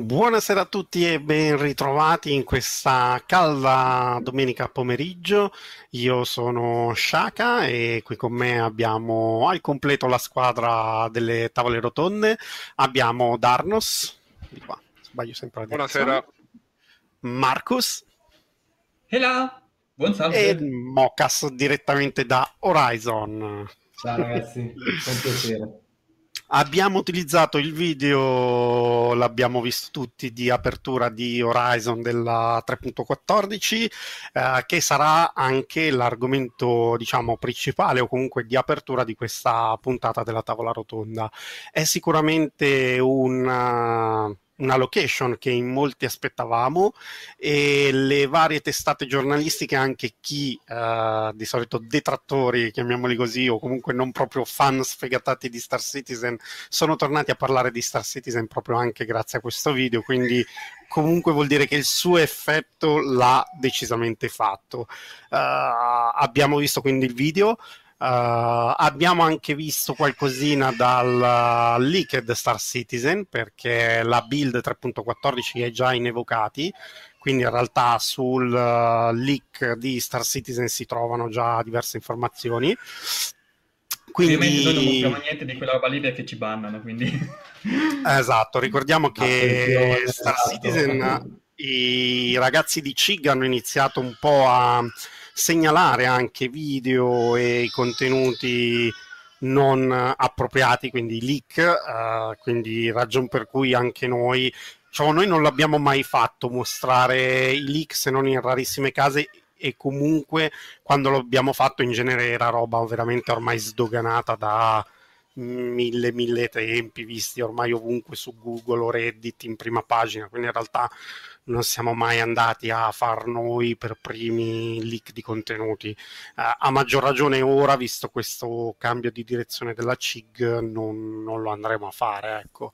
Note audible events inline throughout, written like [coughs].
Buonasera a tutti e ben ritrovati in questa calda domenica pomeriggio. Io sono Shaka e qui con me abbiamo al completo la squadra delle tavole rotonde. Abbiamo Darnos, di qua, sbaglio sempre la Buonasera. Marcus. Hello, buon salve. E Mocas direttamente da Horizon. Ciao ragazzi, con piacere. Abbiamo utilizzato il video, l'abbiamo visto tutti, di apertura di Horizon della 3.14, eh, che sarà anche l'argomento, diciamo, principale o comunque di apertura di questa puntata della tavola rotonda. È sicuramente un una location che in molti aspettavamo e le varie testate giornalistiche, anche chi uh, di solito detrattori, chiamiamoli così, o comunque non proprio fan sfegatati di Star Citizen, sono tornati a parlare di Star Citizen proprio anche grazie a questo video, quindi comunque vuol dire che il suo effetto l'ha decisamente fatto. Uh, abbiamo visto quindi il video. Uh, abbiamo anche visto qualcosina dal uh, leaked Star Citizen perché la build 3.14 è già in evocati quindi in realtà sul uh, leak di Star Citizen si trovano già diverse informazioni. Quindi noi non sappiamo niente di quella roba lì perché ci bannano quindi. [laughs] Esatto ricordiamo che Star esatto. Citizen i ragazzi di CIG hanno iniziato un po' a segnalare anche video e contenuti non appropriati, quindi leak, uh, quindi ragion per cui anche noi, cioè noi non l'abbiamo mai fatto mostrare i leak se non in rarissime casi e comunque quando l'abbiamo fatto in genere era roba veramente ormai sdoganata da mille mille tempi visti ormai ovunque su Google o Reddit in prima pagina quindi in realtà non siamo mai andati a far noi per primi leak di contenuti. Uh, a maggior ragione ora, visto questo cambio di direzione della CIG, non, non lo andremo a fare. Ecco.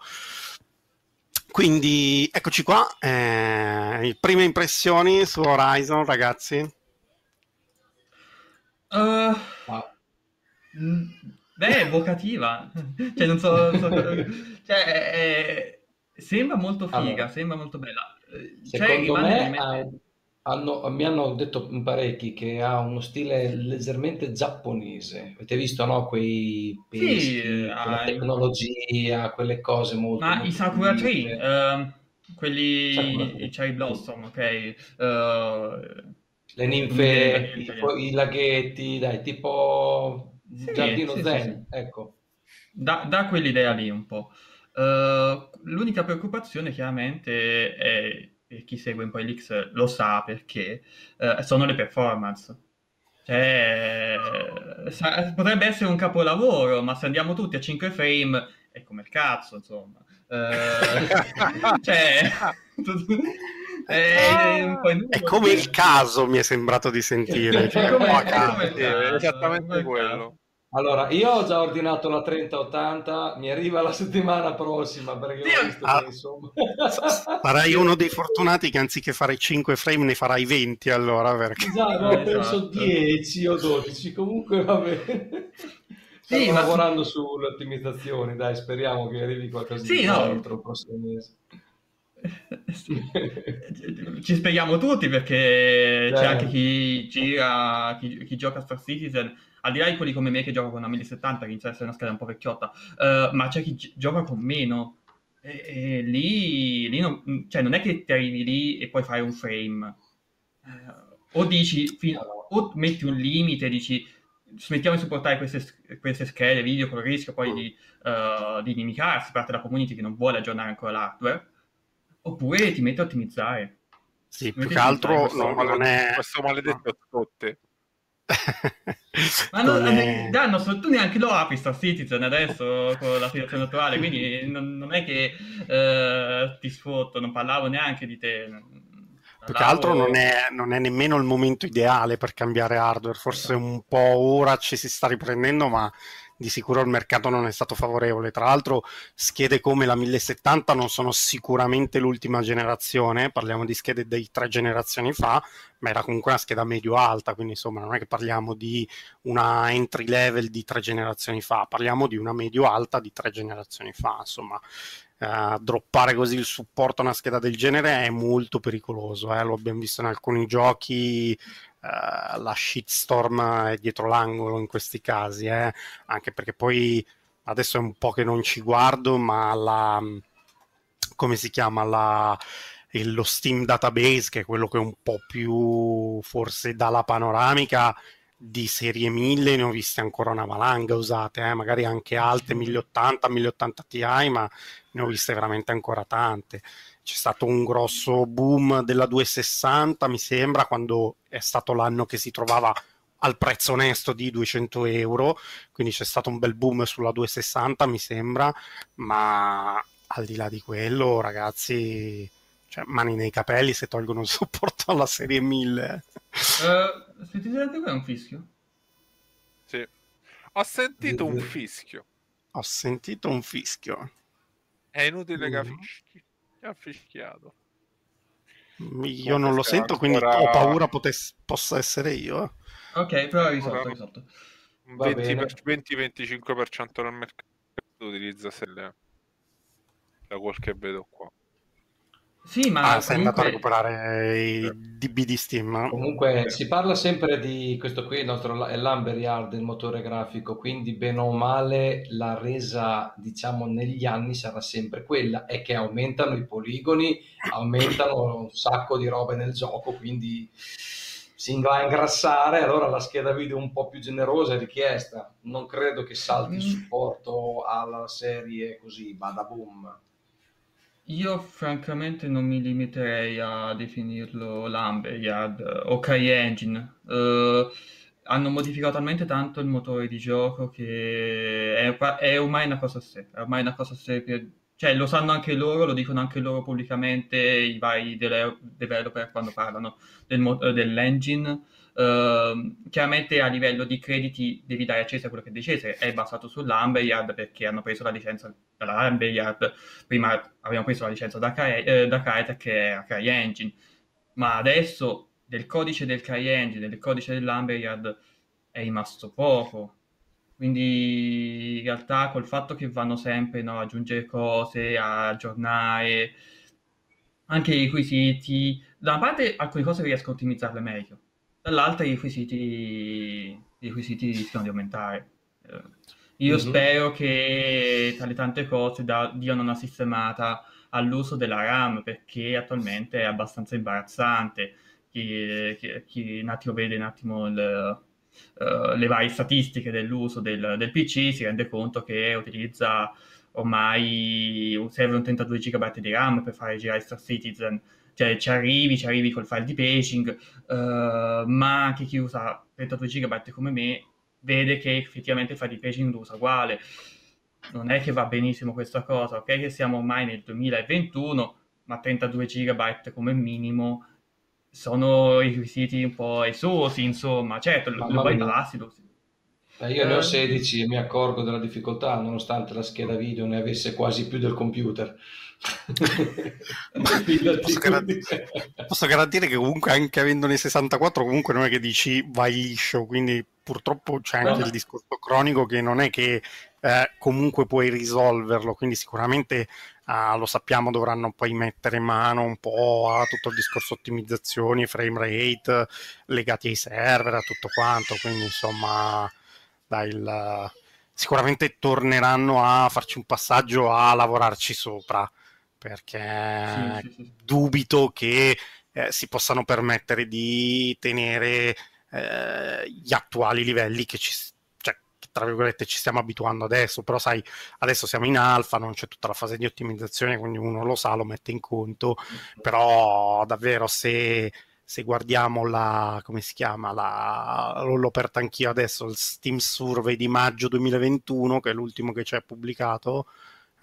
Quindi eccoci qua, eh, prime impressioni su Horizon, ragazzi. Uh, beh, evocativa. cioè, non so, so cioè, è, sembra molto figa, allora. sembra molto bella. Secondo me ha, hanno, mi hanno detto parecchi che ha uno stile leggermente giapponese. Avete visto, no? Quei peschi, sì, quella uh, tecnologia, quelle cose molto... Ma molto i Sakura Tree, uh, quelli... Sakura. i Cherry Blossom, ok? Uh, le ninfe, i, i, laghetti, dai, tipo sì, giardino sì, zen, sì, ecco. Da, da quell'idea lì un po'. Uh, l'unica preoccupazione chiaramente è, e chi segue un po' leaks lo sa perché, uh, sono le performance. Cioè, sa- potrebbe essere un capolavoro, ma se andiamo tutti a 5 frame è come il cazzo, insomma. Uh, [laughs] cioè, è, è, come il caso, mi è sembrato di sentire. Cioè, è, come, è, come caso, è esattamente quello. Allora, io ho già ordinato la 3080, mi arriva la settimana prossima perché ho visto ah, che insomma... [laughs] Sarai uno dei fortunati che anziché fare 5 frame ne farai 20 allora perché... Già, no, [laughs] esatto. penso 10 o 12, comunque va bene. Stiamo sì, lavorando ma... sulle ottimizzazioni, dai, speriamo che arrivi qualcosa sì, di no. altro il prossimo mese. Ci spieghiamo tutti perché Beh. c'è anche chi gira, chi, chi gioca a Star Citizen al di là di quelli come me che gioca con una 1070, che inizia ad essere una scheda un po' vecchiotta, uh, ma c'è chi gi- gioca con meno. E, e lì, lì non, cioè non è che ti arrivi lì e poi fai un frame. Uh, o dici, fino, o metti un limite, dici smettiamo di supportare queste, queste schede video con il rischio poi di, uh, di inimicarsi parte della community che non vuole aggiornare ancora l'hardware, oppure ti metti a ottimizzare. Sì, più che altro non, non è... Questo maledetto Scotte. Ma non, è... Danno, tu neanche lo apri Star Citizen adesso con la situazione attuale, quindi non, non è che uh, ti sfotto, non parlavo neanche di te. Più che altro non è, non è, nemmeno il momento ideale per cambiare hardware, forse un po' ora ci si sta riprendendo, ma di sicuro il mercato non è stato favorevole. Tra l'altro, schede come la 1070 non sono sicuramente l'ultima generazione, parliamo di schede dei tre generazioni fa, ma era comunque una scheda medio-alta, quindi insomma non è che parliamo di una entry level di tre generazioni fa, parliamo di una medio-alta di tre generazioni fa, insomma. Uh, droppare così il supporto a una scheda del genere è molto pericoloso. Eh? Lo abbiamo visto in alcuni giochi. Uh, la shitstorm è dietro l'angolo in questi casi, eh? anche perché poi adesso è un po' che non ci guardo, ma la come si chiama la, lo Steam Database, che è quello che è un po' più forse dalla panoramica di serie 1000 ne ho viste ancora una valanga usate, eh? magari anche alte 1080, 1080 Ti, ma ne ho viste veramente ancora tante. C'è stato un grosso boom della 260, mi sembra, quando è stato l'anno che si trovava al prezzo onesto di 200 euro, quindi c'è stato un bel boom sulla 260, mi sembra, ma al di là di quello, ragazzi, cioè, mani nei capelli se tolgono il supporto alla serie 1000. Uh, sentite anche voi un fischio? Sì. Ho sentito un fischio. Ho sentito un fischio. È inutile che mm. fischi. Ha fischiato. Io non lo sento, quindi ho paura potesse, possa essere io. Ok, però risolto, risolto. 20-25% del mercato utilizza selle da quel che vedo qua. Sì, ma ah, sei andato a recuperare i DB di Steam. Comunque si parla sempre di questo qui, il nostro è il motore grafico, quindi bene o male la resa, diciamo, negli anni sarà sempre quella, è che aumentano i poligoni, aumentano un sacco di robe nel gioco, quindi si va a ingrassare, allora la scheda video un po' più generosa è richiesta. Non credo che salti il mm. supporto alla serie così, bada boom. Io francamente non mi limiterei a definirlo Lumberyard o CryEngine. Uh, hanno modificato talmente tanto il motore di gioco che è, è, ormai una cosa a sé, è ormai una cosa a sé per, cioè lo sanno anche loro, lo dicono anche loro pubblicamente i vari developer quando parlano del, dell'engine Uh, chiaramente a livello di crediti devi dare a Cesare quello che è di Cesare, è basato sull'Amberyard perché hanno preso la licenza dall'Amberyard, prima abbiamo preso la licenza da, Cry, eh, da Crytek che è CryEngine, ma adesso del codice del CryEngine, del codice dell'Amberyard è rimasto poco, quindi in realtà col fatto che vanno sempre no, ad aggiungere cose, a aggiornare anche i requisiti, da una parte alcune cose riesco a ottimizzarle meglio, dall'altra i requisiti, i requisiti rischiano di aumentare. Eh, io mm-hmm. spero che tra le tante cose da, diano una sistemata all'uso della RAM perché attualmente è abbastanza imbarazzante. Chi, chi, chi un attimo vede un attimo il, uh, le varie statistiche dell'uso del, del, PC si rende conto che utilizza ormai serve un 32 GB di RAM per fare girare Star Citizen cioè ci arrivi, ci arrivi col file di paging, uh, ma anche chi usa 32 GB come me vede che effettivamente il file di paging lo usa uguale. Non è che va benissimo questa cosa, ok? Che siamo ormai nel 2021, ma 32 GB come minimo sono i requisiti un po' esosi, insomma. Certo, lo, lo bypassi, lo, eh, io ne ho 16 eh. e mi accorgo della difficoltà, nonostante la scheda video ne avesse quasi più del computer. Posso, garantire, che comunque anche avendone 64 comunque non è che dici vai liscio, quindi purtroppo c'è anche il discorso cronico che non è che eh, comunque puoi risolverlo, quindi sicuramente eh, lo sappiamo dovranno poi mettere mano un po' a tutto il discorso ottimizzazioni, frame rate legati ai server, a tutto quanto, quindi insomma dai, il, sicuramente torneranno a farci un passaggio a lavorarci sopra perché sì, sì, sì. dubito che eh, si possano permettere di tenere eh, gli attuali livelli che ci cioè, tra virgolette ci stiamo abituando adesso, però sai, adesso siamo in alfa, non c'è tutta la fase di ottimizzazione, quindi uno lo sa, lo mette in conto, però davvero se se guardiamo la, come si chiama, la, l'ho aperta anch'io adesso, il Steam Survey di maggio 2021, che è l'ultimo che c'è pubblicato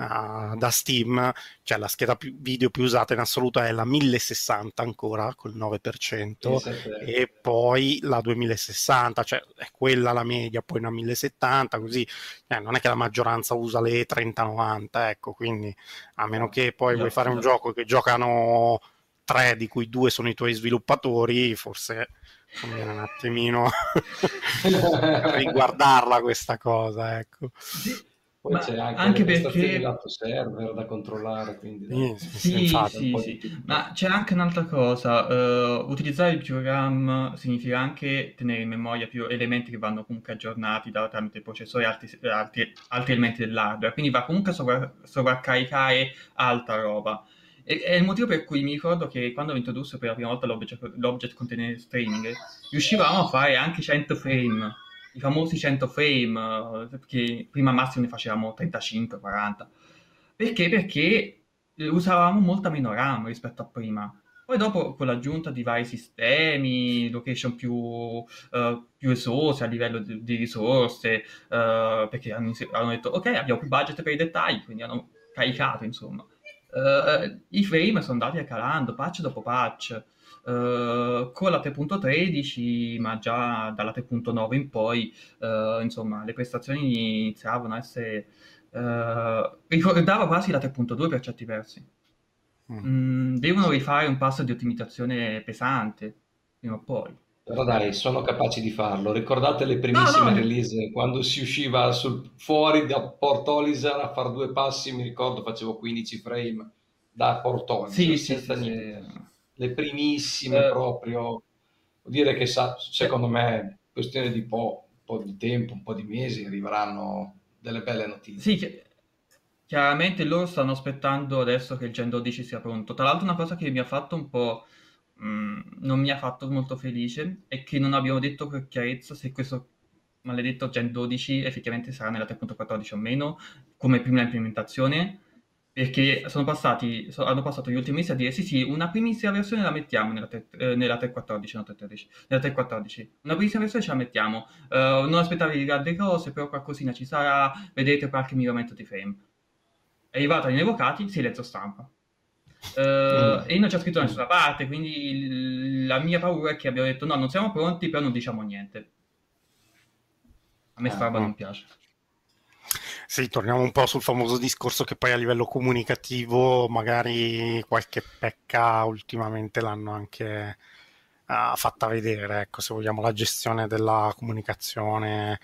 uh, da Steam, cioè la scheda più, video più usata in assoluto è la 1060 ancora, col 9%, e poi la 2060, cioè è quella la media, poi una 1070, così, eh, non è che la maggioranza usa le 3090, ecco, quindi a meno che poi vuoi fare un gioco che giocano tre di cui due sono i tuoi sviluppatori, forse conviene un attimino [laughs] [laughs] riguardarla questa cosa, ecco. Poi Ma c'è anche, anche perché lato server da controllare, quindi sì, sì, sì, sì. Ma c'è anche un'altra cosa, uh, utilizzare il programma significa anche tenere in memoria più elementi che vanno comunque aggiornati da, tramite il processore e altri, altri, altri, elementi dell'hardware, quindi va comunque a sovra, sovraccaricare altra roba. E, è il motivo per cui mi ricordo che quando ho introdotto per la prima volta l'object, l'object container streaming, riuscivamo a fare anche 100 frame i famosi 100 frame, perché prima massimo ne facevamo 35-40. Perché? Perché usavamo molta meno RAM rispetto a prima. Poi dopo con l'aggiunta di vari sistemi, location più, uh, più esose a livello di, di risorse, uh, perché hanno, hanno, detto ok abbiamo più budget per i dettagli, quindi hanno caricato insomma. Uh, I frame sono andati calando patch dopo patch. Uh, con la 3.13, ma già dalla 3.9 in poi, uh, insomma, le prestazioni iniziavano a essere... Uh, ricordava quasi la 3.2 per certi versi. Mm. Mm, devono rifare un passo di ottimizzazione pesante, prima o poi. Però dai, sono capaci di farlo. Ricordate le primissime no, no. release, quando si usciva sul, fuori da Port Olisar a fare due passi, mi ricordo facevo 15 frame da Port Olisar, sì, senza sì, niente. Sì le primissime eh, proprio, vuol dire che sa, secondo me, questione di po', un po' di tempo, un po' di mesi, arriveranno delle belle notizie. Sì, chiaramente loro stanno aspettando adesso che il Gen 12 sia pronto. Tra l'altro una cosa che mi ha fatto un po'... Mh, mm, non mi ha fatto molto felice è che non abbiamo detto con chiarezza se questo maledetto Gen 12 effettivamente sarà nella 3.14 o meno come prima implementazione perché sono passati, so, hanno passato gli ultimi mesi a dire sì sì, una primissima versione la mettiamo nella, te, eh, nella 3.14, no 3.13, nella 3.14, una primissima versione ce la mettiamo, uh, non aspettavi grandi cose, però qualcosina ci sarà, vedete qualche miglioramento di frame. È arrivata in evocati, silenzio stampa. Uh, mm. E non c'è scritto da nessuna parte, quindi la mia paura è che abbiamo detto no, non siamo pronti, però non diciamo niente. A me sta roba non piace. Sì, torniamo un po' sul famoso discorso che poi a livello comunicativo magari qualche pecca ultimamente l'hanno anche uh, fatta vedere, ecco, se vogliamo la gestione della comunicazione,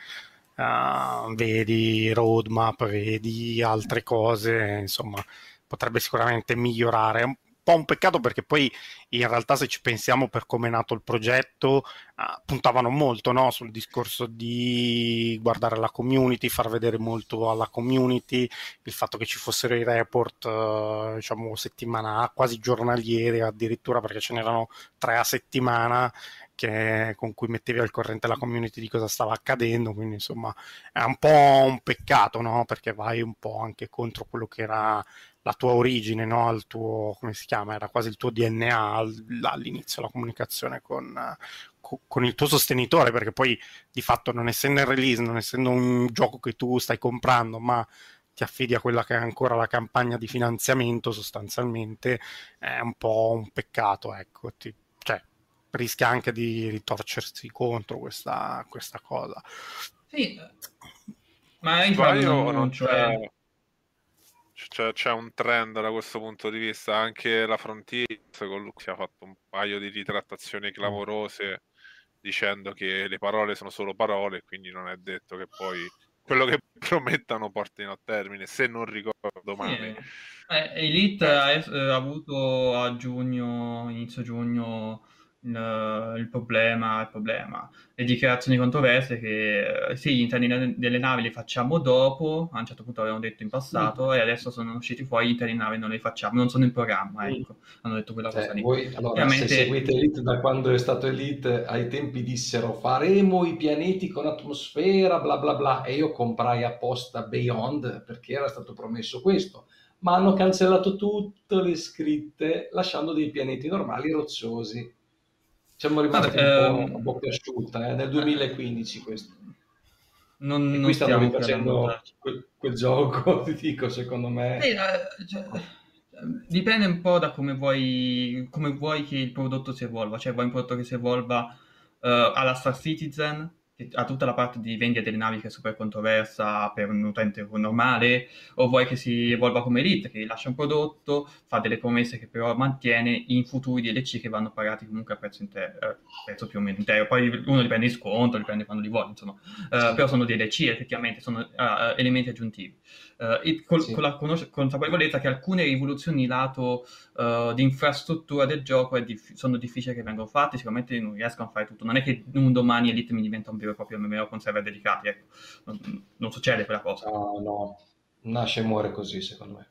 uh, vedi roadmap, vedi altre cose, insomma, potrebbe sicuramente migliorare po' un peccato perché poi in realtà se ci pensiamo per come è nato il progetto uh, puntavano molto no? sul discorso di guardare la community, far vedere molto alla community, il fatto che ci fossero i report uh, diciamo settimana quasi giornalieri addirittura perché ce n'erano tre a settimana che, con cui mettevi al corrente la community di cosa stava accadendo, quindi insomma è un po' un peccato, no? Perché vai un po' anche contro quello che era la tua origine, no? il tuo, come si chiama, era quasi il tuo DNA all'inizio, la comunicazione con, con il tuo sostenitore, perché poi di fatto non essendo in release, non essendo un gioco che tu stai comprando, ma ti affidi a quella che è ancora la campagna di finanziamento, sostanzialmente è un po' un peccato, ecco, ti, cioè, rischia anche di ritorcersi contro questa, questa cosa. Sì, ma infatti non c'è cioè, c'è un trend da questo punto di vista. Anche la Frontiers con Lux ha fatto un paio di ritrattazioni clamorose dicendo che le parole sono solo parole, quindi non è detto che poi quello che [laughs] promettano portino a termine, se non ricordo male. Sì. Eh, Elite ha, ha avuto a giugno, inizio giugno, il, il, problema, il problema, le dichiarazioni controverse che sì, gli interni delle navi li facciamo dopo, a un certo punto avevano detto in passato, mm. e adesso sono usciti fuori, gli interni navi non li facciamo, non sono in programma, ecco, mm. hanno detto quella cioè, cosa lì. Voi, allora, Ovviamente... se seguite Elite da quando è stato Elite, ai tempi dissero faremo i pianeti con atmosfera, bla bla bla, e io comprai apposta Beyond perché era stato promesso questo ma hanno cancellato tutte le scritte lasciando dei pianeti normali rocciosi siamo rimasti Vabbè, un, po', ehm... un po' più asciutta, eh? nel 2015 questo. Non, e qui stanno facendo quel, quel, gioco, [laughs] ti dico, secondo me. Sì, cioè, dipende un po' da come vuoi, come vuoi che il prodotto si evolva. Cioè, vuoi un prodotto che si evolva uh, alla Star Citizen, ha tutta la parte di vendita delle navi che è super controversa per un utente normale, o vuoi che si evolva come Elite, che lascia un prodotto, fa delle promesse che però mantiene in futuri DLC che vanno pagati comunque a prezzo, inter- eh, prezzo più o meno intero. Poi uno li prende in sconto, li prende quando li vuole, insomma. Uh, però sono DLC, effettivamente, sono uh, elementi aggiuntivi. Uh, col, sì. Con la conos- consapevolezza che alcune rivoluzioni lato di infrastruttura del gioco diff- sono difficili che vengano fatte, sicuramente non riescono a fare tutto. Non è che un domani Elite mi diventa un vero e proprio MMO con server dedicati, ecco. non, non succede quella cosa. No, no, nasce e muore così secondo me.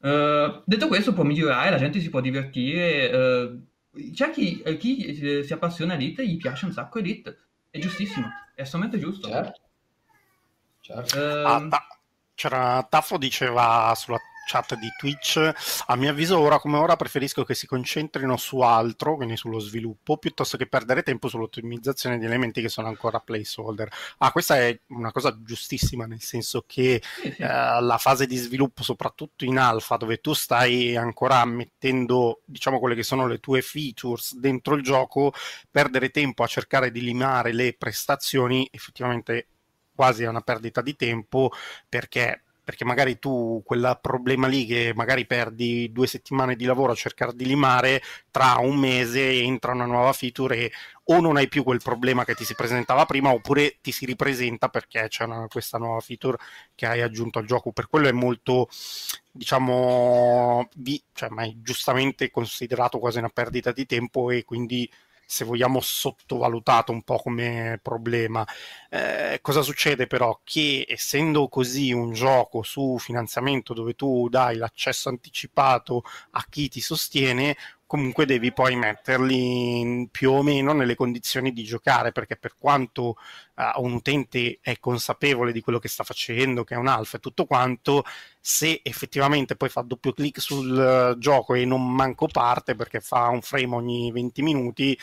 Uh, detto questo può migliorare, la gente si può divertire, uh, c'è chi, chi, si appassiona a Elite gli piace un sacco Elite, è giustissimo, è assolutamente giusto. Certo. certo. Uh, ah, ta- c'era Taffo diceva sulla chat di Twitch, a mio avviso ora come ora preferisco che si concentrino su altro, quindi sullo sviluppo, piuttosto che perdere tempo sull'ottimizzazione di elementi che sono ancora placeholder. Ah, questa è una cosa giustissima, nel senso che. Eh, la fase di sviluppo, soprattutto in alfa, dove tu stai ancora mettendo, diciamo, quelle che sono le tue features dentro il gioco, perdere tempo a cercare di limare le prestazioni, effettivamente quasi è una perdita di tempo perché perché magari tu quel problema lì che magari perdi due settimane di lavoro a cercare di limare, tra un mese entra una nuova feature e o non hai più quel problema che ti si presentava prima oppure ti si ripresenta perché c'è una, questa nuova feature che hai aggiunto al gioco. Per quello è molto, diciamo, vi, cioè, ma è giustamente considerato quasi una perdita di tempo e quindi se vogliamo, sottovalutato un po' come problema. Eh, cosa succede però? Che essendo così un gioco su finanziamento dove tu dai l'accesso anticipato a chi ti sostiene, comunque devi poi metterli più o meno nelle condizioni di giocare, perché per quanto uh, un utente è consapevole di quello che sta facendo, che è un alfa e tutto quanto, se effettivamente poi fa doppio clic sul uh, gioco e non manco parte perché fa un frame ogni 20 minuti,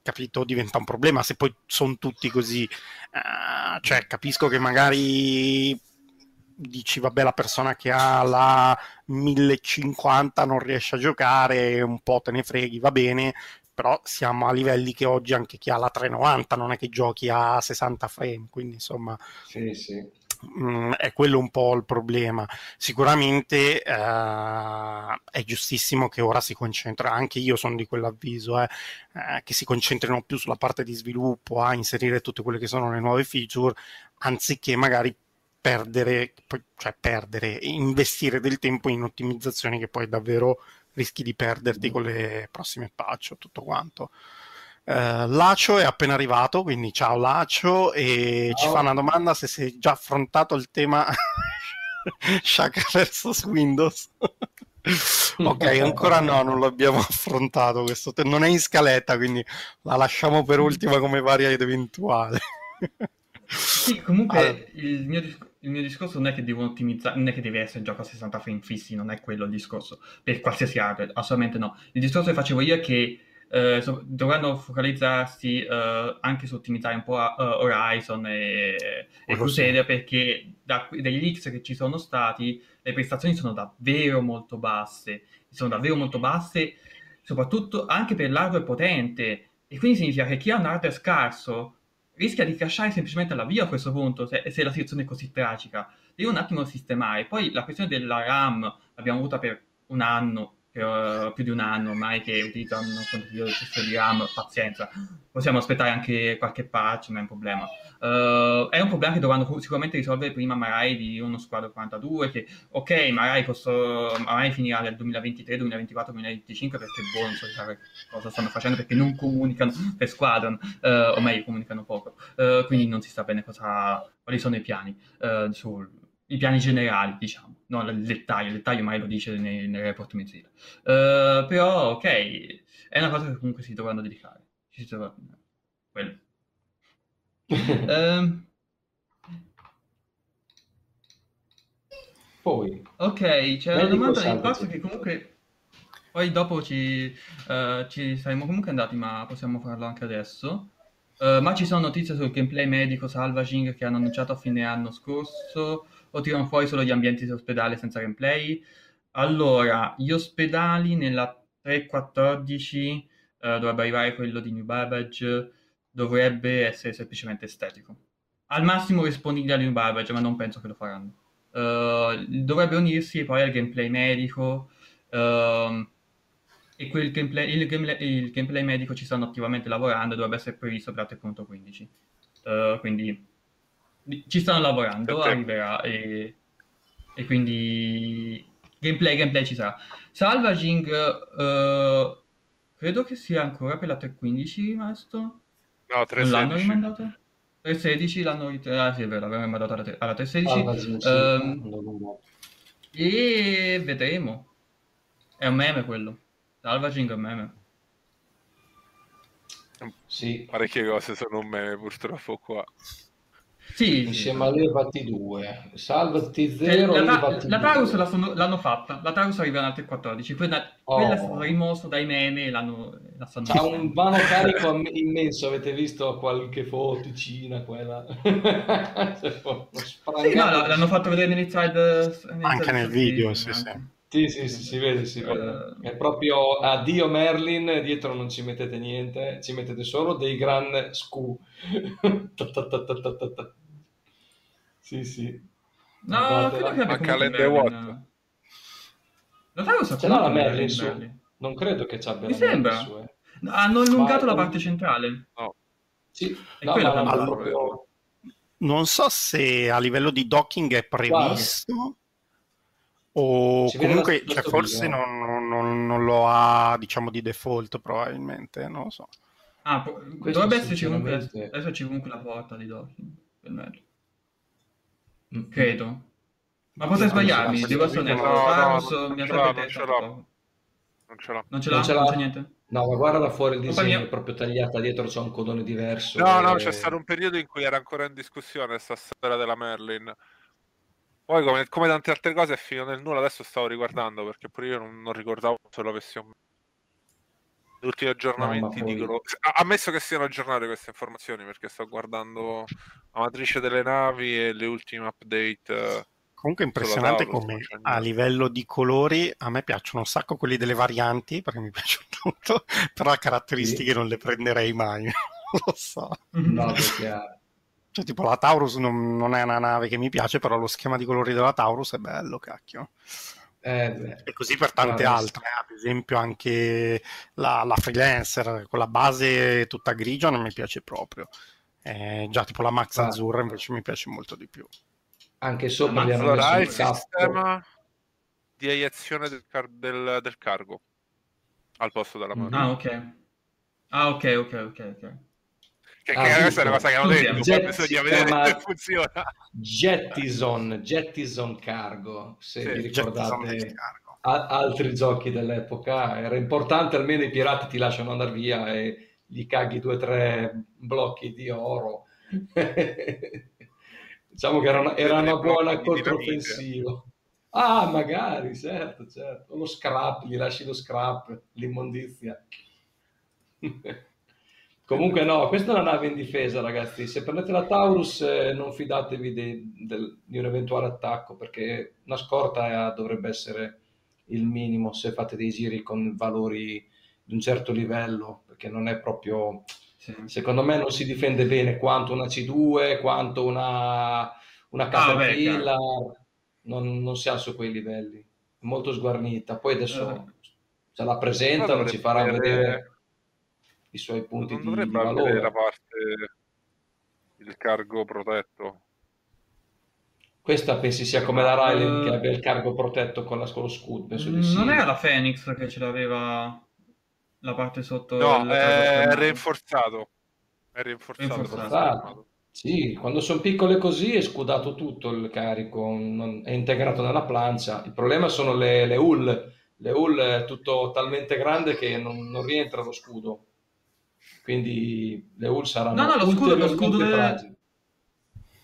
capito, diventa un problema se poi sono tutti così. Uh, cioè, capisco che magari dici vabbè la persona che ha la 1050 non riesce a giocare, un po' te ne freghi, va bene, però siamo a livelli che oggi anche chi ha la 390 non è che giochi a 60 frame, quindi insomma... Sì, sì. Mm, è quello un po' il problema. Sicuramente eh, è giustissimo che ora si concentra, anche io sono di quell'avviso, eh, eh, che si concentrino più sulla parte di sviluppo, a inserire tutte quelle che sono le nuove feature, anziché magari perdere, cioè perdere, investire del tempo in ottimizzazioni che poi davvero rischi di perderti con le prossime patch o tutto quanto. Uh, Lacio è appena arrivato, quindi ciao Lacio e ciao. ci fa una domanda se sei già affrontato il tema [laughs] Shaka vs Windows. [laughs] ok, ancora no, non l'abbiamo affrontato questo, te- non è in scaletta, quindi la lasciamo per ultima come varia ed eventuale. [laughs] sì, comunque allora. il mio discorso il mio discorso non è che devono ottimizzare, non è che deve essere un gioco a 60 frame fissi, non è quello il discorso, per qualsiasi hardware, assolutamente no. Il discorso che facevo io è che eh, so, dovranno focalizzarsi eh, anche su ottimizzare un po' uh, Horizon e, e Crusader perché da, dagli leaks che ci sono stati le prestazioni sono davvero molto basse, sono davvero molto basse, soprattutto anche per l'hardware potente e quindi significa che chi ha un hardware scarso rischia di crashare semplicemente alla via a questo punto, se, se la situazione è così tragica. Devi un attimo sistemare. Poi la questione della RAM l'abbiamo avuta per un anno, per uh, più di un anno ormai che utilizzano un contenuto di RAM, pazienza. Possiamo aspettare anche qualche patch, non è un problema. Uh, è un problema che dovranno sicuramente risolvere prima magari di uno squadro 42 che ok magari, posso, magari finirà nel 2023 2024 2025 perché boh non so cosa stanno facendo perché non comunicano per squadron uh, o meglio comunicano poco. Uh, quindi non si sa bene cosa, quali sono i piani sul, i piani generali diciamo non il dettaglio il dettaglio mai lo dice nei, nei report mensili però ok è una cosa che comunque si dovranno dedicare ci si dovrà quello. Um, [laughs] poi. Ok c'è una domanda di passo che comunque poi dopo ci, uh, ci, saremo comunque andati ma possiamo farlo anche adesso. Uh, ma ci sono notizie sul gameplay medico salvaging che hanno annunciato a fine anno scorso o tirano fuori solo gli ambienti di ospedale senza gameplay? Allora gli ospedali nella 3.14 uh, dovrebbe arrivare quello di New Babbage dovrebbe essere semplicemente estetico. Al massimo rispondibile a New Barbage, ma non penso che lo faranno. Uh, dovrebbe unirsi poi al gameplay medico. Uh, e quel gameplay, il, gameplay, il, gameplay, medico ci stanno attivamente lavorando e dovrebbe essere previsto per la 3.15. Uh, quindi ci stanno lavorando, okay. arriverà e, e, quindi gameplay, gameplay ci sarà. Salvaging uh, credo che sia ancora per la 3.15 rimasto. No, 3.16. L'hanno rimandato? 3.16 l'hanno rit- ah sì è vero, l'avevano rimandato alla, alla 3.16 um, e vedremo. È un meme quello. Salvaging è un meme. Sì. Parecchie cose sono un meme purtroppo qua. Sì, insieme a Levati 2, Salvati 0 cioè, la, la, Taurus la sono, l'hanno fatta, la Taurus arriva in altre 14, quella, oh. quella è stata rimossa dai meme e l'hanno, la un vano carico immenso, avete visto qualche foticina, quella... [laughs] sì, no, l'hanno fatto vedere nell'inside... Anche nel video, sì, sì. Sì, sì, sì, si vede, si vede. È proprio addio Merlin, dietro non ci mettete niente, ci mettete solo dei gran scu. [laughs] sì, sì. No, credo che abbia Calende Watt. Lo sai cosa l'ha la Merlin su? Non credo che ci abbia Mi sembra. Su, eh. Hanno allungato ma la parte centrale. No. Sì, no, ma allora, non so se a livello di docking è previsto. Guarda o si comunque cioè, forse non, non, non, lo ha diciamo di default probabilmente non lo so ah, po- dovrebbe esserci comunque esserci comunque la porta di docking per me mm. credo ma potrei sbagliarmi devo essere onesto no, no, mi ha non ce l'ha non ce l'ha non ce l'ha, non ce l'ha. Non c'è niente No, ma guarda da fuori il disegno è proprio tagliata dietro, c'è un codone diverso. No, e... no, c'è stato un periodo in cui era ancora in discussione questa storia della Merlin. Poi, come, come, tante altre cose, è finito nel nulla. Adesso stavo riguardando perché pure io non, non ricordavo se lo avessi gli ultimi aggiornamenti no, dicono ammesso che siano aggiornate queste informazioni perché sto guardando la matrice delle navi e le ultime update eh, comunque è impressionante come a livello di colori a me piacciono un sacco quelli delle varianti perché mi [laughs] piacciono tanto però a caratteristiche sì. non le prenderei mai [laughs] lo so no, perché cioè, tipo la Taurus non, non, è una nave che mi piace, però lo schema di colori della Taurus è bello, cacchio. Eh, e così per tante no, altre, eh. ad esempio anche la, la, freelancer con la base tutta grigia non mi piace proprio. Eh, già tipo la Max ah. Azzurra invece mi piace molto di più. Anche sopra gli messo il sistema di eiazione del, car- del, del, cargo al posto della mano. Ah, ok. Ah, ok, ok, ok, ok. Che, ah, che questa è una cosa che hanno detto, Jet, bisogna vedere come funziona. Jettison, Jettison Cargo, se sì, vi ricordate a, altri giochi dell'epoca, era importante almeno i pirati ti lasciano andare via e gli caghi due o tre blocchi di oro. [laughs] diciamo che era una, era una buona controffensiva. Ah, magari, certo, certo. Lo scrap, gli lasci lo scrap, l'immondizia. [laughs] Comunque no, questa è una nave indifesa ragazzi, se prendete la Taurus eh, non fidatevi di, del, di, un eventuale attacco perché una scorta eh, dovrebbe essere il minimo se fate dei giri con valori di un certo livello, perché non è proprio... Sì. Secondo me non si difende bene quanto una C2, quanto una, una ah, Caterpillar, ah, non, non siamo su quei livelli, è molto sguarnita. Poi adesso uh, se la presentano, ci farà vedere i suoi punti non di, dovrebbe di avere la parte il cargo protetto questa pensi sia come la Ryland uh, che abbia il cargo protetto con, la, con lo scudo penso di sì. non era la Phoenix che ce l'aveva la parte sotto no è rinforzato è rinforzato, rinforzato. Sì, quando sono piccole così è scudato tutto il carico, non, è integrato nella plancia. Il problema sono le, le hull. Le hull è tutto talmente grande che non, non rientra lo scudo quindi le UL saranno no, no, lo scudo, lo scudo delle...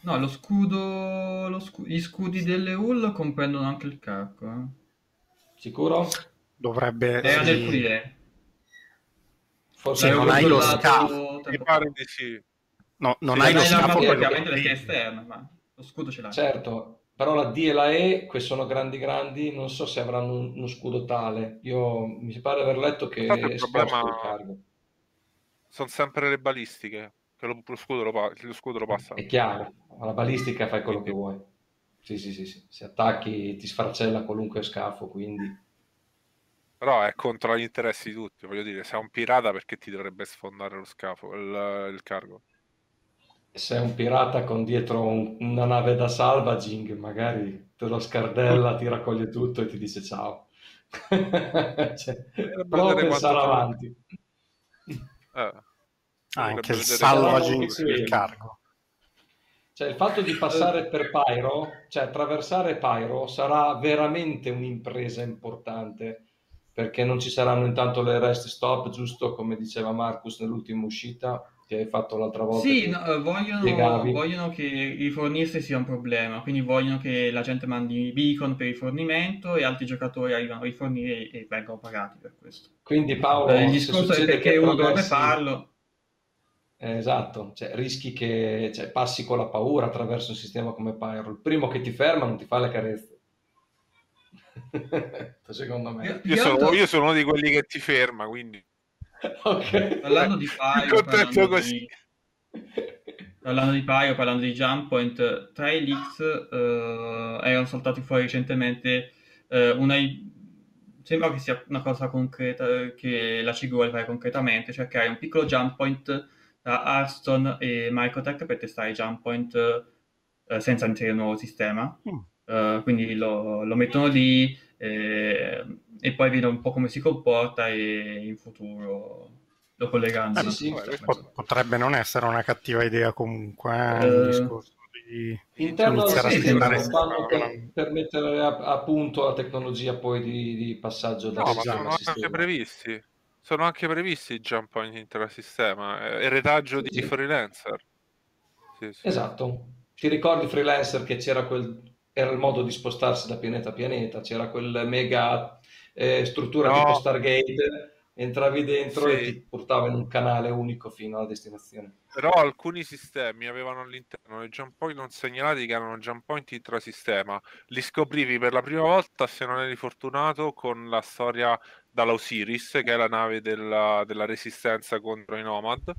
No, lo scudo, lo scu... gli scudi delle UL comprendono anche il cacco. Eh. Sicuro? Dovrebbe Era sì. del. Forse non hai lo scafo. Mi pare di sì. No, non sì, hai lo scafo ovviamente perché è esterno, ma lo scudo ce l'ha. Certo, però la D e la E, che sono grandi grandi, non so se avranno uno scudo tale. Io mi pare aver letto che il problema... sono sempre le balistiche. lo, lo, scudo lo, lo, scudo lo, passa. È chiaro, alla balistica fai quello quindi. che vuoi. Sì, sì, sì, sì. Se attacchi ti sfracella qualunque scafo, quindi... Però è contro gli interessi di tutti, voglio dire, se è un pirata perché ti dovrebbe sfondare lo scafo, il, il cargo? Se è un pirata con dietro un, una nave da salvaging, magari te lo scardella, ti raccoglie tutto e ti dice ciao. [laughs] cioè, prova a pensare avanti. Eh. Anche il salvaging il cargo. Cioè, il fatto di passare per Pyro, cioè attraversare Pyro, sarà veramente un'impresa importante perché non ci saranno intanto le rest stop, giusto come diceva Marcus nell'ultima uscita che hai fatto l'altra volta. Sì, no, eh, vogliono, vogliono, che i fornirsi sia un problema, quindi vogliono che la gente mandi i beacon per rifornimento e altri giocatori arrivano a rifornire e, e vengono pagati per questo. Quindi Paolo, eh, il discorso è perché uno dovrebbe farlo. Eh, esatto, cioè, rischi che cioè, passi con la paura attraverso un sistema come Pyro. Il primo che ti ferma non ti fa le carezze. [laughs] Secondo me. Io, io, sono, io, sono, uno di quelli che ti ferma, quindi... [laughs] okay. Parlando di Pyro, parlando così. Di... parlando di Pyro, parlando di Jump Point, tra i leaks uh, erano saltati fuori recentemente uh, una... Sembra che sia una cosa concreta che la CIG vuole fare concretamente, cioè creare un piccolo jump point tra Hearthstone e Microtech per testare i jump point uh, senza inserire un nuovo sistema. Mm. Uh, quindi lo, lo, mettono lì eh, e poi vedono un po' come si comporta e in futuro lo collegano. Eh, sì, potrebbe non essere una cattiva idea comunque eh, uh, il discorso di interno iniziare sì, a fanno per, per, mettere a, a, punto la tecnologia poi di, di passaggio da no, sono anche previsti sono anche previsti i jump point intrasistema eretaggio sì, di sì. freelancer. Sì, esatto. Ti ricordi freelancer che c'era quel era il modo di spostarsi da pianeta a pianeta, c'era quel mega eh, struttura no. tipo Stargate, entravi dentro sì. e ti portava in un canale unico fino alla destinazione. Però alcuni sistemi avevano all'interno dei jump point non segnalati che erano jump point intrasistema, li scoprivi per la prima volta se non eri fortunato con la storia dall'Osiris, che è la nave della, della resistenza contro i Nomad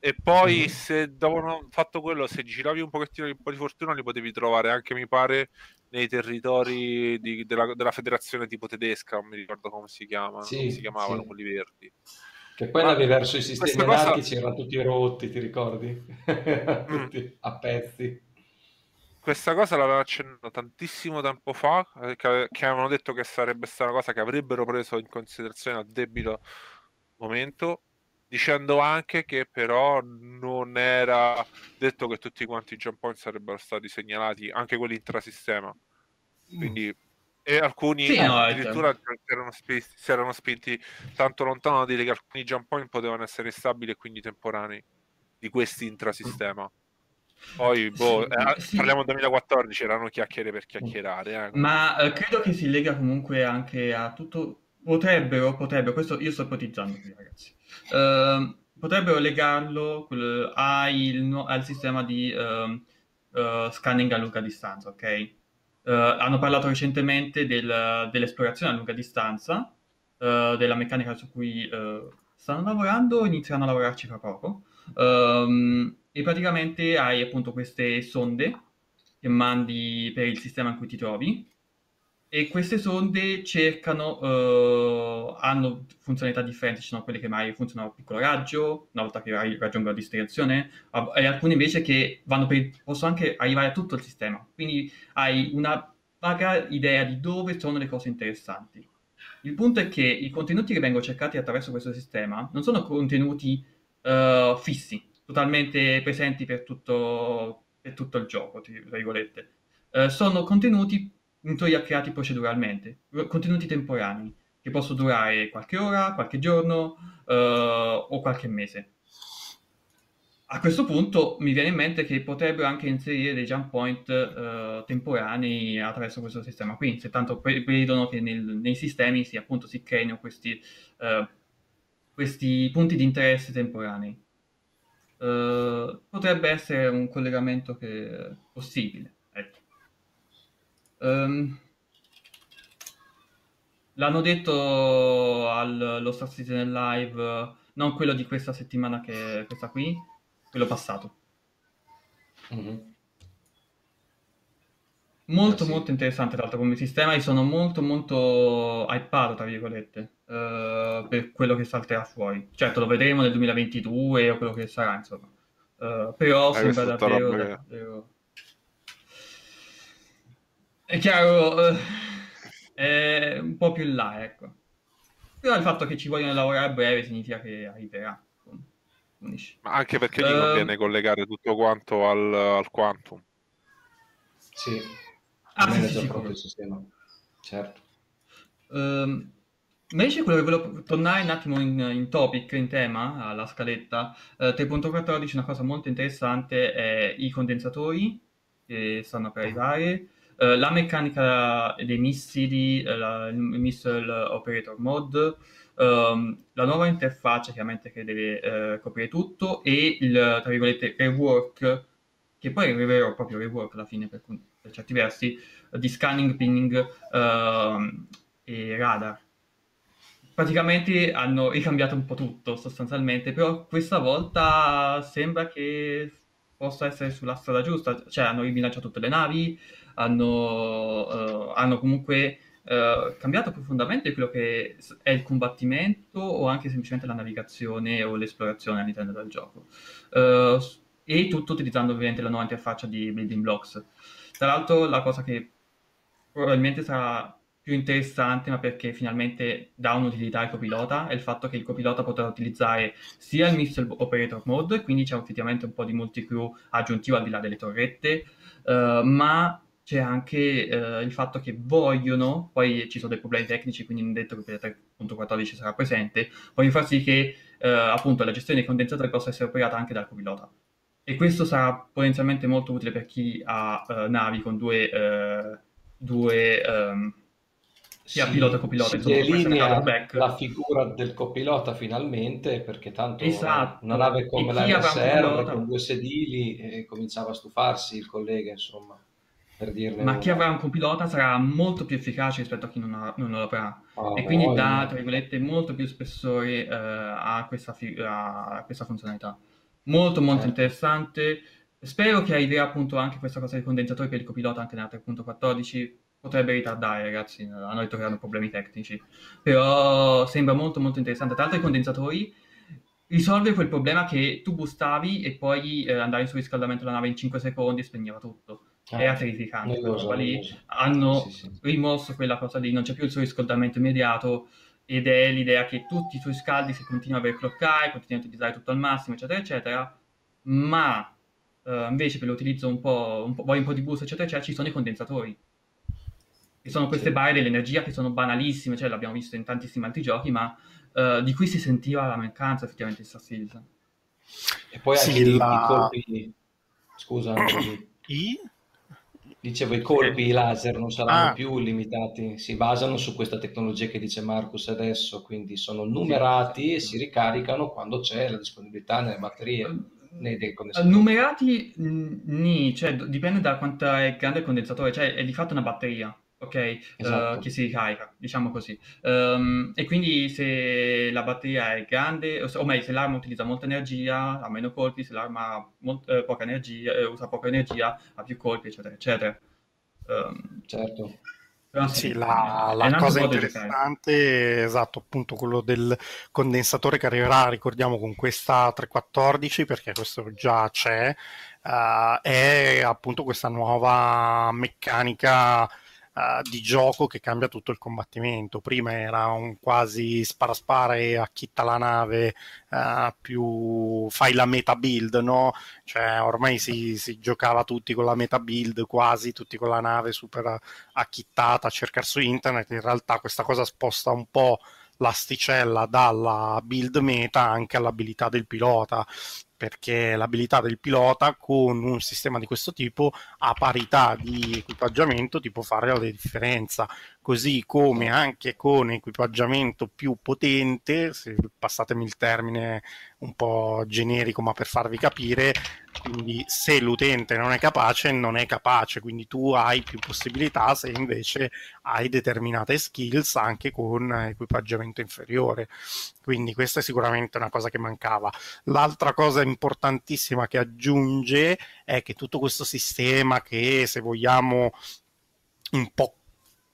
e poi, mm. se dopo fatto quello, se giravi un pochettino di un po' di fortuna, li potevi trovare anche, mi pare, nei territori di, della, della, federazione tipo tedesca, non mi ricordo come si chiama, sì, come si chiamavano sì. quelli verdi. Che poi navi verso i sistemi cosa... anarchici erano tutti rotti, ti ricordi? [laughs] tutti mm. a pezzi. Questa cosa l'aveva accennato tantissimo tempo fa, eh, che, che avevano detto che sarebbe stata una cosa che avrebbero preso in considerazione a debito momento dicendo anche che però non era detto che tutti quanti i jump point sarebbero stati segnalati, anche quelli intrasistema. Quindi, e alcuni sì, no, addirittura si erano, spinti, si erano, spinti, tanto lontano da dire che alcuni jump point potevano essere stabili e quindi temporanei di questi intrasistema. Poi, boh, sì, eh, sì. parliamo del 2014, erano chiacchiere per chiacchierare. Eh. Ma eh, credo che si lega comunque anche a tutto. Potrebbero, potrebbero, questo io sto ipotizzando qui, ragazzi Uh, potrebbero legarlo quel, al, al, sistema di uh, uh, scanning a lunga distanza, ok? Uh, hanno parlato recentemente del, dell'esplorazione a lunga distanza, della meccanica su cui stanno lavorando, inizieranno a lavorarci fra poco. Um, e praticamente hai appunto queste sonde che mandi per il sistema in cui ti trovi e queste sonde cercano, uh, hanno funzionalità differenti, ci sono quelle che magari funzionano a piccolo raggio, una volta che raggiungono la destinazione, e alcune invece che per, possono anche arrivare a tutto il sistema. Quindi hai una vaga idea di dove sono le cose interessanti. Il punto è che i contenuti che vengono cercati attraverso questo sistema non sono contenuti uh, fissi, totalmente presenti per tutto, per tutto il gioco, tra virgolette. Uh, sono contenuti in teoria creati proceduralmente, contenuti temporanei, che possono durare qualche ora, qualche giorno uh, o qualche mese. A questo punto mi viene in mente che potrebbero anche inserire dei jump point uh, temporanei attraverso questo sistema qui, se tanto vedono che nel, nei sistemi si, appunto, si creino questi, uh, questi punti di interesse temporanei. potrebbe essere un collegamento che, possibile. Um, l'hanno detto allo Star Citizen Live, non quello di questa settimana che è questa qui, quello passato. Mm-hmm. Molto, sì. molto interessante tra l'altro come sistema e sono molto, molto hypato, tra virgolette, uh, per quello che salterà fuori. Certo, lo vedremo nel 2022 o quello che sarà, insomma. Uh, però eh, sembra davvero, davvero... È chiaro, uh, è un po' più in là, ecco. Però il fatto che ci vogliono lavorare a breve significa che arriverà. Ma anche perché gli conviene collegare tutto quanto al, al quantum. Sì, ah, sì, sì, proprio il sistema. Certo. Um, Invece quello che volevo tornare un attimo in, in topic, in tema, alla scaletta, eh, 3.14 una cosa molto interessante è i condensatori che stanno per arrivare, eh, la meccanica dei missili, eh, la, il Missile Operator Mode, ehm, la nuova interfaccia chiaramente che deve eh, coprire tutto e il, tra virgolette, rework, che poi è vero proprio rework alla fine per, per certi versi, di scanning, pinging ehm, e radar. Praticamente hanno ricambiato un po' tutto sostanzialmente, però questa volta sembra che possa essere sulla strada giusta, cioè hanno ribilanciato tutte le navi, hanno, uh, hanno comunque uh, cambiato profondamente quello che è il combattimento o anche semplicemente la navigazione o l'esplorazione all'interno del gioco. Uh, e tutto utilizzando ovviamente la nuova interfaccia di Building Blocks. Tra l'altro la cosa che probabilmente sarà più interessante, ma perché finalmente dà un'utilità al copilota, è il fatto che il copilota potrà utilizzare sia il Missile Operator Mode, quindi c'è effettivamente un po' di multicrew aggiuntivo al di là delle torrette, uh, ma c'è anche uh, il fatto che vogliono, poi ci sono dei problemi tecnici, quindi non detto che per 3.14 sarà presente, vogliono far sì che uh, appunto la gestione dei condensatori possa essere operata anche dal copilota. E questo sarà potenzialmente molto utile per chi ha navi con due, due um, sia si, pilota che copilota. Si insomma, delinea la figura del copilota finalmente, perché tanto esatto. una nave come la RSR con due sedili eh, cominciava a stufarsi il collega, insomma. Per dirne Ma una. chi avrà un copilota sarà molto più efficace rispetto a chi non, ha, non lo avrà. Oh, e quindi dà, tra virgolette, molto più spessore uh, a, questa fi- a, questa funzionalità. Molto, molto certo. interessante. Spero che arriverà appunto anche questa cosa dei condensatori per il copilota anche nella 3.14 potrebbe ritardare, ragazzi, hanno hanno problemi tecnici, però sembra molto molto interessante. Tra l'altro i condensatori risolve quel problema che tu bustavi e poi eh, andavi sul riscaldamento della nave in 5 secondi e spegneva tutto. Ah, Era terrificante quella roba lì. Hanno sì, sì. rimosso quella cosa lì, non c'è più il surriscaldamento immediato ed è l'idea che tutti i surriscaldi si continuano a overclockare, continuano a utilizzare tutto al massimo, eccetera, eccetera, ma uh, invece per l'utilizzo un po', un po', un po' di boost, eccetera, eccetera, ci sono i condensatori che sono queste sì. barre dell'energia che sono banalissime, cioè l'abbiamo visto in tantissimi altri giochi, ma uh, di cui si sentiva la mancanza effettivamente in Star Citizen. E poi anche sì, la... i colpi... Scusa, [coughs] I? Dicevo, i colpi laser non saranno ah. più limitati, si basano su questa tecnologia che dice Marcus adesso, quindi sono numerati e si ricaricano quando c'è la disponibilità nelle batterie. Numerati, nì, cioè dipende da quanto è grande il condensatore, cioè è di fatto una batteria ok? Esatto. Uh, che si ricarica, diciamo così. Um, e quindi se la batteria è grande, o, meglio, se l'arma utilizza molta energia, ha meno colpi, se l'arma ha molt, eh, poca energia, eh, usa poca energia, ha più colpi, eccetera, eccetera. Um, certo. Sì, la, la cosa interessante è esatto, appunto quello del condensatore che arriverà, ricordiamo, con questa 314, perché questo già c'è, uh, è appunto questa nuova meccanica uh, di gioco che cambia tutto il combattimento. Prima era un quasi spara spara e acchitta la nave, uh, più fai la meta build, no? Cioè ormai si, si, giocava tutti con la meta build, quasi tutti con la nave super acchittata a cercare su internet. In realtà questa cosa sposta un po' l'asticella dalla build meta anche all'abilità del pilota perché l'abilità del pilota con un sistema di questo tipo a parità di equipaggiamento ti può fare la differenza così come anche con equipaggiamento più potente, se passatemi il termine un po' generico ma per farvi capire, quindi se l'utente non è capace, non è capace, quindi tu hai più possibilità se invece hai determinate skills anche con equipaggiamento inferiore. Quindi questa è sicuramente una cosa che mancava. L'altra cosa importantissima che aggiunge è che tutto questo sistema che se vogliamo un po'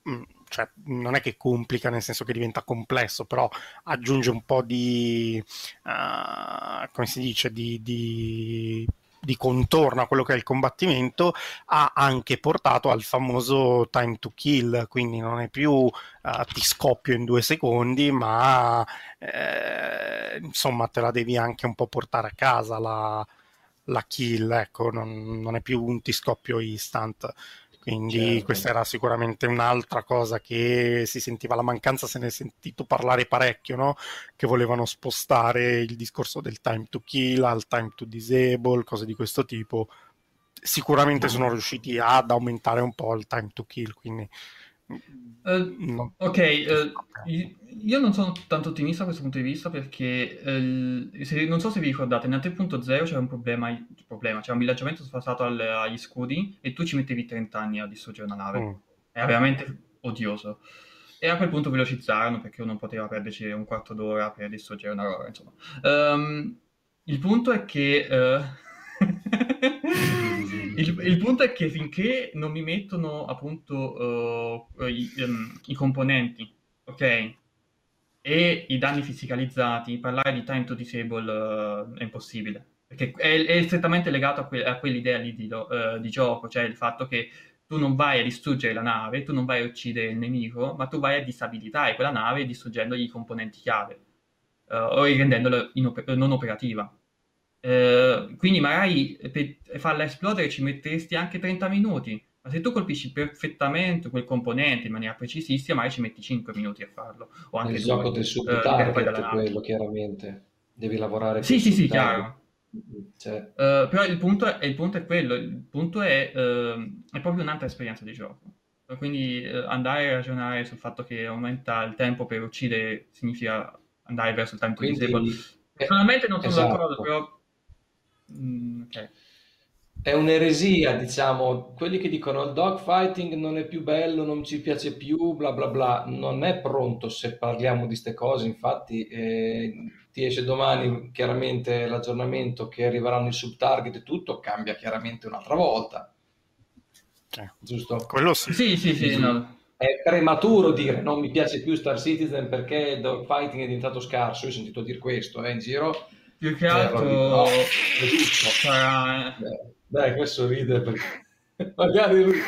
mm, cioè, non è che complica nel senso che diventa complesso, però aggiunge un po' di, uh, come si dice, di, di, di, contorno a quello che è il combattimento, ha anche portato al famoso time to kill, quindi non è più uh, ti scoppio in due secondi, ma eh, insomma te la devi anche un po' portare a casa la, la kill, ecco, non, non è più un ti scoppio instant. Quindi certo. questa era sicuramente un'altra cosa che si sentiva la mancanza, se ne è sentito parlare parecchio, no? che volevano spostare il discorso del time to kill al time to disable, cose di questo tipo. Sicuramente sono riusciti ad aumentare un po' il time to kill, quindi Uh. Ok, uh, io non sono tanto ottimista da questo punto di vista perché uh, se, non so se vi ricordate, nel 3.0 c'era un problema, problema c'era un villaggiamento sfasato al, agli scudi e tu ci mettevi 30 anni a distruggere una nave. Mm. Era veramente odioso. E a quel punto velocizzarono perché uno poteva perderci un quarto d'ora per distruggere una roba, insomma. Um, il punto è che... [laughs] il, il, punto è che finché non mi mettono appunto uh, i, um, i, componenti, ok? E i danni fisicalizzati, parlare di time to disable uh, è impossibile. Perché è, è strettamente legato a, que- a quell'idea lì di, uh, di, gioco, cioè il fatto che tu non vai a distruggere la nave, tu non vai a uccidere il nemico, ma tu vai a disabilitare quella nave distruggendogli i componenti chiave o rendendola inoper- non operativa. Eh, quindi magari per farla esplodere ci metteresti anche 30 minuti, ma se tu colpisci perfettamente quel componente in maniera precisissima, magari ci metti 5 minuti a farlo. O anche Il due, gioco del sub target è quello, chiaramente. Devi lavorare Sì, sì, sì, chiaro. Cioè... Uh, però il punto, è, il punto, è, quello, il punto è, uh, è proprio un'altra esperienza di gioco. Quindi uh, andare a ragionare sul fatto che aumenta il tempo per uccidere significa andare verso il time to disable. Personalmente non sono esatto. d'accordo, però Mm, okay. È un'eresia, diciamo, quelli che dicono il dogfighting non è più bello, non ci piace più, bla bla bla, non è pronto se parliamo di queste cose, infatti eh, ti esce domani chiaramente l'aggiornamento che arriveranno i subtarget e tutto, cambia chiaramente un'altra volta. Eh, giusto? Quello sì. Sì, sì, sì, no. È prematuro dire non mi piace più Star Citizen perché il dogfighting è diventato scarso, io ho sentito dire questo eh, in giro, più che altro no, sarà... Dai, questo ride perché [laughs] magari lui...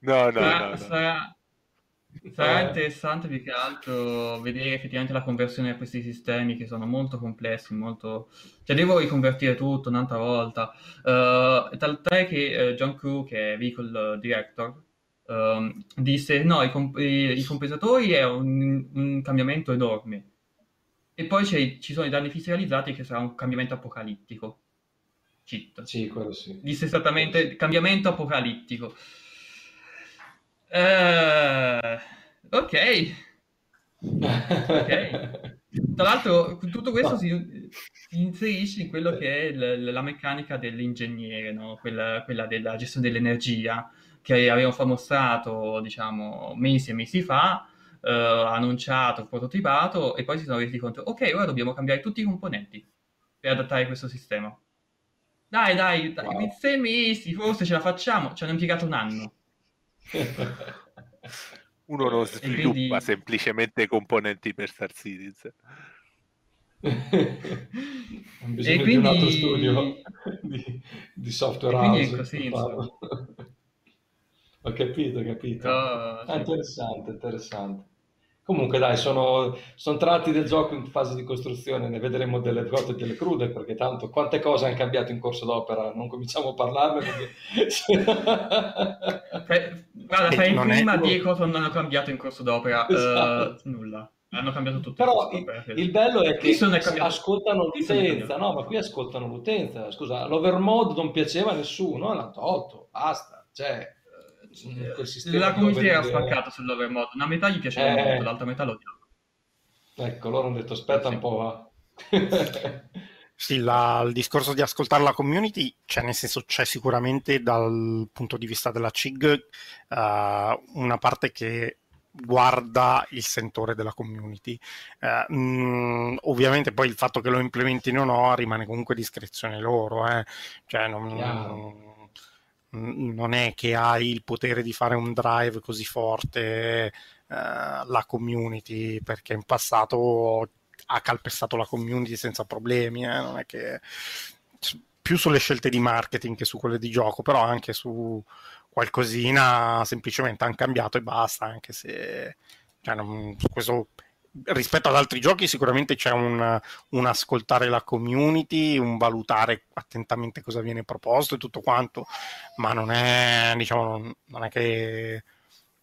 no, no, sarà, no, no. Sarà, sarà interessante più che altro vedere effettivamente la conversione a questi sistemi che sono molto complessi, molto... Cioè devo riconvertire tutto un'altra volta. Uh, tant'è che uh, John Crew, che è Vehicle Director, uh, disse no, i, comp- i, compensatori è un, un cambiamento enorme e poi ci sono i danni fiscalizzati che sarà un cambiamento apocalittico. Cheat. Sì, quello sì. Disse esattamente cambiamento apocalittico. Uh, ok. ok. Tra l'altro, tutto questo si, si, inserisce in quello che è l- la meccanica dell'ingegnere, no? quella, quella, della gestione dell'energia che avevamo mostrato, diciamo, mesi e mesi fa, eh, annunciato, prototipato e poi si sono resi conto, ok, ora dobbiamo cambiare tutti i componenti per adattare questo sistema. Dai, dai, dai wow. sei mesi, forse ce la facciamo. Ci hanno impiegato un anno. [laughs] Uno non sviluppa quindi... semplicemente componenti per Star Citizen. [laughs] e quindi... di un altro studio [laughs] di, di software house. Così, ho capito, ho capito. Oh, sì. ah, interessante, interessante. Comunque dai, sono, sono tratti del gioco in fase di costruzione, ne vedremo delle grotte e delle crude, perché tanto quante cose hanno cambiato in corso d'opera, non cominciamo a parlarne perché... [laughs] Guarda, fai in prima è... di cosa non hanno cambiato in corso d'opera, esatto. uh, nulla. Hanno cambiato tutto. Però il, il, bello è che ascoltano l'utenza, no? Ma qui ascoltano l'utenza. Scusa, l'overmode non piaceva a nessuno, l'hanno tolto, basta. Cioè, la community era spaccata sull'overmod, una metà gli piaceva eh... molto, l'altra metà lo odiava. Ecco, loro hanno detto aspetta sì. un po', va. [laughs] Sì, la, il discorso di ascoltare la community, cioè nel senso c'è sicuramente dal punto di vista della CIG uh, una parte che guarda il sentore della community. Uh, mh, ovviamente poi il fatto che lo implementino o no rimane comunque discrezione loro, eh. cioè non, non, è che hai il potere di fare un drive così forte uh, la community, perché in passato ha calpestato la community senza problemi, eh? non è che più sulle scelte di marketing che su quelle di gioco, però anche su qualcosina semplicemente hanno cambiato e basta, anche se cioè, non, questo, rispetto ad altri giochi sicuramente c'è un, un, ascoltare la community, un valutare attentamente cosa viene proposto e tutto quanto, ma non è, diciamo, non, è che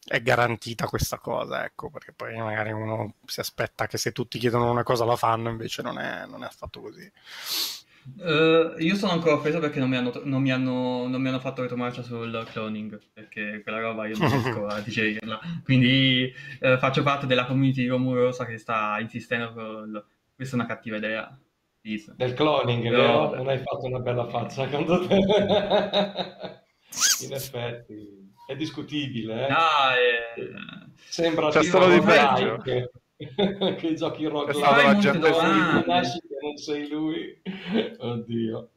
è garantita questa cosa, ecco, perché poi magari uno si aspetta che se tutti chiedono una cosa la fanno, invece non è, non è affatto così. Uh, io sono ancora offeso perché non mi, hanno, non, mi hanno, non mi hanno, fatto retromarcia sul cloning, perché quella roba io non riesco a digerirla. Quindi uh, faccio parte della community romurosa che sta insistendo con... Questa è una cattiva idea. Please. Del cloning, Però... non hai fatto una bella faccia, secondo te? [laughs] In effetti è discutibile. Eh? No, eh... Sembra C'è solo di peggio. Che, [laughs] che giochi roguelike. la gente nasci che non sei lui. Oddio.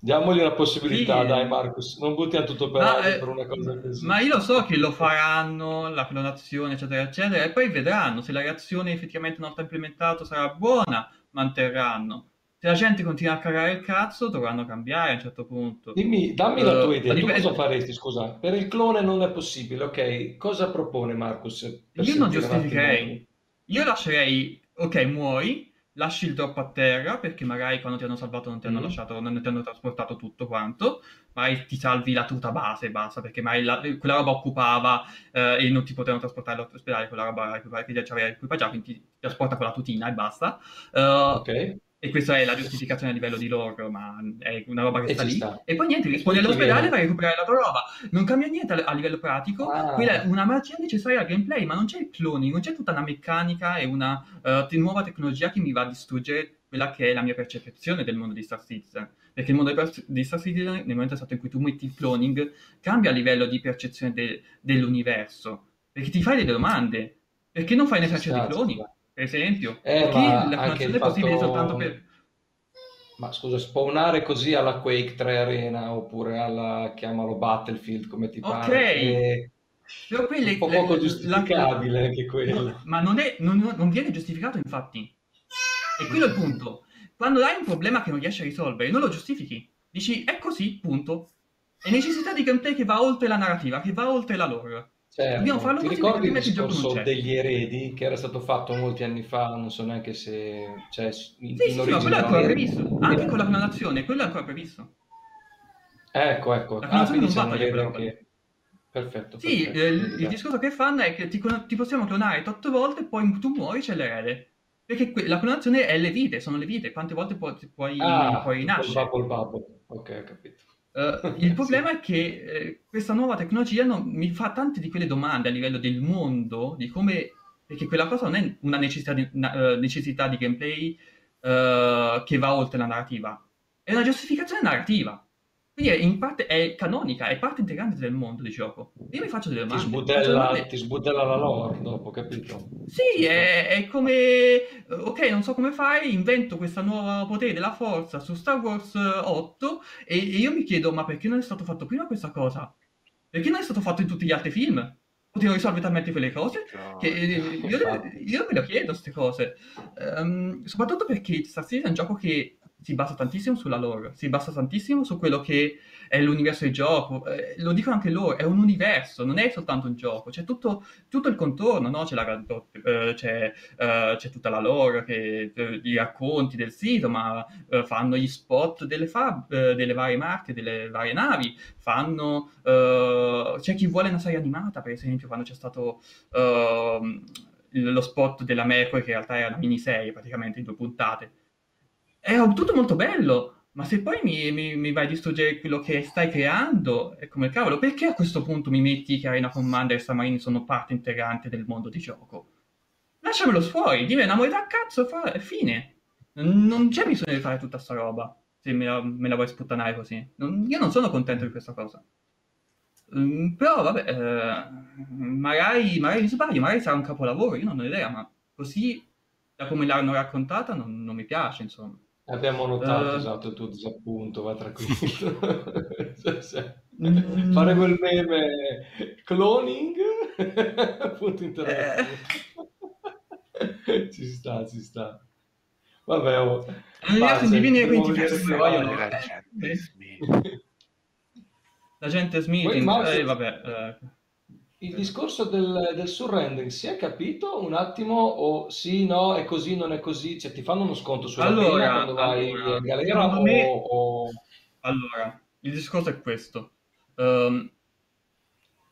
Diamogli una possibilità, sì. dai Marcus, non buttiamo tutto per, ma, eh, per una cosa così. Ma io lo so che lo faranno, la clonazione, eccetera, eccetera, e poi vedranno se la reazione effettivamente una volta implementato sarà buona, manterranno se la gente continua a cagare il cazzo, dovranno cambiare a un certo punto. Dimmi, dammi uh, la tua idea. Tu cosa faresti, scusa? Per il clone non è possibile, ok? Cosa propone Marcus? Io non giustificherei. Io lascerei, ok, muori, lasci il drop a terra perché magari quando ti hanno salvato non ti hanno mm. lasciato, non ti hanno trasportato tutto quanto, magari ti salvi la tuta base e basta perché magari la, quella roba occupava eh, e non ti potevano trasportare all'ospedale, quella roba che già aveva equipaggiato, quindi ti trasporta con la tutina e basta. Uh, ok e questa è la giustificazione a livello di loro, ma è una roba che e sta lì. Sta. E poi niente, rispondi all'ospedale e vai a recuperare la tua roba. Non cambia niente a, livello pratico, ah. quella è una magia necessaria al gameplay, ma non c'è il cloning, non c'è tutta una meccanica e una uh, nuova tecnologia che mi va a distruggere quella che è la mia percezione del mondo di Star Citizen. Perché il mondo di Star Citizen, nel momento esatto in cui tu metti il cloning, cambia a livello di percezione de- dell'universo. Perché ti fai delle domande. Perché non fai ne faccia di cloning? Esempio. Eh, perché la clonazione è possibile soltanto per... Ma scusa, spawnare così alla Quake 3 Arena oppure alla, chiamalo Battlefield come ti pare. Ok. E... Però quelle, un po' poco giustificabile la... anche quello. ma non, è, non, non, viene giustificato infatti. E quello è il punto. Quando hai un problema che non riesci a risolvere, non lo giustifichi. Dici, è così, punto. È necessità di gameplay che va oltre la narrativa, che va oltre la lore. Certo. Dobbiamo farlo Ti ricordi il discorso degli eredi che era stato fatto molti anni fa? Non so neanche se... Cioè, in, sì, in sì, ma quello è ancora previsto. Anche con la clonazione, quello è ancora previsto. Ecco, ecco. La ah, non va a anche... Perfetto. Sì, perfetto. Eh, il discorso che fanno è che ti, ti possiamo clonare tot volte e poi tu muori c'è l'erede. Perché que- la clonazione è le vite, sono le vite. Quante volte puoi, puoi, ah, puoi rinascere? Bubble bubble. Ok, ho capito. Uh, [laughs] il problema sì. è che eh, questa nuova tecnologia non, mi fa tante di quelle domande a livello del mondo, di come... perché quella cosa non è una necessità di, una, uh, necessità di gameplay uh, che va oltre la narrativa, è una giustificazione narrativa. Quindi in parte è canonica, è parte integrante del mondo di gioco. Io mi faccio delle domande. Ti sbudella, domande... ti sbudella la lore dopo, capito? Sì, è, è, come... Ok, non so come fai, invento questa nuova potere della forza su Star Wars 8 e, e io mi chiedo, ma perché non è stato fatto prima questa cosa? Perché non è stato fatto in tutti gli altri film? Potevo risolvere talmente quelle cose che io, [laughs] io me lo chiedo queste cose. Um, soprattutto perché Star Citizen è un gioco che si basa tantissimo sulla lore, si basa tantissimo su quello che è l'universo del gioco. Eh, lo dicono anche loro, è un universo, non è soltanto un gioco, c'è tutto, tutto il contorno, no? c'è, la, eh, c'è, uh, c'è, tutta la lore, che, eh, i racconti del sito, ma uh, fanno gli spot delle, fab, uh, delle varie marche, delle varie navi, fanno... c'è chi vuole una serie animata, per esempio, quando c'è stato ehm, lo spot della Mercury, che in realtà era una miniserie praticamente in due puntate è tutto molto bello, ma se poi mi, mi, mi, vai a distruggere quello che stai creando, è come cavolo, perché a questo punto mi metti che Arena Commander e Samarini sono parte integrante del mondo di gioco? Lasciamelo fuori, dimmi una moneta a cazzo e fine. Non c'è bisogno di fare tutta sta roba, se me la, me la vuoi sputtanare così. Non, io non sono contento di questa cosa. Um, però vabbè, eh, magari, magari mi sbaglio, magari sarà un capolavoro, io non ho idea, ma così da come l'hanno raccontata non, non mi piace, insomma. Abbiamo notato, uh, esatto, il tuo disappunto, va tranquillo. [laughs] mm. faremo il meme cloning, punto interrogativo. Eh. ci sta, ci sta. Vabbè, oh. Ragazzi, di venire qui ti vogliono. La gente Smith, eh, vabbè. Eh il discorso del, del surrendering si è capito un attimo o sì, no, è così, non è così? Cioè ti fanno uno sconto sulla allora, pena quando vai allora, in galera o, me... o... Allora, il discorso è questo. Um,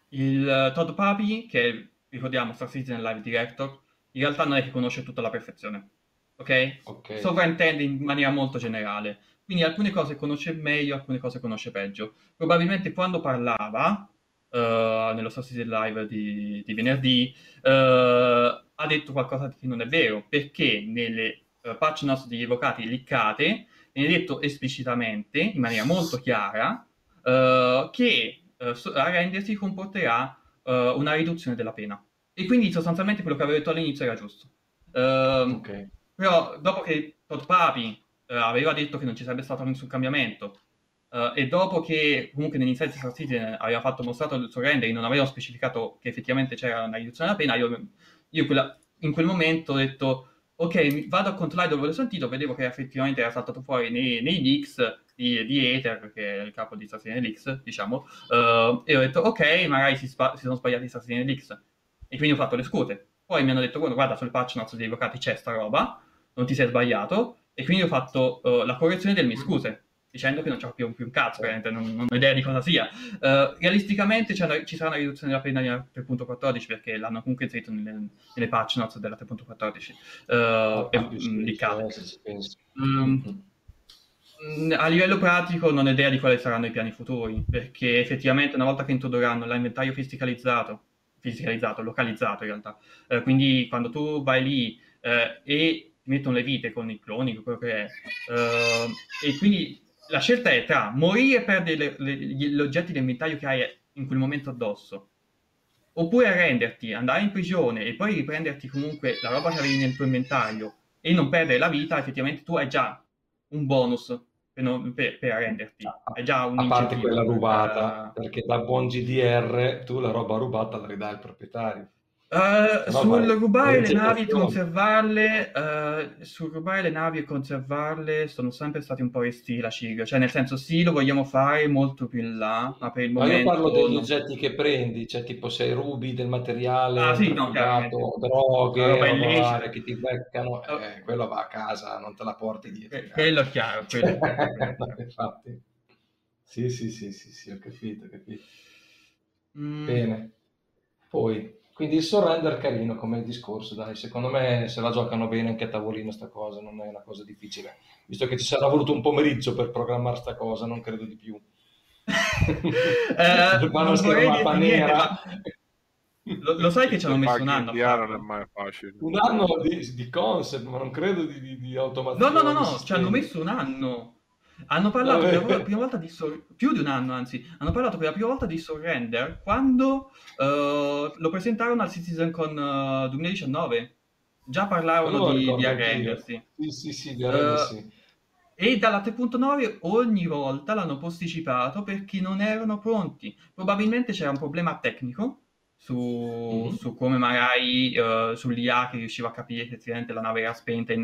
il Todd Papi, che ricordiamo Star Citizen Live Director, in realtà non è che conosce tutta la perfezione, ok? okay. Sovraintende in maniera molto generale. Quindi alcune cose conosce meglio, alcune cose conosce peggio. Probabilmente quando parlava uh, nello Citizen Live di, di venerdì, uh, ha detto qualcosa che non è vero, perché nelle uh, patch notes degli evocati liccate viene detto esplicitamente, in maniera molto chiara, che a rendersi comporterà una riduzione della pena. E quindi sostanzialmente quello che avevo detto all'inizio era giusto. Uh, okay. Però dopo che Todd Papi aveva detto che non ci sarebbe stato nessun cambiamento Uh, e dopo che comunque nell'Insight Star Citizen aveva fatto mostrato il suo render e non aveva specificato che effettivamente c'era una riduzione della pena, io, io quella, in quel momento ho detto ok, vado a controllare dove l'ho sentito, vedevo che effettivamente era saltato fuori nei, nei leaks di, di Ether, che è il capo di Citizen Leaks, diciamo, uh, e ho detto ok, magari si, spa- si sono sbagliati Star Citizen Leaks. E quindi ho fatto le scute. Poi mi hanno detto guarda, sul patch notes dei avvocati c'è sta roba, non ti sei sbagliato, e quindi ho fatto uh, la correzione delle mie scuse dicendo che non c'è più, più un cazzo, veramente non, non ho idea di cosa sia. Uh, realisticamente una, ci sarà una riduzione della pena nella 3.14 perché l'hanno comunque inserito nelle, nelle patch notes della 3.14 uh, e, um, a livello pratico non ho idea di quali saranno i piani futuri perché effettivamente una volta che introdurranno l'inventario fiscalizzato fiscalizzato, localizzato in realtà uh, quindi quando tu vai lì e mettono le vite con i cloni, quello che è, e quindi la scelta è tra morire e perdere le, le, gli oggetti d'inventario che hai in quel momento addosso, oppure arrenderti, andare in prigione e poi riprenderti comunque la roba che avevi nel tuo inventario e non perdere la vita, effettivamente tu hai già un bonus per, non, per, per arrenderti. Hai già un A parte quella rubata, per... perché da buon GDR tu la roba rubata la ridai al proprietario. Uh, sul rubare le navi e conservarle, uh, sul rubare le navi e conservarle sono sempre stati un po' resti la CIG, cioè nel senso sì lo vogliamo fare molto più in là, ma per il ma momento... Ma io parlo degli non... oggetti che prendi, cioè tipo se rubi del materiale, ah, sì, no, droghe, rubare, che ti beccano, oh. eh, quello va a casa, non te la porti dietro. Eh, quello è chiaro. Quello è [laughs] chiaro. Infatti. Sì, sì, sì, sì, sì, ho capito, ho capito. Mm. Bene. Poi... Quindi il surrender carino come discorso, dai, secondo me se la giocano bene anche a tavolino sta cosa, non è una cosa difficile. Visto che ci sarà voluto un pomeriggio per programmare sta cosa, non credo di più. [laughs] eh, [laughs] non schermata nera. Lo, lo, sai che ci hanno messo un anno? Non è mai facile. Un anno di, di concept, ma non credo di, di, di automatizzazione. No, no, no, no, ci hanno messo un anno. Hanno parlato per la prima volta di sor- più di un anno, anzi, hanno parlato per la prima volta di Surrender quando uh, lo presentarono al CitizenCon uh, 2019. Già parlavano di, di arrendersi. Sì, sì, sì, di arrendersi. Uh, e dalla 3.9 ogni volta l'hanno posticipato perché non erano pronti. Probabilmente c'era un problema tecnico su, mm-hmm. su come magari uh, sull'IA che riusciva a capire che effettivamente la nave era spenta e,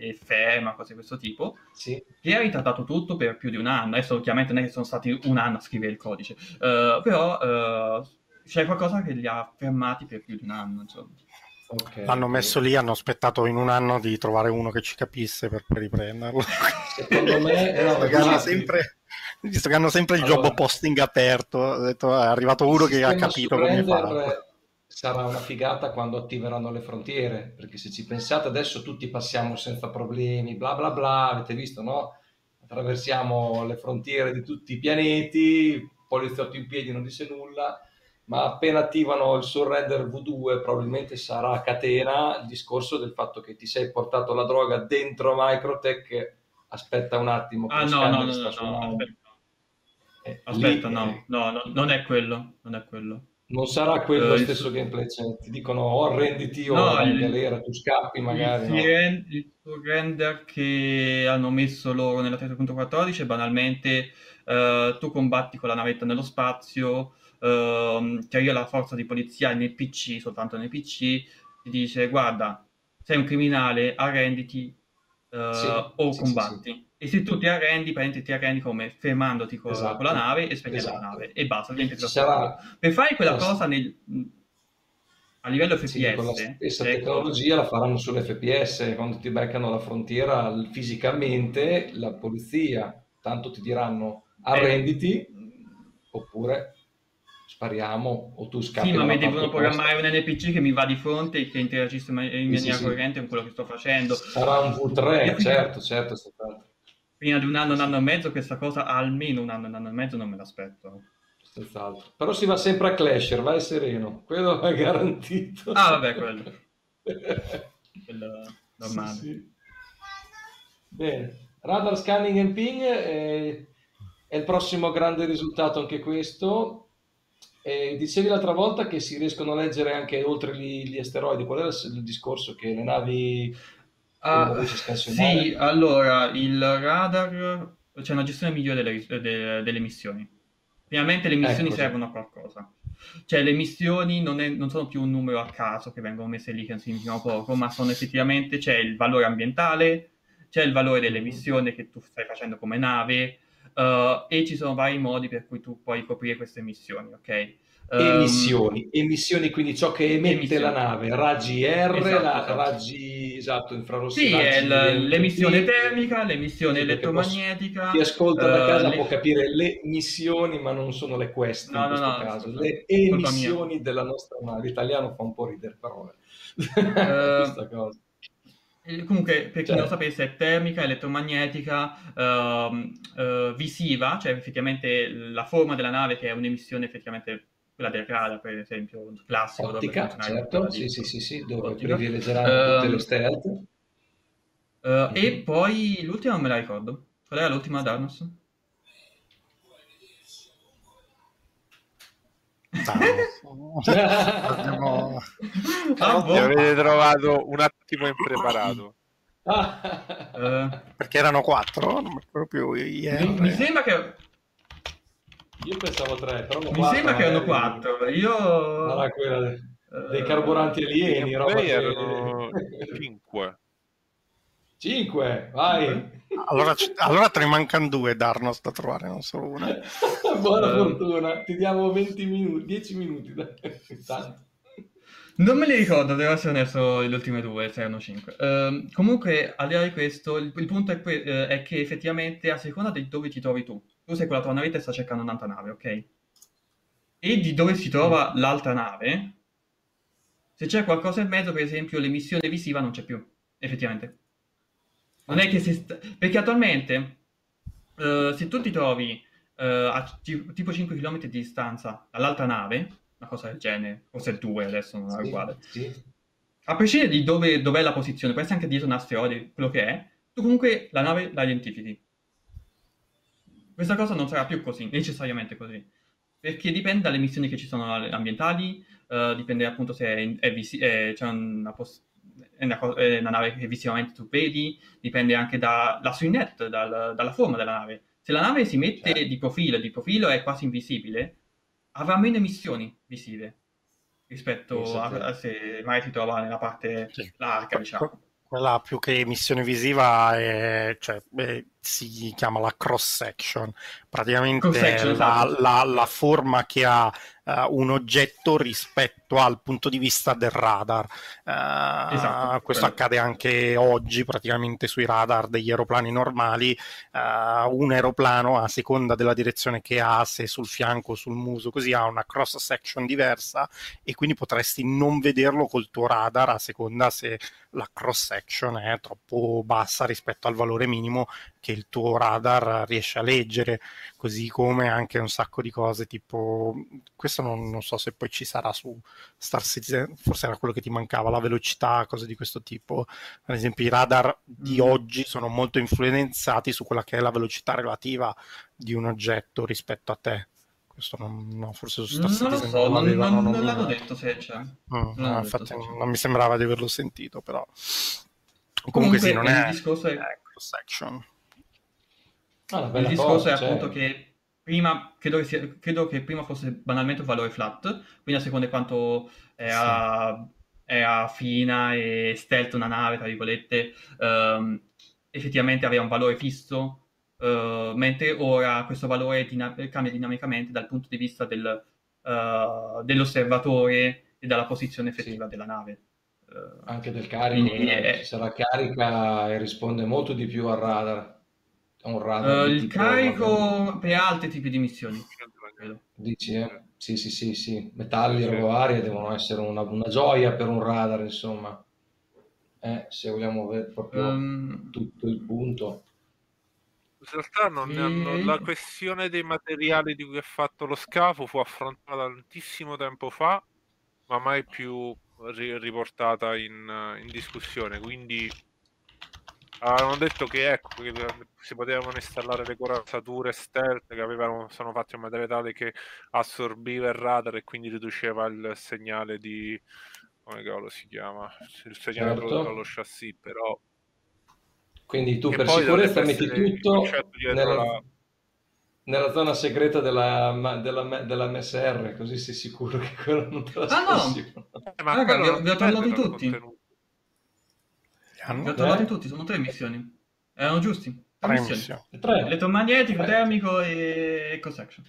e ferma, cose di questo tipo, sì. che ha ritrattato tutto per più di un anno. Adesso chiaramente non è che sono stati un anno a scrivere il codice, uh, però uh, c'è qualcosa che li ha fermati per più di un anno. Insomma. Okay, L'hanno messo lì, hanno aspettato in un anno di trovare uno che ci capisse per, per riprenderlo. Secondo me no, hanno sempre, visto che hanno sempre il allora, job posting aperto, detto, è arrivato uno che ha capito come fare. Sarà una figata quando attiveranno le frontiere, perché se ci pensate adesso tutti passiamo senza problemi, bla bla bla, avete visto, no? attraversiamo le frontiere di tutti i pianeti, il poliziotto in piedi non dice nulla, ma appena attivano il surrender V2 probabilmente sarà a catena il discorso del fatto che ti sei portato la droga dentro Microtech, aspetta un attimo. Ah no, no, no, no, no, aspetta, aspetta lì, no, eh. no, no, non è quello, non è quello. Non sarà quello lo uh, stesso il... gameplay, cioè, ti dicono o arrenditi o no, in galera, tu scappi magari. Il, no. rend- il render che hanno messo loro nella 3.14 è banalmente uh, tu combatti con la navetta nello spazio, uh, ti arriva la forza di polizia nei PC, soltanto nei PC, ti dice guarda, sei un criminale, arrenditi uh, sì, o sì, combatti. Sì, e se tu ti arrendi, prendi, ti arrendi come fermandoti con, esatto. con la nave e spegnendo esatto. la nave e basta. Sarà... Per fare quella Sarà... cosa nel, a livello FPS, sì, con la stessa ecco. tecnologia la faranno sull'FPS quando ti beccano alla frontiera fisicamente, la polizia, tanto ti diranno arrenditi eh. oppure spariamo o tu scappi. Sì, ma mi devono programmare un NPC che mi va di fronte e che interagisce in maniera sì, sì, corrente con quello che sto facendo. Sarà un V3, certo, certo, certo prima di un anno, un anno e mezzo, questa cosa almeno un anno, un anno e mezzo non me l'aspetto. Senz'altro. Però si va sempre a clasher, vai sereno, quello è [laughs] garantito. Ah, vabbè, quello. [laughs] quello normale. Sì, sì. Bene, radar scanning and ping è, è, il prossimo grande risultato anche questo. E dicevi l'altra volta che si riescono a leggere anche oltre gli, gli asteroidi. Qual era il discorso? Che le navi Uh, sì, allora il radar c'è una gestione migliore delle, delle, delle missioni. Finalmente le missioni ecco, servono a qualcosa. Cioè le missioni non, è, non, sono più un numero a caso che vengono messe lì che non significano poco, ma sono effettivamente c'è il valore ambientale, c'è il valore delle missioni che tu stai facendo come nave uh, e ci sono vari modi per cui tu puoi coprire queste missioni, ok? Emissioni, um, emissioni quindi ciò che emette emissioni. la nave, raggi R, esatto, la, esatto. raggi esatto, infrarossi. Sì, è l'emissione termica, l'emissione sì, elettromagnetica. Chi ascolta da casa uh, può le... capire le missioni, ma non sono le queste no, in questo no, caso. No, le emissioni della nostra nave. L'italiano fa un po' ridere parole. [laughs] Uh, cosa. Comunque, per chi certo. non lo sapesse, è termica, elettromagnetica, uh, uh, visiva, cioè effettivamente la forma della nave che è un'emissione effettivamente quella del radar, per esempio, classico. Ottica, certo, sì, sì, sì, sì, dove privilegieranno uh, tutte le stealth. Uh, mm-hmm. E poi l'ultima non me la ricordo. Qual era l'ultima Darnos? Abbiamo... ah, boh. avete trovato un attimo impreparato. uh, perché erano quattro, non proprio mi, mi sembra che io pensavo tre, però Mi sembra che erano quattro. Io... Sarà quella dei eh, carburanti alieni. Roba che... erano [laughs] cinque. Cinque, vai. Allora, allora te ne mancano due Darnos da trovare, non solo una. [laughs] Buona uh... fortuna, ti diamo 20 minuti, 10 minuti. [laughs] Tanto. Non me li ricordo, devo essere onesto, le ultime due, se erano cinque. Uh, comunque, al di là di questo, il, il punto è, que- uh, è, che effettivamente a seconda di dove ti trovi tu, tu sei con la tua navetta e sta cercando un'altra nave, ok? E di dove si trova l'altra nave, se c'è qualcosa in mezzo, per esempio l'emissione visiva non c'è più, effettivamente. Non è che si... Sta... Perché attualmente, uh, se tu ti trovi a tipo 5 km di distanza dall'altra nave, una cosa del genere, forse il 2 adesso non è sì, uguale. Sì. A prescindere di dove, dov'è la posizione, può essere anche dietro un asteroide, quello che è, tu comunque la nave la identifichi. Questa cosa non sarà più così, necessariamente così, perché dipende dalle missioni che ci sono ambientali, uh, dipende appunto se è, è visi- è, c'è una, poss- è, una, co- è una, nave che visivamente tu vedi, dipende anche dalla silhouette, dal, dalla forma della nave. Se la nave si mette certo. di profilo, di profilo è quasi invisibile, avrà meno emissioni visive rispetto a, a, se mai si trova nella parte sì. larga, diciamo. Quella più che emissione visiva è, cioè, è, si chiama la cross section, praticamente cross section, la, esatto. la, la, forma che ha uh, un oggetto rispetto al punto di vista del radar. Uh, esatto, questo quello. accade anche oggi praticamente sui radar degli aeroplani normali. Uh, un aeroplano a seconda della direzione che ha, se sul fianco o sul muso, così ha una cross section diversa e quindi potresti non vederlo col tuo radar a seconda se la cross section è troppo bassa rispetto al valore minimo che il tuo radar riesce a leggere, così come anche un sacco di cose tipo, questo non, non so se poi ci sarà su Star Citizen, forse era quello che ti mancava, la velocità, cose di questo tipo. Ad esempio i radar di mm. oggi sono molto influenzati su quella che è la velocità relativa di un oggetto rispetto a te. Questo non, no, forse su Star non Citizen lo so, non, non, non, non l'hanno detto se c'è. Mm, no, infatti non mi sembrava di averlo sentito, però... Comunque, Comunque sì, non è... Discorso è... cross action. Ah, il discorso è appunto cioè... che prima credo che, sia, credo che, prima fosse banalmente un valore flat, quindi a seconda di quanto era, sì. era fina e stealth una nave, tra virgolette, um, effettivamente aveva un valore fisso Uh, mentre ora questo valore dina- cambia dinamicamente dal punto di vista del, uh, dell'osservatore e dalla posizione effettiva sì. della nave. Uh, Anche del carico, quindi, eh, ci sarà carica e risponde molto di più al radar. Un radar il carico per altri tipi di missioni. Dici, eh? Sì, sì, sì, sì. Metalli, roba varia devono essere una, una, gioia per un radar, insomma. Eh, se vogliamo vedere proprio um... tutto il punto. In realtà non ne hanno, la questione dei materiali di cui è fatto lo scafo fu affrontata tantissimo tempo fa, ma mai più ri- riportata in, in, discussione. Quindi avevano detto che, ecco, che si potevano installare le corazzature stealth che avevano, sono fatte in materiale tale che assorbiva il radar e quindi riduceva il segnale di come cavolo si chiama? Il segnale certo. prodotto dallo chassis, però quindi tu e per sicurezza metti tutto nella, la... nella, zona segreta della, della, della, MSR, così sei sicuro che quello non te la Ah no! Eh, ma Raga, vi, vi ho tornati tutti. Vi ho eh? tutti, sono tre missioni. Erano giusti. Tre missioni. Tre. Elettromagnetico, termico e eco-section.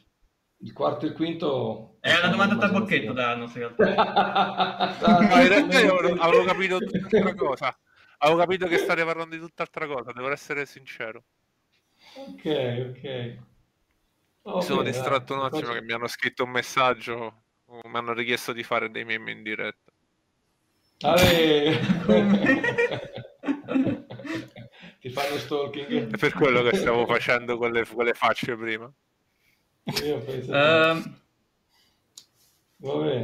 Il quarto e il quinto... È una domanda a tabocchetto da nostra realtà. [laughs] no, in realtà io avevo capito tutta una cosa. Avevo capito che state parlando di tutt'altra cosa, devo essere sincero. Ok, ok. Oh, mi sono bene, distratto dai, un attimo cosa... che mi hanno scritto un messaggio, mi hanno richiesto di fare dei meme in diretta. [laughs] Ti fanno stalking? È per quello che stavo facendo quelle, quelle facce prima. Io penso uh,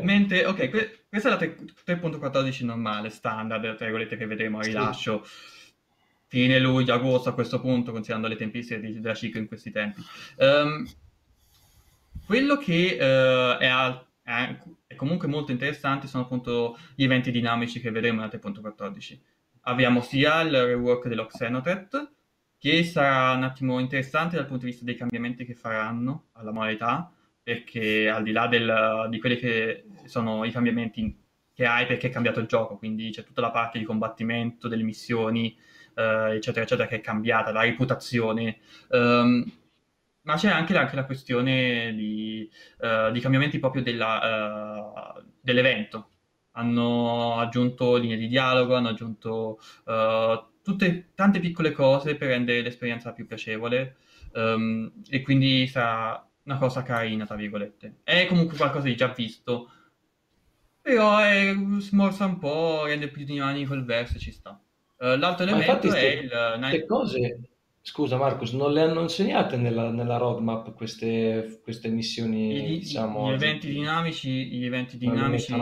Mentre, ok, que- questa è la 3.14 normale, standard, tra virgolette, che vedremo a rilascio. Sì. Fine luglio, agosto a questo punto, considerando le tempistiche di, della ciclo in questi tempi. Um, quello che uh, è, al- è, è, comunque molto interessante sono appunto gli eventi dinamici che vedremo nella 3.14. Abbiamo sia il rework dello Xenotret, che sarà un attimo interessante dal punto di vista dei cambiamenti che faranno alla modalità, perché al di là del, di quelli che sono i cambiamenti che hai perché è cambiato il gioco, quindi c'è tutta la parte di combattimento, delle missioni, eh, eccetera, eccetera, che è cambiata, la reputazione. Um, ma c'è anche, anche la questione di, uh, di cambiamenti proprio della, uh, dell'evento. Hanno aggiunto linee di dialogo, hanno aggiunto uh, tutte, tante piccole cose per rendere l'esperienza più piacevole um, e quindi sarà una cosa carina, tra virgolette. È comunque qualcosa di già visto, però è smorza un po', rende più dinamico il verso e ci sta. Uh, l'altro elemento è il... Queste cose, scusa Marcus, non le hanno insegnate nella, nella roadmap queste, queste missioni, I, diciamo... Gli eventi dinamici, gli eventi dinamici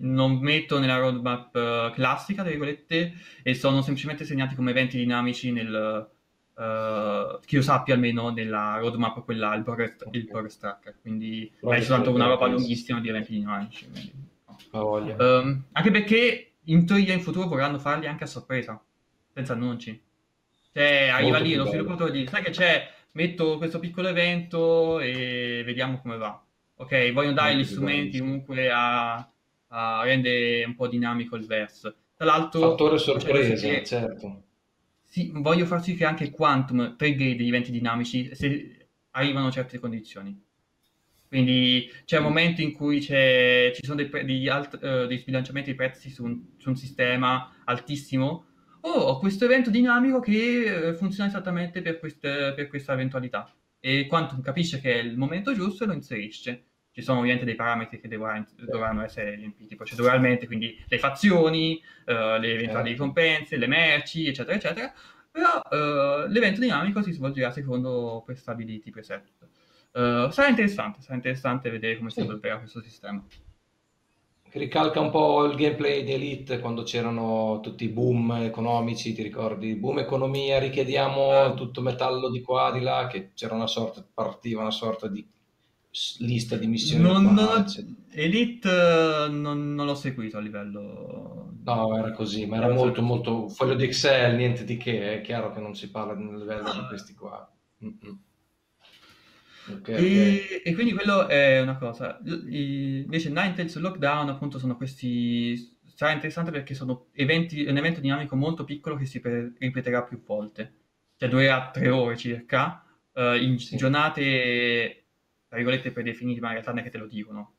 non metto nella roadmap uh, classica, tra virgolette, e sono semplicemente segnati come eventi dinamici nel uh, che io sappia almeno nella roadmap quella il progress, il progress tracker. Quindi è soltanto una roba lunghissima di eventi dinamici quindi, no. um, anche perché in teoria in futuro vorranno farli anche a sorpresa senza annunci cioè arriva lì lo sviluppatore dice sai che c'è? Metto questo piccolo evento e vediamo come va. Ok vogliono dare Molto gli strumenti comunque a, a rendere un po' dinamico il verso. Tra l'altro fattore sorpresa che, certo. Sì, voglio far sì che anche Quantum trigger degli eventi dinamici se arrivano a certe condizioni. Quindi c'è un momento in cui ci sono dei, pre- degli alt- uh, dei sbilanciamenti di prezzi su un, su un, sistema altissimo. Oh, ho questo evento dinamico che uh, funziona esattamente per, queste, per questa eventualità. E Quantum capisce che è il momento giusto e lo inserisce ci sono ovviamente dei parametri che dovranno, dovranno essere riempiti proceduralmente, quindi le fazioni, uh, le eventuali certo. ricompense, le merci, eccetera, eccetera. Però uh, l'evento dinamico si svolgerà secondo prestabiliti preset. Uh, sarà interessante, sarà interessante vedere come sì. si svilupperà questo sistema. Ricalca un po' il gameplay di Elite quando c'erano tutti i boom economici, ti ricordi? Boom economia, richiediamo tutto metallo di qua, di là, che c'era una sorta, partiva una sorta di lista di missioni. Non, non, Elite eh, non, non, l'ho seguito a livello... No, era così, ma era molto, molto foglio di Excel, niente di che, è chiaro che non si parla nel livello di questi qua. Okay, e, okay. e, quindi quello è una cosa. I, invece Ninetales Lockdown appunto sono questi... Sarà interessante perché sono eventi, un evento dinamico molto piccolo che si ripeterà più volte. Cioè durerà tre ore circa, uh, in sì. giornate tra virgolette predefiniti, ma in realtà non è che te lo dicono.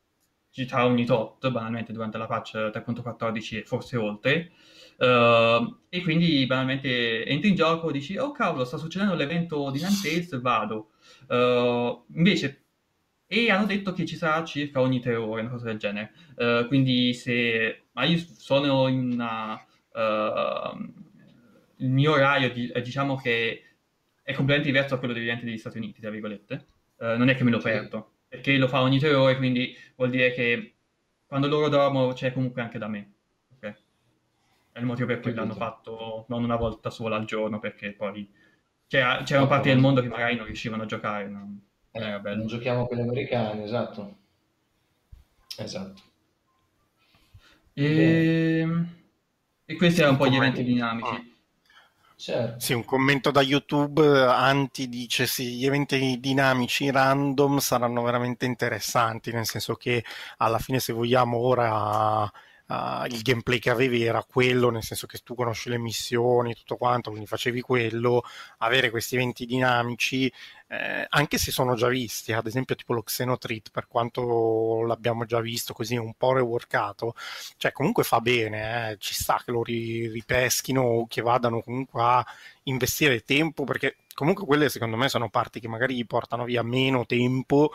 Ci sarà ogni tot, banalmente, durante la patch 3.14 e forse oltre. Uh, e quindi banalmente entri in gioco, dici, oh cavolo, sta succedendo l'evento di Nantes, [laughs] vado. Uh, invece, e hanno detto che ci sarà circa ogni tre ore, una cosa del genere. Uh, quindi se... Ma io sono in una... il mio orario, diciamo che è completamente diverso da quello degli Stati Uniti, tra virgolette. Eh, non è che me lo perdo, perché lo fa ogni tre ore, quindi vuol dire che quando loro dormono c'è comunque anche da me. Okay? È il motivo per cui l'hanno fatto non una volta sola al giorno, perché poi c'era, c'erano parti del mondo che magari non riuscivano a giocare. Non, eh, non giochiamo con gli americani, esatto. Esatto. E... e questi erano un po' gli eventi dinamici. Certo. Sì, un commento da YouTube, Anti dice sì, gli eventi dinamici random saranno veramente interessanti, nel senso che alla fine se vogliamo ora Uh, il gameplay che avevi era quello, nel senso che tu conosci le missioni, tutto quanto, quindi facevi quello, avere questi eventi dinamici, eh, anche se sono già visti, ad esempio tipo lo Xenotreat, per quanto l'abbiamo già visto così un po' reworkato, cioè comunque fa bene, eh, ci sta che lo ri- ripeschino o che vadano comunque a investire tempo, perché comunque quelle secondo me sono parti che magari portano via meno tempo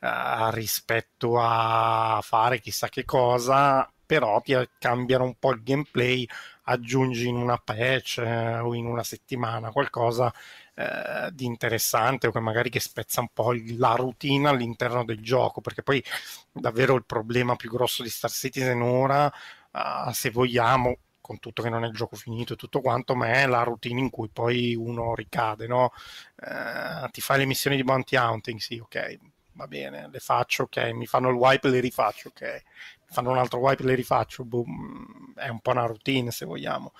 eh, rispetto a fare chissà che cosa però cambiano un po' il gameplay, aggiungi in una patch eh, o in una settimana qualcosa eh, di interessante o che magari che spezza un po' la routine all'interno del gioco, perché poi davvero il problema più grosso di Star Citizen ora, uh, se vogliamo, con tutto che non è il gioco finito e tutto quanto, ma è la routine in cui poi uno ricade, no? Eh, ti fai le missioni di bounty hunting, sì, ok, va bene, le faccio, ok, mi fanno il wipe e le rifaccio, ok, fanno un altro wipe e le rifaccio, boom, è un po' una routine se vogliamo.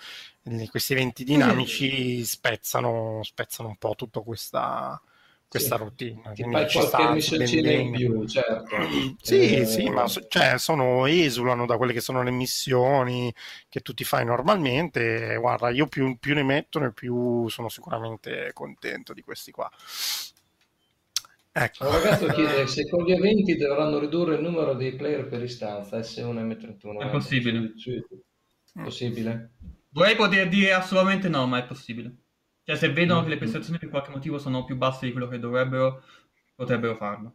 questi eventi dinamici spezzano, spezzano un po' tutta questa, questa sì. routine. Ti fai qualche missioncina in più, certo. sì, eh, sì, ma cioè, sono, esulano da quelle che sono le missioni che tu ti fai normalmente. Guarda, io più, più ne mettono e più sono sicuramente contento di questi qua. Ecco. Un ragazzo chiede se con gli eventi dovranno ridurre il numero dei player per istanza S1 e M31. È possibile. È possibile? Vorrei poter dire assolutamente no, ma è possibile. Cioè, se vedono mm-hmm. che le prestazioni per qualche motivo sono più basse di quello che dovrebbero, potrebbero farlo.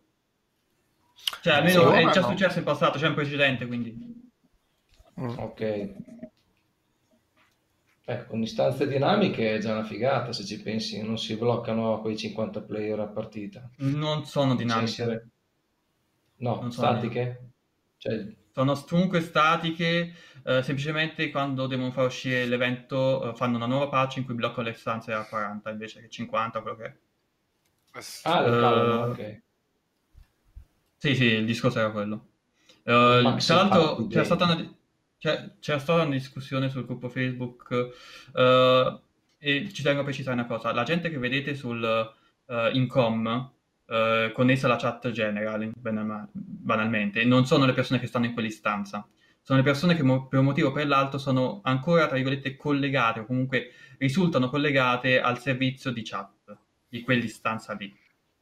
Cioè, almeno sì, è già no. successo in passato, c'è un precedente, quindi... Mm. Ok. Eh, con istanze dinamiche è già una figata se ci pensi, non si bloccano quei 50 player a partita. Non sono dinamiche. Essere... No, non statiche? Cioè... Sono comunque statiche, eh, semplicemente quando devono far uscire l'evento eh, fanno una nuova patch in cui bloccano le stanze a 40 invece che 50, quello che è. Ah, uh, ok. Sì, sì, il discorso era quello. Uh, tra l'altro c'era stata una c'è, c'era stata una discussione sul gruppo Facebook uh, e ci tengo a precisare una cosa. La gente che vedete sul uh, Incom uh, connessa alla chat general, banalmente, non sono le persone che stanno in quell'istanza. Sono le persone che mo- per un motivo o per l'altro sono ancora, tra virgolette, collegate o comunque risultano collegate al servizio di chat di quell'istanza lì.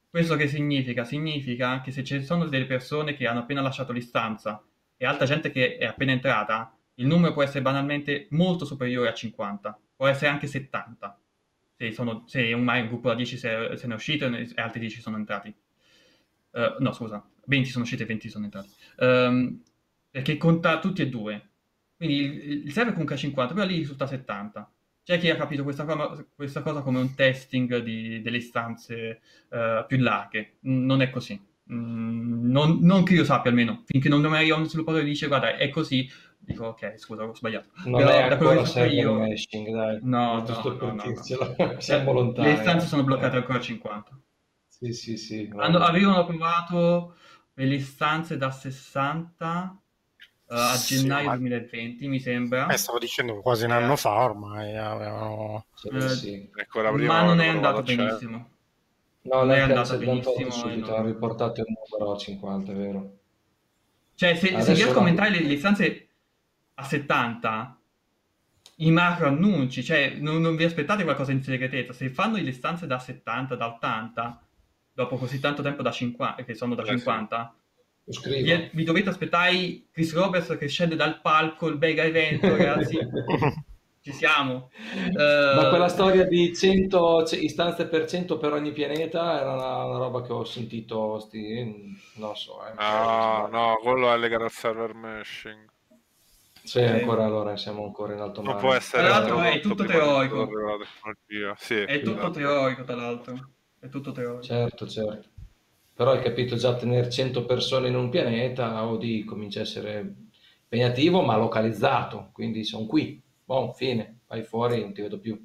Questo che significa? Significa che se ci sono delle persone che hanno appena lasciato l'istanza e altra gente che è appena entrata, il numero può essere banalmente molto superiore a 50, può essere anche 70, se, sono, se un, un gruppo da 10 se, se ne è uscito e altri 10 sono entrati. Uh, no, scusa, 20 sono usciti e 20 sono entrati. Um, perché conta tutti e due. Quindi il, il server comunque è 50, però lì risulta 70. Cioè c'è chi ha capito questa, cosa, questa cosa come un testing di, delle istanze uh, più larghe. Non è così. Mm, non, non, che io sappia almeno, finché non mi arriva un sviluppatore e dice guarda è così, dico ok scusa ho sbagliato. Non Però, è da quello che so io... Meshing, dai. No, no, no, no, no. [laughs] siamo lontani. Le istanze sono bloccate ancora a 50. Sì, sì, sì. Hanno, avevano provato le istanze da 60 uh, a sì, gennaio ma... 2020, mi sembra. Eh, stavo dicendo quasi un anno eh. fa ormai. Avevano... Eh, sì. ma non è andato benissimo. No, non è andato benissimo. Subito, hanno riportato il numero a 50, vero? Cioè, se, se riesco a aumentare le, le istanze a 70, i macro annunci, cioè non, non, vi aspettate qualcosa in segretezza, se fanno le stanze da 70, da 80, dopo così tanto tempo da 50, che sono da eh 50, sì. vi, vi, dovete aspettare Chris Roberts che scende dal palco, il mega evento, ragazzi. [laughs] Ci siamo. Ma quella storia di 100 istanze per 100 per ogni pianeta era una, una roba che ho sentito, sti, non so. Eh, ah, no, quello è legato al server meshing. Sì, ancora allora siamo ancora in alto mare. Può essere tra l'altro è tutto teorico. Sì, è tutto esatto. teorico, tra l'altro. È tutto teorico. Certo, certo. Però hai capito già tenere 100 persone in un pianeta, OD comincia a essere impegnativo, ma localizzato, quindi sono qui. Boh, fine, vai fuori e non ti vedo più.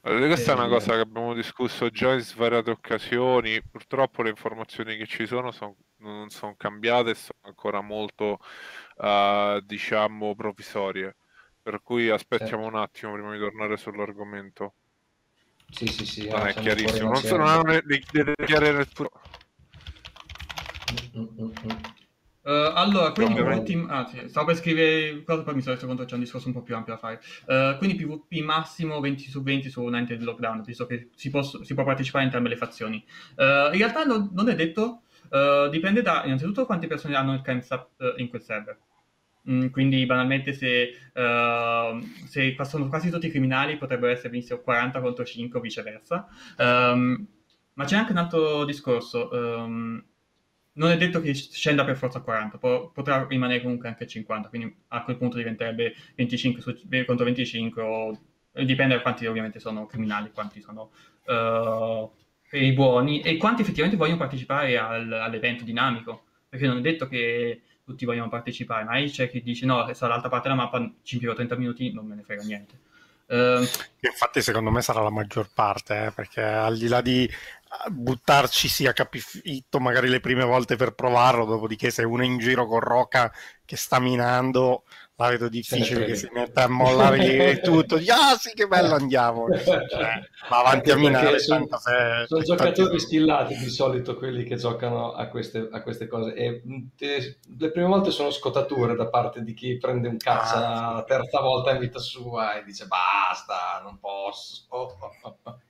Allora, questa è una cosa che abbiamo discusso già in svariate occasioni. Purtroppo le informazioni che ci sono son, non sono cambiate sono ancora molto, uh, diciamo, provvisorie. Per cui aspettiamo certo. un attimo prima di tornare sull'argomento. Sì, sì, sì. Non è chiarissimo, non sono le, le, le, le, Uh, allora, quindi PvP, ah, sì, stavo per scrivere cosa, poi mi sono reso conto che c'è un discorso un po' più ampio da fare. Uh, quindi PvP massimo 20 su 20 su United Lockdown, visto che si, posso, si, può partecipare in entrambe le fazioni. Uh, in realtà non, non è detto, dipende da innanzitutto quante persone hanno il timestamp in quel server. Mm, quindi banalmente se, se sono quasi tutti criminali potrebbero essere benissimo 40 contro 5 o viceversa. Um, ma c'è anche un altro discorso. Um, non è detto che scenda per forza a 40, po- potrà rimanere comunque anche a 50, quindi a quel punto diventerebbe 25 su, contro 25 o dipende da quanti ovviamente sono criminali, quanti sono uh, i buoni e quanti effettivamente vogliono partecipare al, all'evento dinamico, perché non è detto che tutti vogliono partecipare, ma c'è chi dice no, sta dall'altra parte della mappa, ci impiego 30 minuti, non me ne frega niente. Uh, Infatti secondo me sarà la maggior parte, eh, perché al di là di buttarci sia capito magari le prime volte per provarlo, dopodiché se uno è in giro con Roca che sta minando, la vedo difficile che si metta a mollare tutto, di, ah sì che bello andiamo, [laughs] cioè, va avanti a minare. Sono, se, sono giocatori schillati di solito quelli che giocano a queste, a queste cose e te, le prime volte sono scottature da parte di chi prende un cazzo ah, la terza volta in vita sua e dice basta, non posso. [laughs]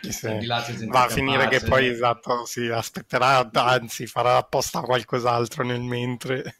Sì. Va a finire che poi esatto, si aspetterà, anzi farà apposta qualcos'altro nel mentre.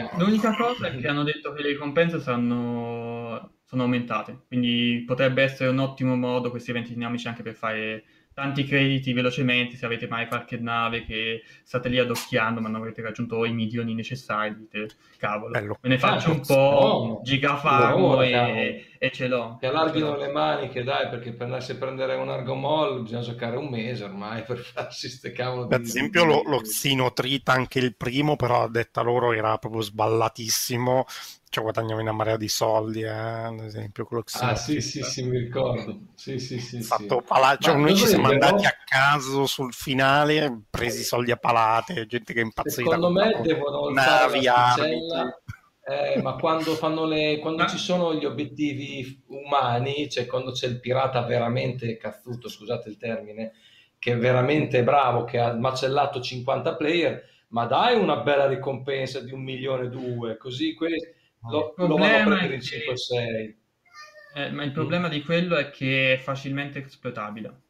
Uh, l'unica cosa è che hanno detto che le ricompense saranno, sono aumentate, quindi potrebbe essere un ottimo modo questi eventi dinamici anche per fare tanti crediti velocemente, se avete mai qualche nave che state lì adocchiando ma non avete raggiunto i milioni necessari, dite cavolo, Bello. me ne faccio ah, un po', gigafarmo e, e, ce l'ho. Che allarghino le maniche, dai, perché per andarsi a prendere un argomol bisogna giocare un mese ormai [laughs] per farsi ste cavolo. Per esempio lo, lo Xinotrita, anche il primo, però a detta loro era proprio sballatissimo cioè guadagniamo una marea di soldi, eh, ad esempio quello che Ah sì, sì, sì, mi ricordo. Sì, sì, sì, fatto sì. Pala- cioè, noi ci siamo andati a caso sul finale, presi soldi a palate, gente che è impazzita. Secondo me devono navi, eh, ma quando, fanno le, quando ci sono gli obiettivi umani, cioè quando c'è il pirata veramente cazzuto, scusate il termine, che è veramente bravo, che ha macellato 50 player, ma dai una bella ricompensa di un milione e due, così quelli lo, il problema è che... 5 6. Eh, ma il problema mm. di quello è che è facilmente esploitabile.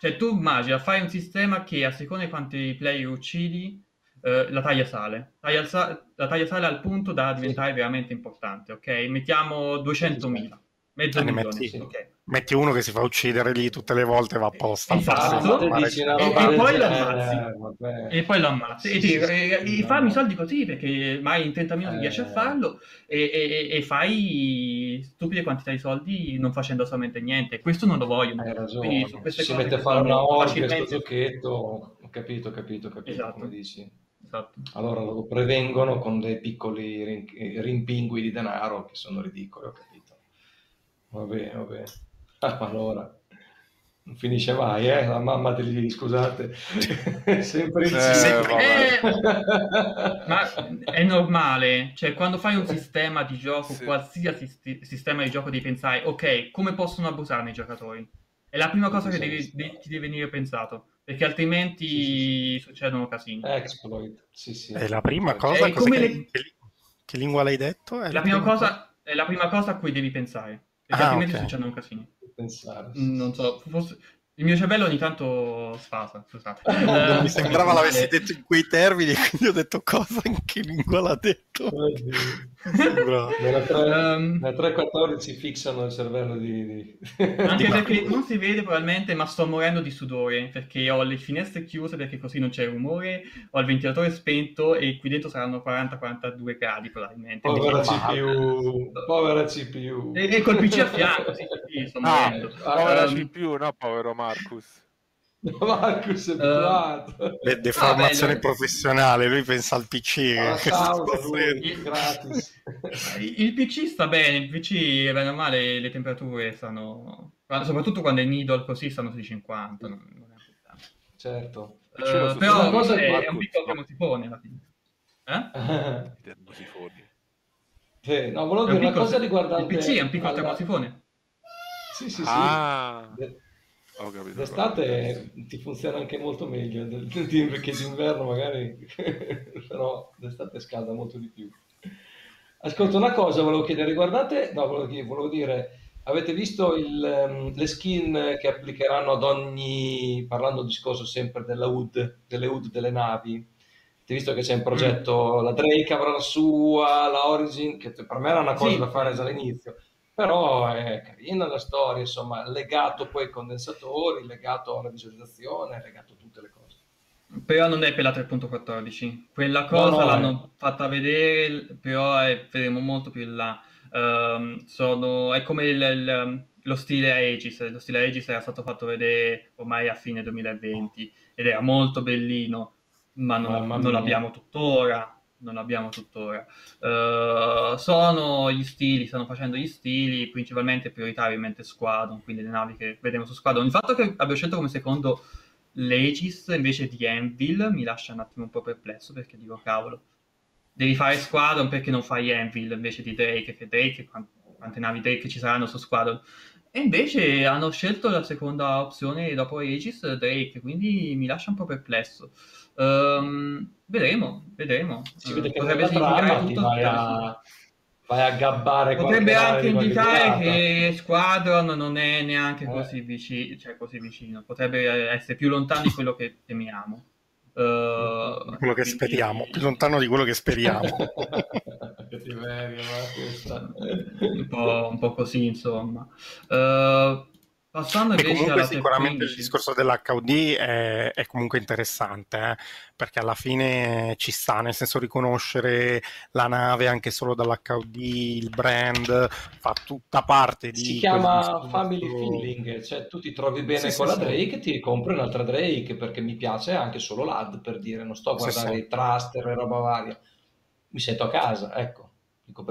Cioè, tu immagina, fai un sistema che a seconda di quanti player uccidi, eh, la taglia sale. Taglia sa- la taglia sale al punto da diventare sì. veramente importante, ok? Mettiamo 200.000, mezzo milione, sì. ok? Metti uno che si fa uccidere lì tutte le volte va apposta esatto. e, e, poi lo ammazzi eh, e poi lo ammazzi e ti, e, e fammi i soldi così perché mai in 30 minuti eh. riesci a farlo e, e, fai stupide quantità di soldi non facendo assolutamente niente questo non lo vogliono hai ragione si mette a fare una ora questo giochetto ho capito ho capito ho capito esatto. come dici Esatto. Allora lo prevengono con dei piccoli rimpingui di denaro che sono ridicoli, ho capito. Va bene, va bene. Ah, allora, non finisce mai, eh? La mamma te li dice, scusate, [laughs] sempre in eh, eh, Ma è normale, cioè quando fai un sistema di gioco, sì. qualsiasi sti- sistema di gioco devi pensare, ok, come possono abusarne i giocatori? È la prima cosa che devi, de- ti deve venire pensato, perché altrimenti sì, sì, succedono casini. Exploit, sì, sì. È la prima cosa, è come che, le... che, lingua l'hai detto? È la, prima cosa, è la prima cosa a cui devi pensare, perché ah, altrimenti okay. succedono casini pensare. Non so, forse... Il mio cervello ogni tanto sfasa, scusate. [laughs] non uh, mi sembrava l'avessi detto in quei termini, [laughs] quindi ho detto cosa, in che lingua l'ha detto. Nella 3.14 si fissano il cervello di... di... Anche di perché non si vede probabilmente, ma sto morendo di sudore, perché ho le finestre chiuse perché così non c'è rumore, ho il ventilatore spento e qui dentro saranno 40-42 gradi probabilmente. Povera CPU, povera CPU. E, e col PC a fianco, sì, sì sto ah, morendo. Povera um, CPU, no povero Marcus. Marcus è. Uh, Le deformazione professionale, lui pensa al PC. Ah, lui, il, PC sta bene, il PC, bene o male, le temperature stanno... Soprattutto quando è needle così stanno sui 50. Non, non è certo. Uh, però cosa è, è un piccolo termosifone alla fine. Eh? Termosifoni. Sì, no, volevo dire una cosa riguardante... Il PC è un piccolo alla... termosifone? Sì, sì, sì. Ah. D'estate ti funziona anche molto meglio perché d'inverno magari, [laughs] però d'estate scalda molto di più. Ascolta una cosa, volevo chiedere, riguardate, no, volevo, volevo dire, avete visto il, um, le skin che applicheranno ad ogni, parlando discorso sempre della HUD, delle HUD delle navi, avete visto che c'è in progetto mm. la Drake avrà la sua, la Origin, che per me era una cosa sì. da fare già all'inizio, però è carina la storia, insomma, legato poi ai condensatori, legato alla visualizzazione, legato a tutte le cose. Però non è per la 3.14, quella cosa no, no, l'hanno è... fatta vedere, però è, vedremo molto più in là. Um, sono, è come il, il, lo stile Aegis, lo stile Aegis era stato fatto vedere ormai a fine 2020 ed era molto bellino, ma non, non l'abbiamo tuttora non abbiamo tuttora. Uh, sono gli stili, stanno facendo gli stili, principalmente prioritariamente Squadron, quindi le navi che vedremo su Squadron. Il fatto che abbia scelto come secondo l'Aegis invece di Anvil mi lascia un attimo un po' perplesso perché dico cavolo, devi fare Squadron perché non fai Anvil invece di Drake, che Drake, quante navi Drake ci saranno su Squadron? E invece hanno scelto la seconda opzione dopo Aegis, Drake, quindi mi lascia un po' perplesso. Um, vedremo, vedremo. Si vede che potrebbe significare tutto vai a, vai a gabbare potrebbe anche indicare che Squadron non è neanche eh. così, vicino, cioè così vicino, potrebbe essere più lontano di quello che temiamo. Uh, quello che speriamo, più lontano di quello che speriamo. [laughs] un, po', un po' così, insomma. Uh, Passando invece comunque sicuramente il discorso dell'HUD è, è comunque interessante eh? perché alla fine ci sta, nel senso riconoscere la nave anche solo dall'HUD, il brand, fa tutta parte di... Si chiama family feeling, cioè tu ti trovi bene sì, con sì, la Drake, sì. ti compri un'altra Drake perché mi piace anche solo l'AD per dire, non sto a guardare i thruster e roba varia, mi sento a casa, ecco.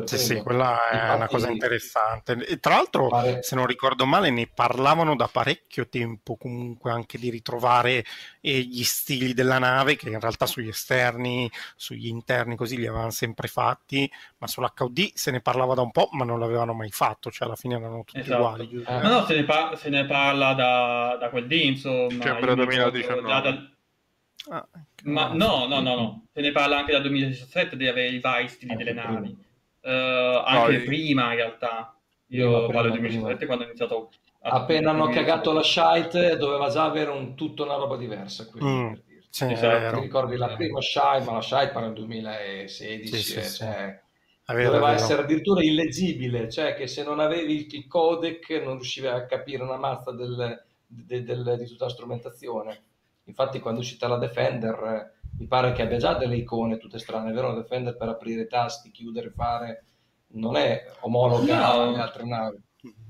Sì, sì, quella è una cosa interessante. E tra l'altro, pare... se non ricordo male, ne parlavano da parecchio tempo comunque anche di ritrovare eh, gli stili della nave che in realtà sugli esterni, sugli interni così li avevano sempre fatti, ma sull'HUD se ne parlava da un po', ma non l'avevano mai fatto, cioè alla fine erano tutti esatto. uguali. Eh. No, no, se ne, par- se ne parla da, da quel dì, insomma. Dicembre 2019. Da, Ah, ma no, no, no, no, se ne parla anche dal 2017 di avere i vari stili delle navi. Uh, anche no, prima in realtà. Io parlo del 2017 quando ho iniziato a Appena hanno cagato la shite doveva già avere un, tutta una roba diversa. Quindi, mm, sì, esatto. Ti ricordi la prima shite, ma la shite parla del 2016. Sì, sì, eh, cioè, Vero, doveva essere addirittura illeggibile, cioè che se non avevi il codec non riuscivi a capire una mazza del, del, del, di tutta la strumentazione. Infatti quando è uscita la Defender mi pare che abbia già delle icone tutte strane, vero? La Defender per aprire i tasti, chiudere, fare, non è omologa no. alle altre navi.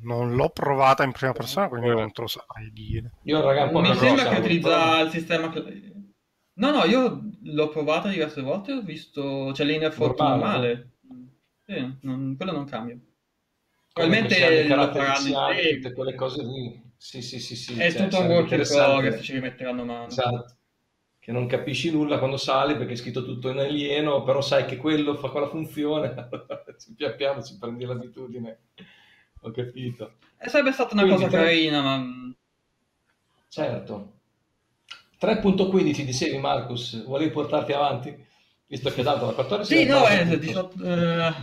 Non l'ho provata in prima persona, quindi non te lo saprei dire. Io, raga, un po' mi sembra che utilizza il sistema... No, no, io l'ho provata diverse volte, ho visto... C'è l'Inner Forte normale. Sì, non, quello non cambia. Probabilmente lo faranno tutte quelle cose lì. Sì, sì, sì, sì. È cioè, tutto un work in progress, ci rimetteranno mano. Esatto. Che non capisci nulla quando sali perché è scritto tutto in alieno, però sai che quello fa quella funzione, [laughs] ci pian piano ci prendi l'abitudine. Ho capito. E sarebbe stata una Quindi, cosa carina, ma... Certo. 3.15 dicevi Marcus, volevi portarti avanti? Visto che dato la 14 Sì, no, è 18, eh,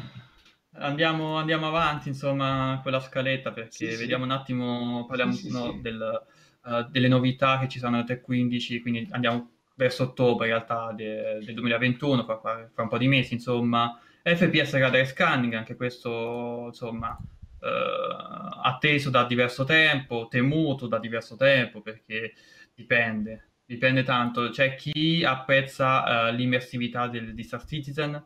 andiamo, andiamo, avanti, insomma, con la scaletta, perché sì, vediamo sì. un attimo, parliamo sì, no, del, uh, delle novità che ci saranno nel 3.15, quindi andiamo verso ottobre in realtà de, del 2021, fra, fra, un po' di mesi, insomma. FPS Radar Scanning, anche questo, insomma, uh, atteso da diverso tempo, temuto da diverso tempo, perché dipende dipende tanto. C'è chi apprezza uh, l'immersività del, Star Citizen,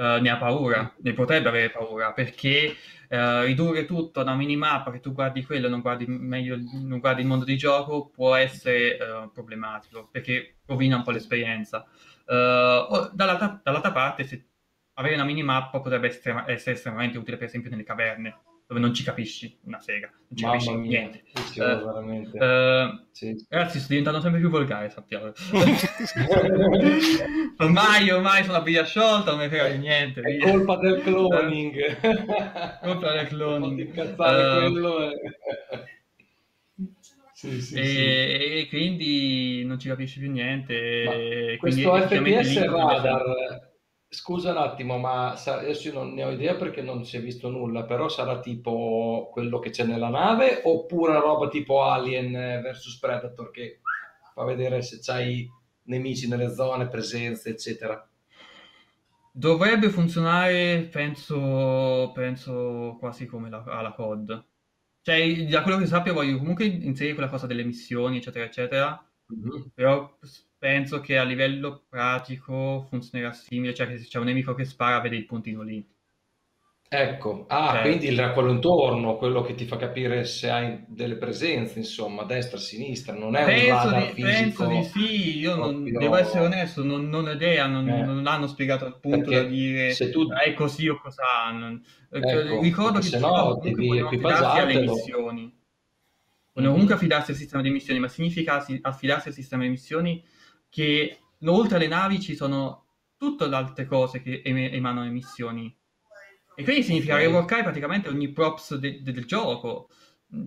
uh, ne ha paura, ne potrebbe avere paura, perché uh, ridurre tutto a una minimappa che tu guardi quello e non guardi, meglio, non guardi il mondo di gioco può essere problematico, perché rovina un po' l'esperienza. Dall'altra, dall'altra, parte, se avere una minimappa potrebbe essere, essere estremamente utile, per esempio, nelle caverne dove non ci capisci una sega, non ci Mamma capisci mia. niente. Sì, uh, veramente. Uh, sì. Ragazzi, sto diventando sempre più volgare, sappiamo. [laughs] ormai, ormai sono a briglia sciolta, non mi frega di niente. È [laughs] colpa del cloning. colpa del cloning. Uh, quello [laughs] sì, sì, e, sì. e, quindi non ci capisci più niente. questo FPS radar Scusa un attimo, ma adesso io non ne ho idea perché non si è visto nulla, però sarà tipo quello che c'è nella nave oppure roba tipo Alien vs Predator che fa vedere se c'hai nemici nelle zone, presenze, eccetera. Dovrebbe funzionare, penso, penso quasi come la, alla COD. Cioè, da quello che sappia voglio comunque inserire quella cosa delle missioni, eccetera, eccetera. Mm-hmm. Però penso che a livello pratico funzionerà simile, cioè che se c'è un nemico che spara vede il puntino lì. Ecco, ah, cioè, quindi il quello intorno, quello che ti fa capire se hai delle presenze, insomma, destra, sinistra, non è penso un radar di, Penso di sì, io non, devo essere onesto, non, non ho idea, non, eh. non hanno spiegato al punto Perché da dire se tu... è così o cos'ha. Non... Ecco, Ricordo che se no devi equipaggiartelo. alle missioni. Non comunque affidarsi al sistema di missioni, ma significa affidarsi al sistema di missioni che oltre alle navi ci sono tutte le altre cose che em- emanano emissioni. E quindi significa reworkare praticamente ogni props de- de- del gioco.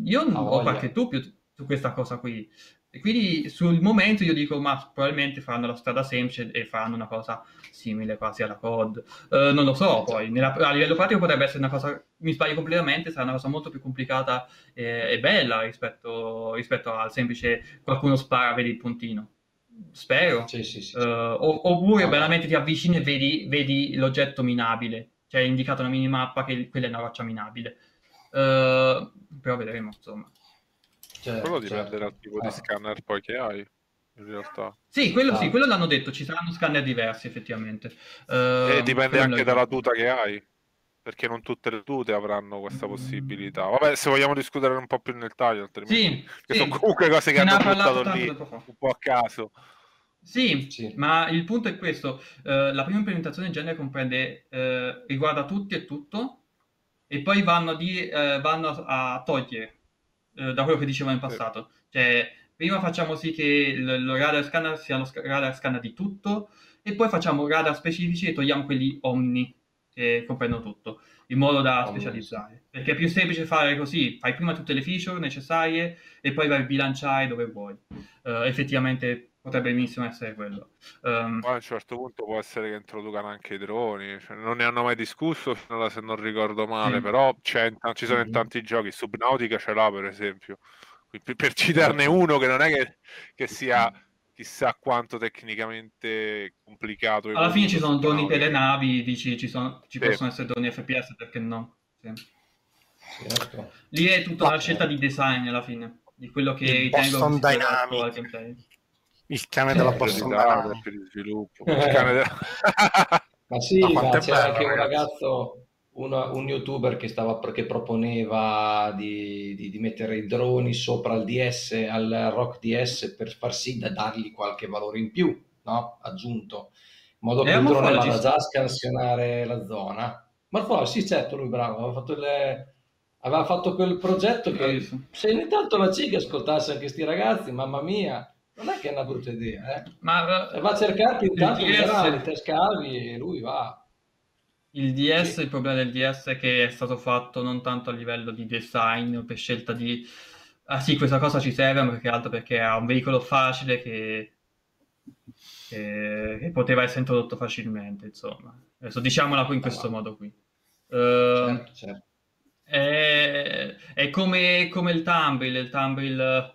Io ah, ho qualche dubbio su questa cosa qui. E quindi sul momento io dico, ma probabilmente faranno la strada semplice e faranno una cosa simile quasi alla COD. Uh, non lo so, poi nella, a livello pratico potrebbe essere una cosa, mi sbaglio completamente, sarà una cosa molto più complicata e, e bella rispetto, rispetto al semplice qualcuno spara, vedi il puntino spero. Sì, sì, sì. Uh, oppure veramente ti avvicini e vedi, vedi, l'oggetto minabile, cioè è indicata una minimappa che quella è una roccia minabile. Uh, però vedremo, insomma. Certo, quello dipende certo. dal tipo ah. di scanner poi che hai. In realtà, sì, quello ah. sì, quello l'hanno detto. Ci saranno scanner diversi, effettivamente. Uh, e dipende anche dalla tuta che hai perché non tutte le tute avranno questa possibilità. Vabbè, se vogliamo discutere un po' più nel taglio, altrimenti sì, che sì. sono comunque cose che hanno buttato lì un po' a caso. Sì, sì, ma il punto è questo: uh, la prima implementazione in genere comprende, uh, riguarda tutti e tutto, e poi vanno, di, uh, vanno a, a togliere da quello che dicevamo in passato. Cioè, prima facciamo sì che il, il radar scanner sia lo radar scanner di tutto, e poi facciamo radar specifici e togliamo quelli omni che comprendono tutto, in modo da specializzare. Perché è più semplice fare così, fai prima tutte le feature necessarie e poi vai a bilanciare dove vuoi. Uh, effettivamente potrebbe benissimo essere quello. Um, a un certo punto può essere che introducano anche i droni, cioè, non ne hanno mai discusso finora se non ricordo male, sì. però ci sono in tanti giochi, Subnautica ce l'ha per esempio, per citarne uno che non è che, che sia chissà quanto tecnicamente complicato. Alla fine ci sono doni per le navi, dici ci, sono, ci sì. possono essere doni FPS, perché no? Sì. Certo. Lì è tutta una scelta di design alla fine, di quello che ritengo Boston Dynamics. Il cane della eh, Dynamics. Per il sviluppo. Il della... ma sì, ma, ma c'era anche un ragazzo una, un youtuber che, stava, che proponeva di, di, di, mettere i droni sopra il DS, al Rock DS per far sì da dargli qualche valore in più, no? aggiunto, in modo che il drone vada già a scansionare la zona. Ma poi sì, certo, lui bravo, aveva fatto, le, aveva fatto quel progetto che se ogni tanto la CIG ascoltasse anche questi ragazzi, mamma mia, non è che è una brutta idea, eh? Ma, va a cercarti intanto DS... te scavi e lui va. Il DS, sì. il problema del DS è che è stato fatto non tanto a livello di design o per scelta di ah sì, questa cosa ci serve, ma perché altro perché ha un veicolo facile che, che, che poteva essere introdotto facilmente, insomma. Adesso diciamola in questo ah, modo qui. Uh, certo, certo. È, è come, come, il Tumble, il Tumble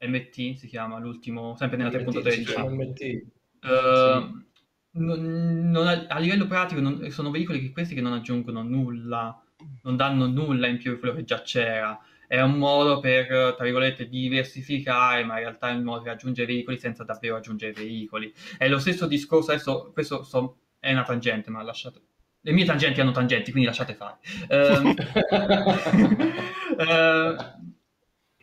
MT si chiama, l'ultimo, sempre nella 3.13. Uh, sì non, non, a livello pratico non, sono veicoli che questi che non aggiungono nulla, non danno nulla in più di quello che già c'era. È un modo per, tra virgolette, diversificare, ma in realtà è un modo per aggiungere veicoli senza davvero aggiungere veicoli. È lo stesso discorso, adesso questo so, è una tangente, ma lasciate... Le mie tangenti hanno tangenti, quindi lasciate fare. Uh, [laughs] uh, [laughs]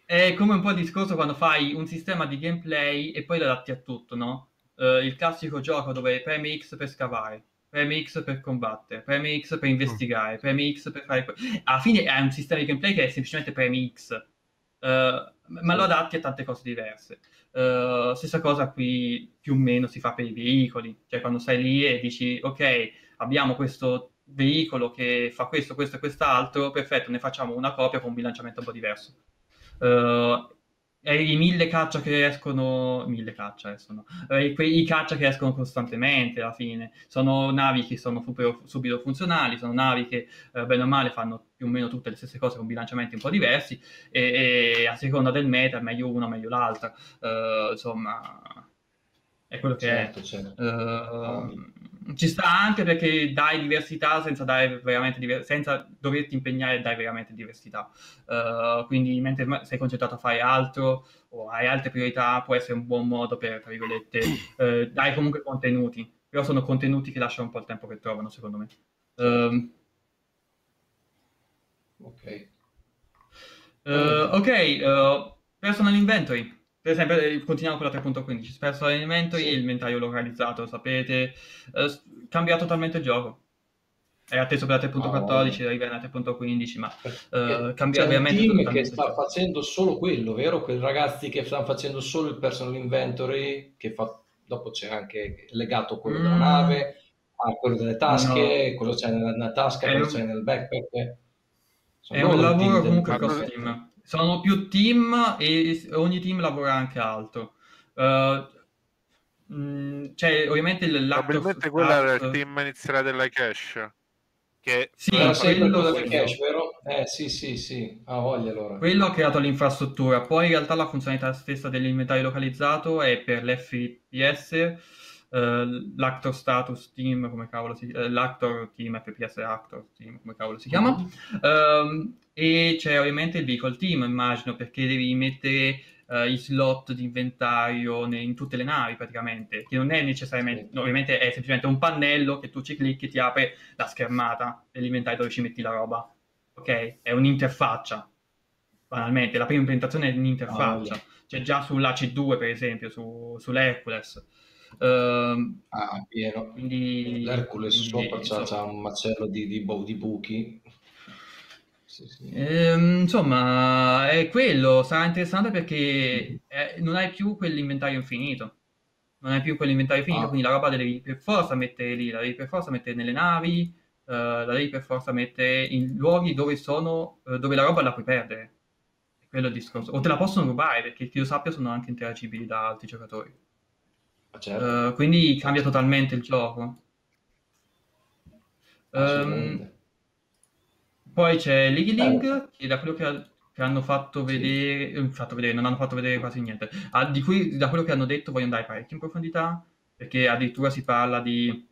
è come un po' il discorso quando fai un sistema di gameplay e poi lo adatti a tutto, no? uh, il classico gioco dove premi X per scavare, premi X per combattere, premi X per investigare, mm. premi X per fare... Alla fine è un sistema di gameplay che è semplicemente premi X, uh, ma lo adatti a tante cose diverse. Uh, stessa cosa qui più o meno si fa per i veicoli, cioè quando sei lì e dici ok, abbiamo questo veicolo che fa questo, questo e quest'altro, perfetto, ne facciamo una copia con un bilanciamento un po' diverso. Uh, eh, i mille caccia che escono, mille caccia escono, eh, quei, i caccia che escono costantemente alla fine, sono navi che sono subito, subito funzionali, sono navi che eh, bene o male fanno più o meno tutte le stesse cose con bilanciamenti un po' diversi e, e a seconda del meta meglio una, meglio l'altra, uh, insomma è quello che certo, è. Certo. Uh, ci sta anche perché dai diversità senza, dare veramente diver- senza doverti impegnare dai veramente diversità. Uh, quindi mentre sei concentrato a fare altro o hai altre priorità può essere un buon modo per, tra virgolette, uh, [coughs] dai comunque contenuti. Però sono contenuti che lasciano un po' il tempo che trovano, secondo me. Uh, ok. ok, personal inventory. Per esempio, eh, continuiamo con la 3.15, spesso l'elemento sì. il inventario localizzato, sapete, eh, cambia totalmente il gioco. È atteso per la 3.14, oh. arriva alla 3.15, ma eh, cambia C'è veramente un team che sta facendo solo quello, vero? Quei ragazzi che stanno facendo solo il personal inventory, che fa... dopo c'è anche legato quello mm. della nave, a quello delle tasche, no. quello c'è nella, nella tasca, è quello un... c'è nel backpack. Sono è un lavoro comunque team sono più team e ogni team lavora anche altro. Uh, cioè, ovviamente l'atto... Probabilmente quello era il team iniziale della cash. Che sì, quello quello del cash, vero? Eh sì, sì, sì, ha ah, voglia allora. Quello ha creato l'infrastruttura, poi in realtà la funzionalità stessa dell'inventario localizzato è per l'FPS, uh, l'Actor Status Team, come cavolo si chiama, uh, l'Actor Team, FPS Actor Team, come cavolo si chiama. Uh, e c'è ovviamente il vehicle team, immagino, perché devi mettere uh, i slot di inventario ne, in tutte le navi praticamente, che non è necessariamente, sì. ovviamente è semplicemente un pannello che tu ci clicchi e ti apre la schermata dell'inventario dove ci metti la roba. Ok? È un'interfaccia, banalmente, la prima implementazione è un'interfaccia. Oh, C'è già sulla C2 per esempio, su, sull'Hercules. Uh, ah, pieno. Quindi, L'Hercules sopra c'ha, un macello di, di, di buchi sì, ehm, insomma, è quello, sarà interessante perché eh, non hai più quell'inventario infinito. Non hai più quell'inventario infinito, ah. quindi la roba la devi per forza mettere lì, la devi per forza mettere nelle navi, uh, la devi per forza mettere in luoghi dove sono, uh, dove la roba la puoi perdere. È quello il discorso. O te la possono rubare, perché chi lo sappia sono anche interagibili da altri giocatori. Certo. Uh, quindi cambia totalmente il gioco. Um, poi c'è Ligiling, che da quello che, che hanno fatto vedere, sì. fatto vedere, non hanno fatto vedere quasi niente, ah, di cui da quello che hanno detto voglio andare parecchio in profondità, perché addirittura si parla di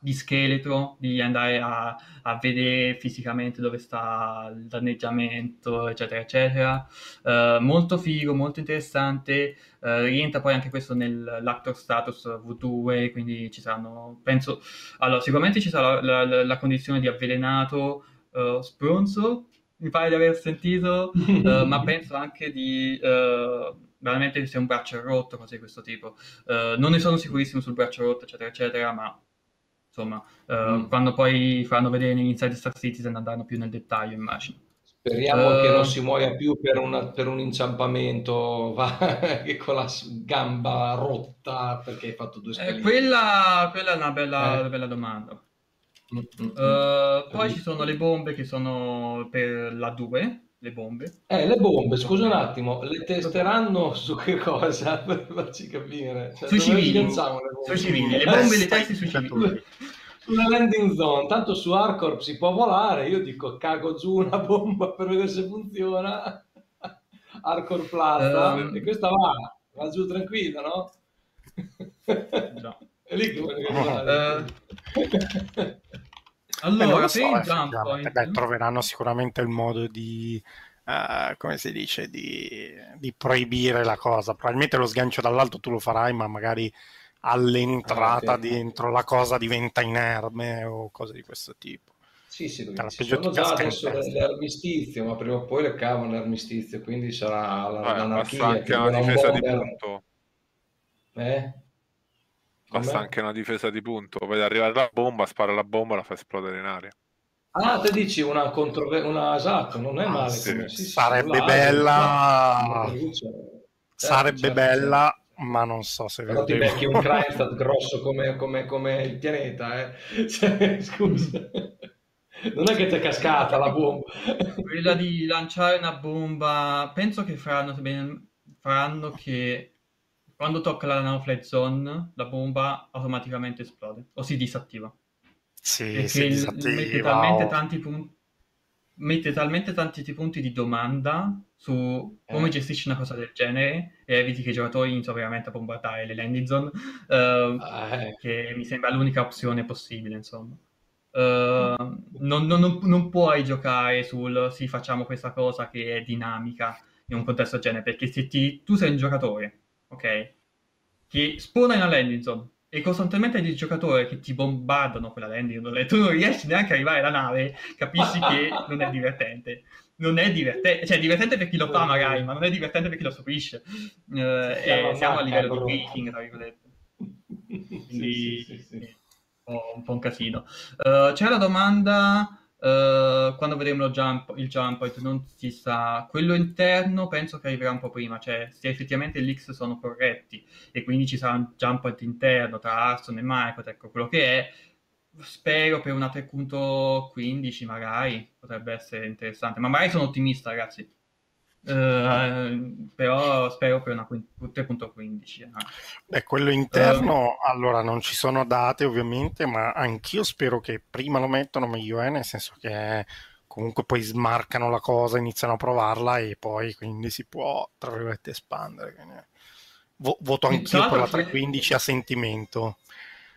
di scheletro, di andare a, a, vedere fisicamente dove sta il danneggiamento, eccetera, eccetera. Uh, molto figo, molto interessante. Uh, rientra poi anche questo nell'actor status V2, quindi ci saranno, penso, allora sicuramente ci sarà la, la, la condizione di avvelenato uh, spronzo, mi pare di aver sentito, ma [laughs] penso anche di veramente che sia un braccio rotto, cose di questo tipo. Non ne sono sicurissimo sul braccio rotto, eccetera, eccetera, ma insomma, uh, mm. quando poi faranno vedere negli Inside Star Citizen andranno più nel dettaglio, immagino. Speriamo uh, che non si muoia più per, una, per un inciampamento [laughs] va, con la gamba rotta perché hai fatto due eh, quella, quella, è una bella, eh. bella domanda. Uh, poi ci sono le bombe che sono per la 2, le bombe. Eh, le bombe, scusa un attimo, le testeranno su che cosa? Per [laughs] farci capire. Cioè, sui civili. Sui civili, le bombe le testi sui civili. [laughs] Sulla landing zone, tanto su Hardcore si può volare, io dico cago giù una bomba [laughs] per vedere se funziona. Hardcore Plaza, um... e questa va, va giù tranquilla, no? No. È lì che voglio uh... Allora, so, per jump point... Beh, troveranno sicuramente il modo di, uh, come si dice, di, di, proibire la cosa. Probabilmente lo sgancio dall'alto tu lo farai, ma magari all'entrata ah, okay. dentro la cosa diventa inerme o cose di questo tipo. Sì, sì, ci sono già adesso l'armistizio, ma prima o poi le cavano l'armistizio, quindi sarà la, eh, l'anarchia. Anche una difesa di punto. Eh? Basta Com'è? anche una difesa di punto. Vedi arrivare la bomba, spara la bomba e la fa esplodere in aria. Ah, te dici una controversia, una esatto, non è ah, male. Sì. Sì, sarebbe bella, sarebbe bella, ma non so se Però ti becchi un [laughs] Kreinstadt grosso come, come, come, il pianeta, eh? [laughs] Cioè, scusa. Non è che ti è cascata la bomba. [laughs] Quella di lanciare una bomba, penso che faranno, faranno che quando tocca la no-flight zone, la bomba automaticamente esplode o si disattiva. Sì, Perché si disattiva. Mette talmente, tanti punti, mette talmente tanti punti di domanda su come eh. gestisci una cosa del genere e eviti che i giocatori iniziano veramente a bombardare le landing zone, uh, eh. che mi sembra l'unica opzione possibile, insomma. Uh, non, non, non, puoi giocare sul sì, facciamo questa cosa che è dinamica in un contesto del genere, perché se ti, tu sei un giocatore ok? Che spona in una landing zone e costantemente hai dei giocatori che ti bombardano quella landing zone e tu non riesci neanche a arrivare alla nave, capisci che non è divertente. Non è divertente, cioè è divertente per chi lo fa magari, ma non è divertente per chi lo stupisce. Eh, siamo, siamo a livello di breaking, tra virgolette. [laughs] Quindi sì, sì, sì, un po' un casino. Uh, c'è la domanda Uh, quando vedremo jump, il jump point non si sa. Quello interno penso che arriverà un po' prima cioè se effettivamente gli X sono corretti e quindi ci sarà un jump point interno tra Arson e Microtech ecco, quello che è spero per una 3.15 magari potrebbe essere interessante. Ma magari sono ottimista ragazzi Uh, però spero per una 3.15 eh. Beh, quello interno uh, allora non ci sono date ovviamente ma anch'io spero che prima lo mettano meglio è nel senso che comunque poi smarcano la cosa iniziano a provarla e poi quindi si può tra virgolette espandere quindi, vo- voto anch'io per la 3.15 a sentimento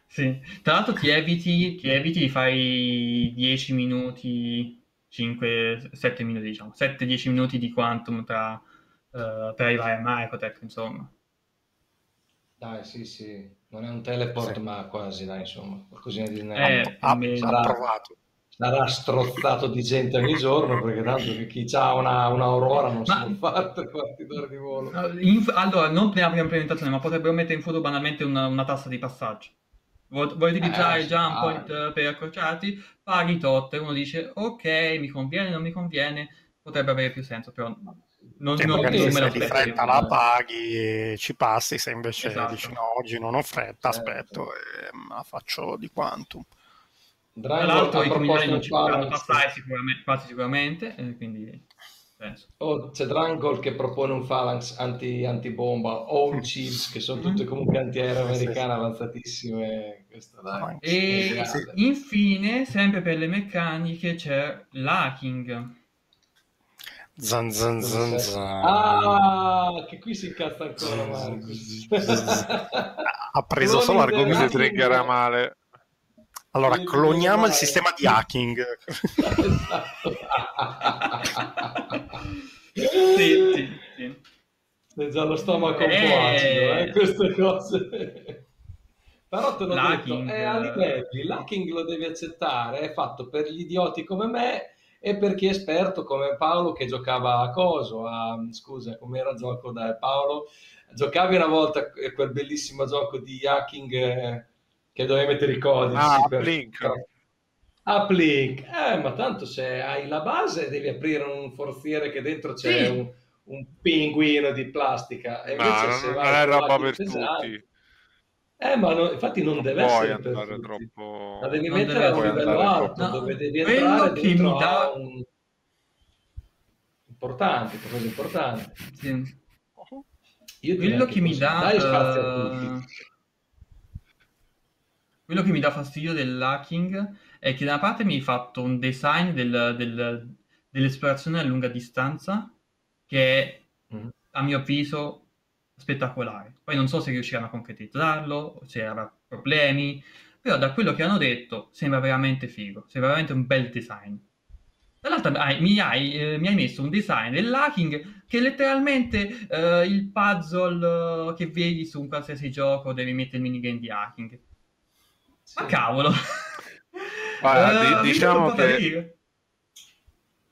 sì. tra l'altro ti eviti, ti eviti di fare 10 minuti 5-7 minuti, diciamo, 7-10 minuti di quantum tra, uh, per arrivare a Microtech, insomma. Dai, sì, sì, non è un teleport, sì. ma quasi, dai, insomma, qualcosina di... Eh, ha, sarà, provato. sarà strozzato di gente ogni giorno, perché tanto chi ha una, una Aurora non ma... si può fare per quarti d'ora di volo. In, allora, non per la prima implementazione, ma potrebbero mettere in foto banalmente una, una tassa di passaggio vuoi utilizzare eh, jump point ah. per accorciarti, paghi tot e uno dice ok, mi conviene, non mi conviene, potrebbe avere più senso, però non, non, non me lo di fretta la paghi e ci passi, se invece esatto. dici no, oggi non ho fretta, certo. aspetto e la faccio di quantum. Tra l'altro i commillioni non ci potranno passare sicuramente, quasi sicuramente, eh, quindi penso. Oh, c'è Drangol che propone un phalanx anti, antibomba o un Chiefs che sono tutte comunque antiaereo americane avanzatissime. Questo, dai, e infine, sempre per le meccaniche, c'è l'hacking. Zan zan zan zan. Ah, che qui si incazza ancora Marcus. ha preso solo argomenti. Si triggerà male. Allora, cloniamo il sistema di hacking. [laughs] sì, sì, sì. È già lo stomaco un po' eh. acido, eh, queste cose. Però te l'ho l'hacking. detto, è a livelli, l'hacking lo devi accettare, è fatto per gli idioti come me e per chi è esperto come Paolo che giocava a coso, a, scusa, com'era il gioco da Paolo? Giocavi una volta quel bellissimo gioco di hacking eh, che dovevi mettere i codici. Ah, per... Blink. Uplink, eh, ma tanto se hai la base devi aprire un forziere che dentro c'è sì. un, un, pinguino di plastica. E invece no, se non, non è roba per pesante, tutti. Eh, ma no, infatti non, non deve essere per tutti. troppo... La devi non mettere a un livello alto, no, dove devi entrare che mi dà... un... Importante, qualcosa importante. Sì. Io quello che mi dà... Dai spazio a tutti. Quello che mi dà fastidio dell'hacking è che da una parte mi hai fatto un design del, del, dell'esplorazione a lunga distanza che è, mm. a mio avviso, spettacolare. Poi non so se riusciranno a concretizzarlo, se avrà problemi, però da quello che hanno detto sembra veramente figo, sembra veramente un bel design. Dall'altra hai, mi, hai, eh, mi, hai, messo un design dell'hacking che letteralmente eh, il puzzle eh, che vedi su un qualsiasi gioco devi mettere il minigame di hacking. Sì. Ma cavolo! [laughs] Guarda, uh, diciamo che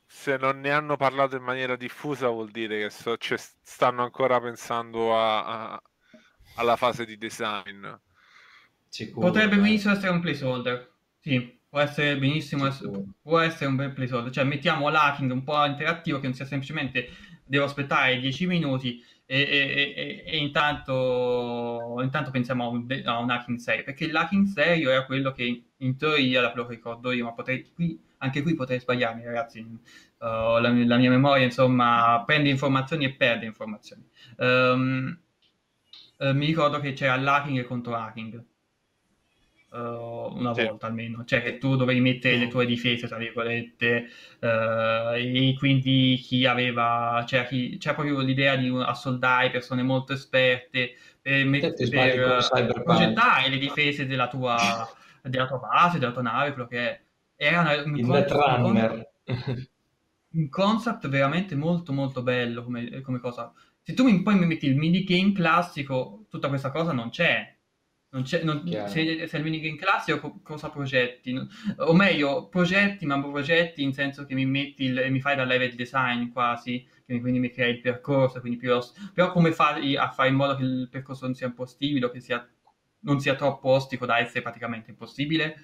se non ne hanno parlato in maniera diffusa vuol dire che so, cioè, stanno ancora pensando a, a, alla fase di design. Sicuro, Potrebbe eh. benissimo essere un placeholder. Sì, può essere benissimo, essere, può essere un bel placeholder. Cioè mettiamo l'hacking un po' interattivo che non sia semplicemente devo aspettare 10 minuti e, e, e, e intanto, intanto, pensiamo a un, a un, hacking serio, perché l'hacking serio era quello che in teoria, quello che ricordo io, ma potrei, qui, anche qui potrei sbagliarmi ragazzi, uh, la, la, mia memoria insomma prende informazioni e perde informazioni. Um, uh, mi ricordo che c'era l'hacking e contro hacking. Uh, una sì. volta almeno, cioè che tu dovevi mettere le tue difese, tra virgolette, e quindi chi aveva, c'era, chi, c'era proprio l'idea di assoldare persone molto esperte per, met- per progettare le difese della tua, [laughs] della tua base, della tua nave, quello che è. Era una, un, un, un concept veramente molto molto bello come, come cosa. Se tu mi, poi mi metti il minigame classico, tutta questa cosa non c'è. Non c'è non, se, se il minigame classico cosa progetti? O meglio, progetti, ma progetti in senso che mi metti il, mi fai da level design quasi, quindi mi crei il percorso, quindi più, però come fai a fare in modo che il percorso non sia impossibile o che sia, non sia troppo ostico da essere praticamente impossibile?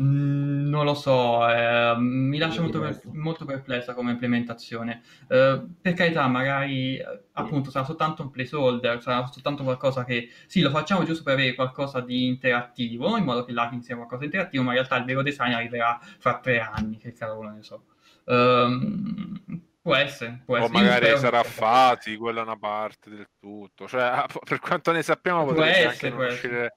Mm, non lo so, eh, mi lascia molto, per, molto, perplessa come implementazione. Eh, per carità, magari appunto sarà soltanto un placeholder, sarà soltanto qualcosa che sì, lo facciamo giusto per avere qualcosa di interattivo, in modo che l'hacking sia qualcosa di interattivo, ma in realtà il vero design arriverà fra tre anni, che cavolo ne so. Um, può essere, può essere. O magari sarà Fati, quella è una parte del tutto. Cioè, [laughs] per quanto ne sappiamo, potrebbe essere, anche non uscire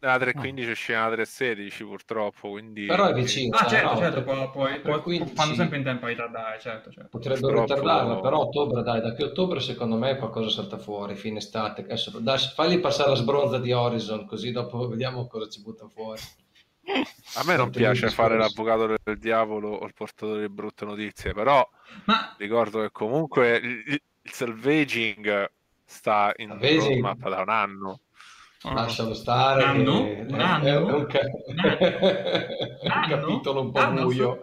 la 3.15 esce la 3.16 purtroppo, quindi... Però è vicino. Ah certo, no, certo, può, può, può, fanno sempre in tempo a ritardare, certo, certo. Potrebbero purtroppo... ritardarla, però ottobre, dai, da qui a ottobre secondo me qualcosa salta fuori, fine estate. Adesso, dai, fagli passare la sbronza di Horizon, così dopo vediamo cosa ci butta fuori. A me non piace fare l'avvocato del diavolo o il portatore di brutte notizie, però Ma... ricordo che comunque il, il salvaging sta in roadmap da un anno lascialo stare. Un anno? Un anno? È un, ca... [laughs] un capitolo un po' ah, buio.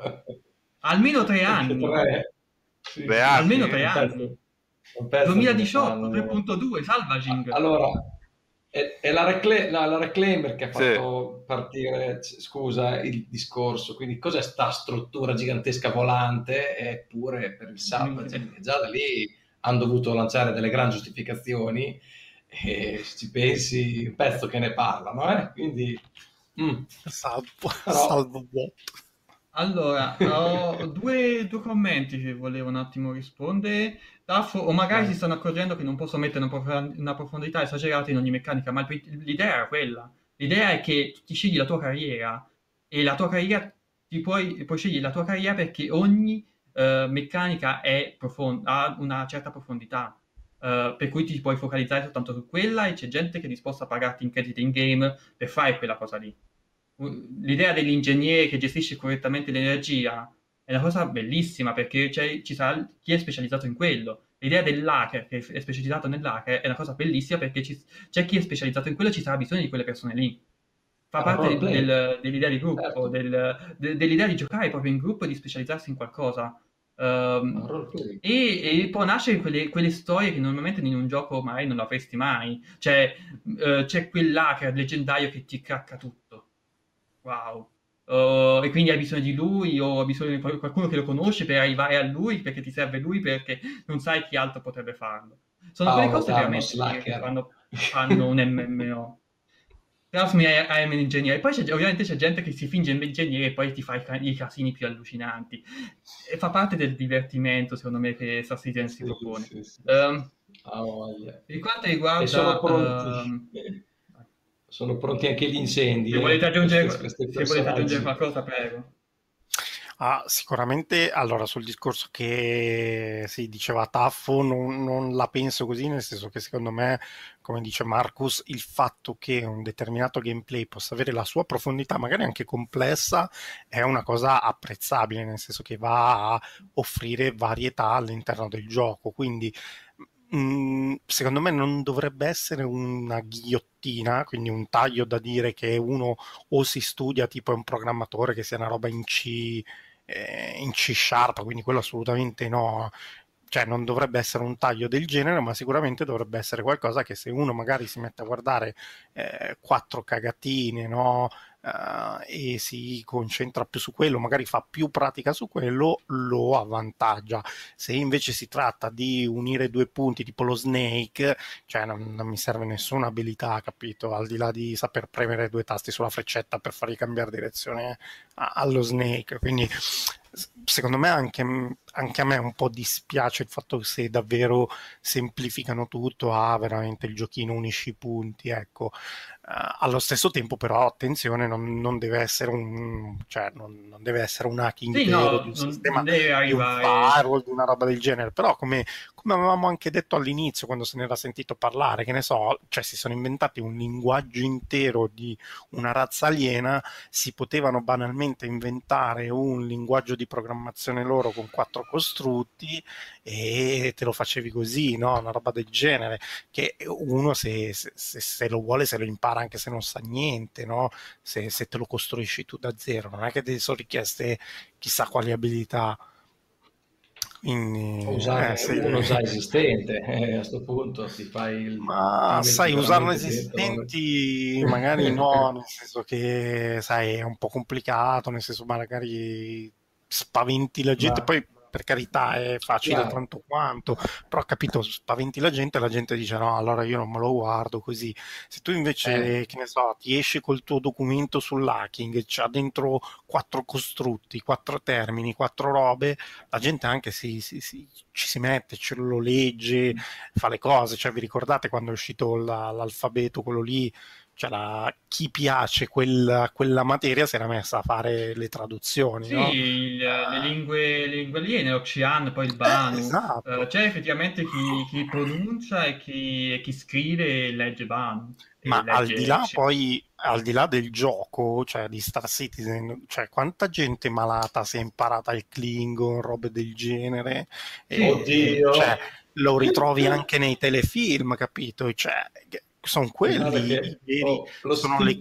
Almeno tre anni. Tre. Sì. Beh, Almeno tre anni. 2018, 3.2, Salvaging. Allora, è, è la, recla- la, la, Reclaimer che ha fatto sì. partire, scusa, il discorso. Quindi cos'è sta struttura gigantesca volante? Eppure per il Salvaging, già da lì hanno dovuto lanciare delle grandi giustificazioni e ci pensi un pezzo che ne parlano, eh? quindi... Mm. Salvo, Però... salvo Allora, ho due, due, commenti che volevo un attimo rispondere. Daffo, o magari si stanno accorgendo che non posso mettere una, prof- una profondità esagerata in ogni meccanica, ma l'idea era quella. L'idea è che ti scegli la tua carriera e la tua carriera, ti puoi, puoi scegliere la tua carriera perché ogni uh, meccanica profond- ha una certa profondità. Uh, per cui ti puoi focalizzare soltanto su quella e c'è gente che è disposta a pagarti in credit in game per fare quella cosa lì. L'idea dell'ingegnere che gestisce correttamente l'energia è una cosa bellissima perché ci sarà chi è specializzato in quello. L'idea dell'hacker che è specializzato nell'hacker è una cosa bellissima perché ci, c'è chi è specializzato in quello e ci sarà bisogno di quelle persone lì. Fa ah, parte del, dell'idea di gruppo, certo. del, de, dell'idea di giocare proprio in gruppo e di specializzarsi in qualcosa. Um, e, e, può nascere quelle, quelle, storie che normalmente in un gioco mai non avresti mai. Cioè, uh, c'è quell'hacker leggendario che ti cracca tutto. Wow. Uh, e quindi hai bisogno di lui o hai bisogno di qualcuno che lo conosce per arrivare a lui perché ti serve lui perché non sai chi altro potrebbe farlo. Sono oh, quelle cose veramente che fanno, [laughs] fanno un MMO. Trasmi è un ingegnere. Poi c'è, ovviamente c'è gente che si finge ingegnere e poi ti fa i, i, casini più allucinanti. E fa parte del divertimento, secondo me, che Citizen si propone. Sì, sì. Um, oh, yeah. Per quanto riguarda... sono pronti. Anche gli incendi. Se volete aggiungere, se volete aggiungere qualcosa, prego. Ah, sicuramente, allora sul discorso che si diceva Taffo non, non, la penso così, nel senso che secondo me, come dice Marcus, il fatto che un determinato gameplay possa avere la sua profondità, magari anche complessa, è una cosa apprezzabile, nel senso che va a offrire varietà all'interno del gioco. Quindi mm, secondo me non dovrebbe essere una ghigliottina, quindi un taglio da dire che uno o si studia tipo è un programmatore che sia una roba in C eh, in C sharp, quindi quello assolutamente no. Cioè, non dovrebbe essere un taglio del genere, ma sicuramente dovrebbe essere qualcosa che se uno magari si mette a guardare eh, quattro cagatine, no? Uh, e si concentra più su quello, magari fa più pratica su quello, lo avvantaggia. Se invece si tratta di unire due punti tipo lo snake, cioè non, non mi serve nessuna abilità, capito? Al di là di saper premere due tasti sulla freccetta per fargli cambiare direzione allo snake. Quindi secondo me anche, anche, a me un po' dispiace il fatto che se davvero semplificano tutto a ah, veramente il giochino unisci i punti, ecco. Uh, allo stesso tempo, però, attenzione, non, non deve essere un, cioè, non, non, deve essere un hacking sì, no, di un sistema di un firewall, di una roba del genere. Però, come, come, avevamo anche detto all'inizio, quando se ne era sentito parlare, che ne so, cioè si sono inventati un linguaggio intero di una razza aliena, si potevano banalmente inventare un linguaggio di programmazione loro con quattro costrutti e te lo facevi così, no? Una roba del genere. Che uno, se, se, se lo vuole, se lo impara anche se non sa niente, no? se, se te lo costruisci tu da zero, non è che ti sono richieste chissà quali abilità. Quindi, usare eh, uno già esistente [laughs] eh, a questo punto ti fai il ma sai usarlo esistenti dentro. magari no nel senso che sai è un po' complicato nel senso magari spaventi la gente ma... poi per carità è facile Chiaro. tanto quanto, però capito, spaventi la gente la gente dice no, allora io non me lo guardo così. Se tu invece, eh. che ne so, ti esci col tuo documento sull'hacking, c'ha dentro quattro costrutti, quattro termini, quattro robe, la gente anche si, si, si, ci si mette, ce lo legge, fa le cose, cioè vi ricordate quando è uscito la, l'alfabeto, quello lì, cioè la, chi piace quella, quella, materia si era messa a fare le traduzioni. Sì, no? il, le, lingue, le lingue aliene, l'Ocean, poi il Banu. Eh, esatto. uh, c'è effettivamente chi, chi pronuncia e chi, chi, scrive e legge Banu. Ma legge al di là poi, al di là del gioco, cioè di Star Citizen, cioè quanta gente malata si è imparata il Klingon, robe del genere. E, Oddio! Cioè, lo ritrovi anche nei telefilm, capito? Cioè, sono quelli no, veri, oh, lo, sono le...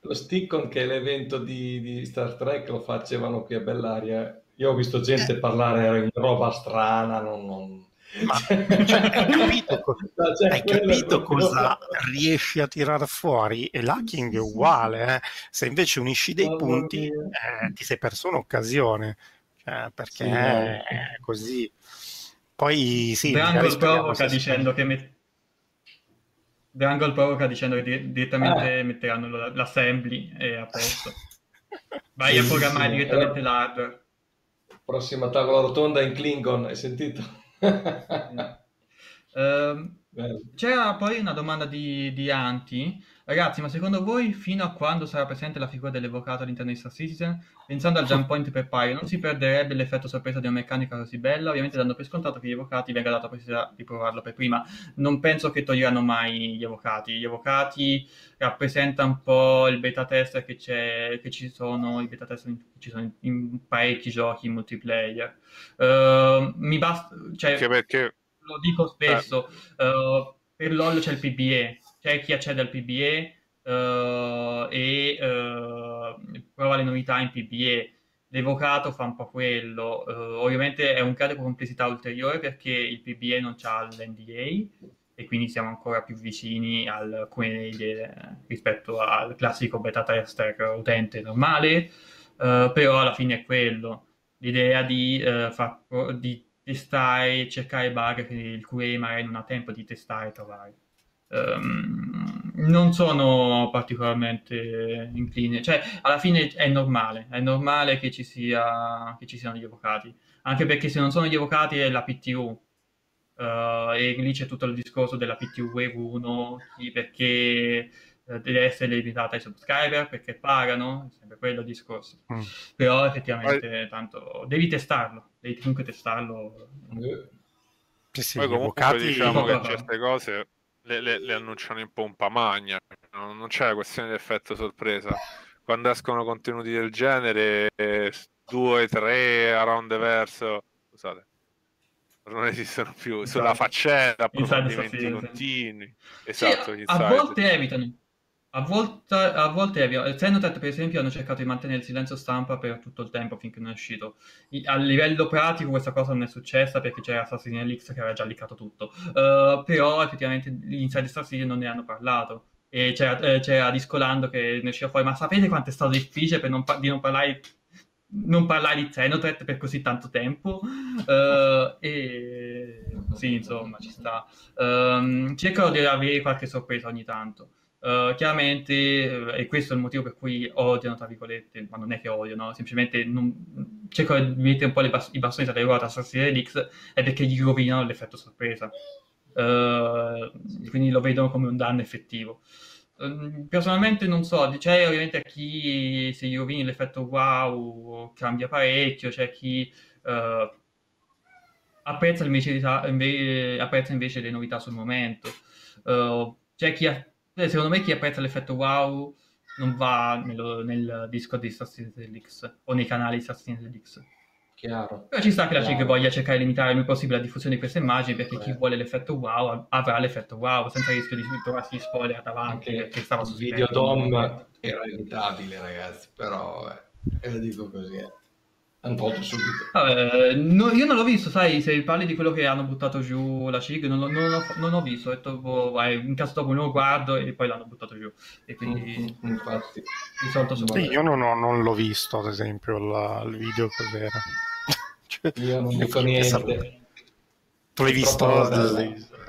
lo stick-on che è l'evento di, di, Star Trek lo facevano qui a Bellaria io ho visto gente eh. parlare in roba strana non, non... Ma [laughs] cioè, hai capito, co- [laughs] no, cioè, hai capito cosa riesci a tirare fuori? E l'hacking è uguale, eh? se invece unisci dei oh, punti eh, ti sei perso un'occasione, cioè, perché sì, è così. Poi sì, Branco provoca dicendo che met- Drangle provoca dicendo che direttamente ah. metteranno l'assembly e a posto. [laughs] Vai a programmare direttamente allora, l'hardware. Prossima tavola rotonda in Klingon, hai sentito? [laughs] uh, c'era poi una domanda di, di Anti. Ragazzi, ma secondo voi fino a quando sarà presente la figura dell'evocato all'interno di Star Citizen? Pensando al jump point per Pyre, non si perderebbe l'effetto sorpresa di una meccanica così bella? Ovviamente dando per scontato che gli evocati venga data la possibilità di provarlo per prima. Non penso che toglieranno mai gli evocati. Gli evocati rappresentano un po' il beta tester che, c'è, che ci sono, i beta tester che ci sono in, in parecchi giochi multiplayer. Uh, mi basta, cioè, perché... Lo dico spesso, eh. uh, per LoL c'è il PBE c'è chi accede al PBE uh, e uh, prova le novità in PBE. L'evocato fa un po' quello. Uh, ovviamente è un caso di complessità ulteriore perché il PBE non ha l'NDA e quindi siamo ancora più vicini al QA rispetto al classico beta tester utente normale, però alla fine è quello. L'idea di, far, di testare, cercare bug che il QA magari non ha tempo di testare e trovare um, non sono particolarmente incline. Cioè, alla fine è normale, è normale che ci, sia, che ci siano gli avvocati, anche perché se non sono gli avvocati è la PTU. Uh, e lì c'è tutto il discorso della PTU Wave 1, perché uh, deve essere limitata ai subscriber, perché pagano, è sempre quello il discorso. Mm. Però effettivamente, tanto, devi testarlo, devi comunque testarlo. Sì, sì, Poi comunque avvocati... diciamo che certe cose le, le, le, annunciano in pompa magna, non, non c'è la questione di effetto sorpresa. Quando escono contenuti del genere, due, tre around the verso, scusate, non esistono più, esatto. sulla faccenda, approfondimenti continui. Esatto, sì, a volte evitano a volte, a volte Xenotet, per esempio, hanno cercato di mantenere il silenzio stampa per tutto il tempo finché non è uscito. A livello pratico questa cosa non è successa perché c'era Assassin's X che aveva già liccato tutto. Uh, però effettivamente gli Inside Citizen non ne hanno parlato. E c'era, eh, c'era Discolando che ne usciva fuori, ma sapete quanto è stato difficile non pa- di non parlare, non parlare di Xenotet per così tanto tempo? Uh, e sì, insomma, ci sta. Um, cercano di avere qualche sorpresa ogni tanto. Uh, chiaramente, uh, e questo è il motivo per cui odiano, tra virgolette, ma non è che odiano, semplicemente non, cercano di mettere un po' bas- i bastoni tra le ruote a Assassin's X, è perché gli rovinano l'effetto sorpresa. Uh, quindi lo vedono come un danno effettivo. Ehm, personalmente non so, c'è ovviamente chi se gli rovini l'effetto wow cambia parecchio, c'è chi apprezza invece, invece, apprezza invece le novità sul momento. c'è chi ha eh, secondo me chi apprezza l'effetto wow non va nello, nel disco di Assassin's X o nei canali di Assassin's X. Chiaro. Però ci sta che la CIG voglia cercare di limitare il più possibile la diffusione di queste immagini perché eh. chi vuole l'effetto wow avrà l'effetto wow senza rischio di trovarsi spoiler davanti Anche che stava Il video DOM era evitabile ragazzi, però eh, lo dico così. Eh hanno tolto subito. Vabbè, no, io non l'ho visto, sai, se parli di quello che hanno buttato giù la CIG, non, non, non, non ho visto, ho detto, boh, vai, in caso dopo non lo guardo e poi l'hanno buttato giù. E quindi, mm, infatti, di solito sì, io non, ho, non, l'ho visto, ad esempio, la, il video cos'era. [laughs] cioè, io non dico niente. Tu l'hai visto?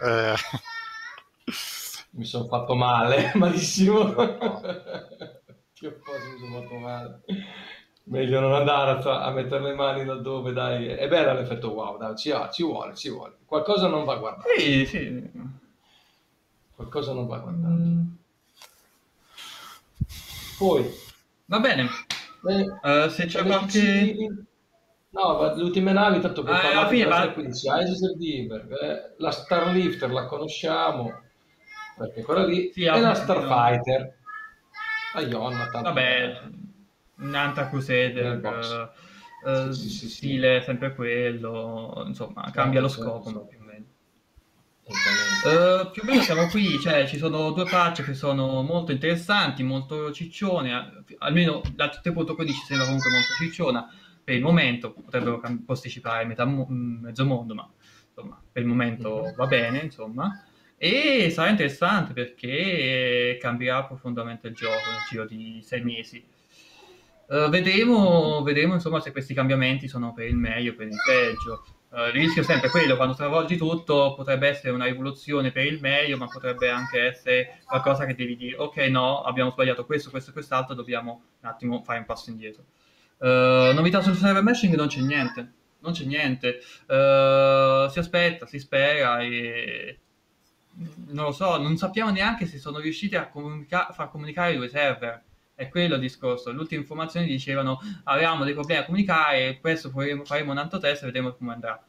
Eh... Mi sono fatto male, [laughs] malissimo. Che cosa mi sono fatto male meglio non andare a, a, mettere le mani laddove, dai. È bello l'effetto wow, dai, ci, ci vuole, ci vuole. Qualcosa non va guardato. Sì, sì. Qualcosa non va guardato. Mm. Poi. Va bene. bene. Uh, se c'è qualche... No, le ultime navi, tanto per ah, parlare di va... 15, Isis Dimberg, eh, la Starlifter la conosciamo, perché quella lì, sì, e la Starfighter. La Ionna, tanto Vabbè, Nanta Crusader, uh, sì, sì, stile sempre quello, insomma, cambia lo scopo più o meno. Uh, più o meno siamo qui, cioè ci sono due patch che sono molto interessanti, molto ciccione, almeno la 3.15 sembra comunque molto cicciona per il momento, potrebbero posticipare metà mo- mezzo mondo, ma insomma per il momento mm-hmm. va bene, insomma. E sarà interessante perché cambierà profondamente il gioco nel giro di sei mesi. Uh, vedremo, vedremo insomma se questi cambiamenti sono per il meglio o per il peggio. Uh, il rischio è sempre quello, quando stravolgi tutto potrebbe essere una rivoluzione per il meglio, ma potrebbe anche essere qualcosa che devi dire, ok no, abbiamo sbagliato questo, questo e quest'altro, dobbiamo un attimo fare un passo indietro. Uh, novità sul server meshing non c'è niente, non c'è niente. si aspetta, si spera e non lo so, non sappiamo neanche se sono riusciti a comunica- far comunicare i due server. È quello il discorso. Le ultime informazioni dicevano avevamo dei problemi a comunicare, questo faremo, faremo un altro test e vedremo come andrà.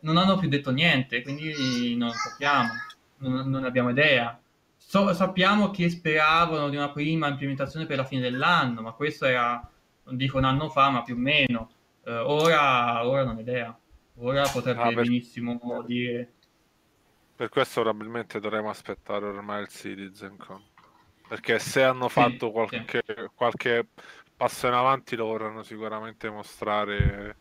Non hanno più detto niente, quindi non sappiamo, non, non abbiamo idea. So, sappiamo che speravano di una prima implementazione per la fine dell'anno, ma questo era, non dico un anno fa, ma più o meno. Uh, ora, ora non ho idea. Ora potrebbe ah, per... benissimo dire per questo probabilmente dovremo aspettare ormai il CitizenCon. Perché se hanno fatto sì, qualche, sì. qualche, passo in avanti lo vorranno sicuramente mostrare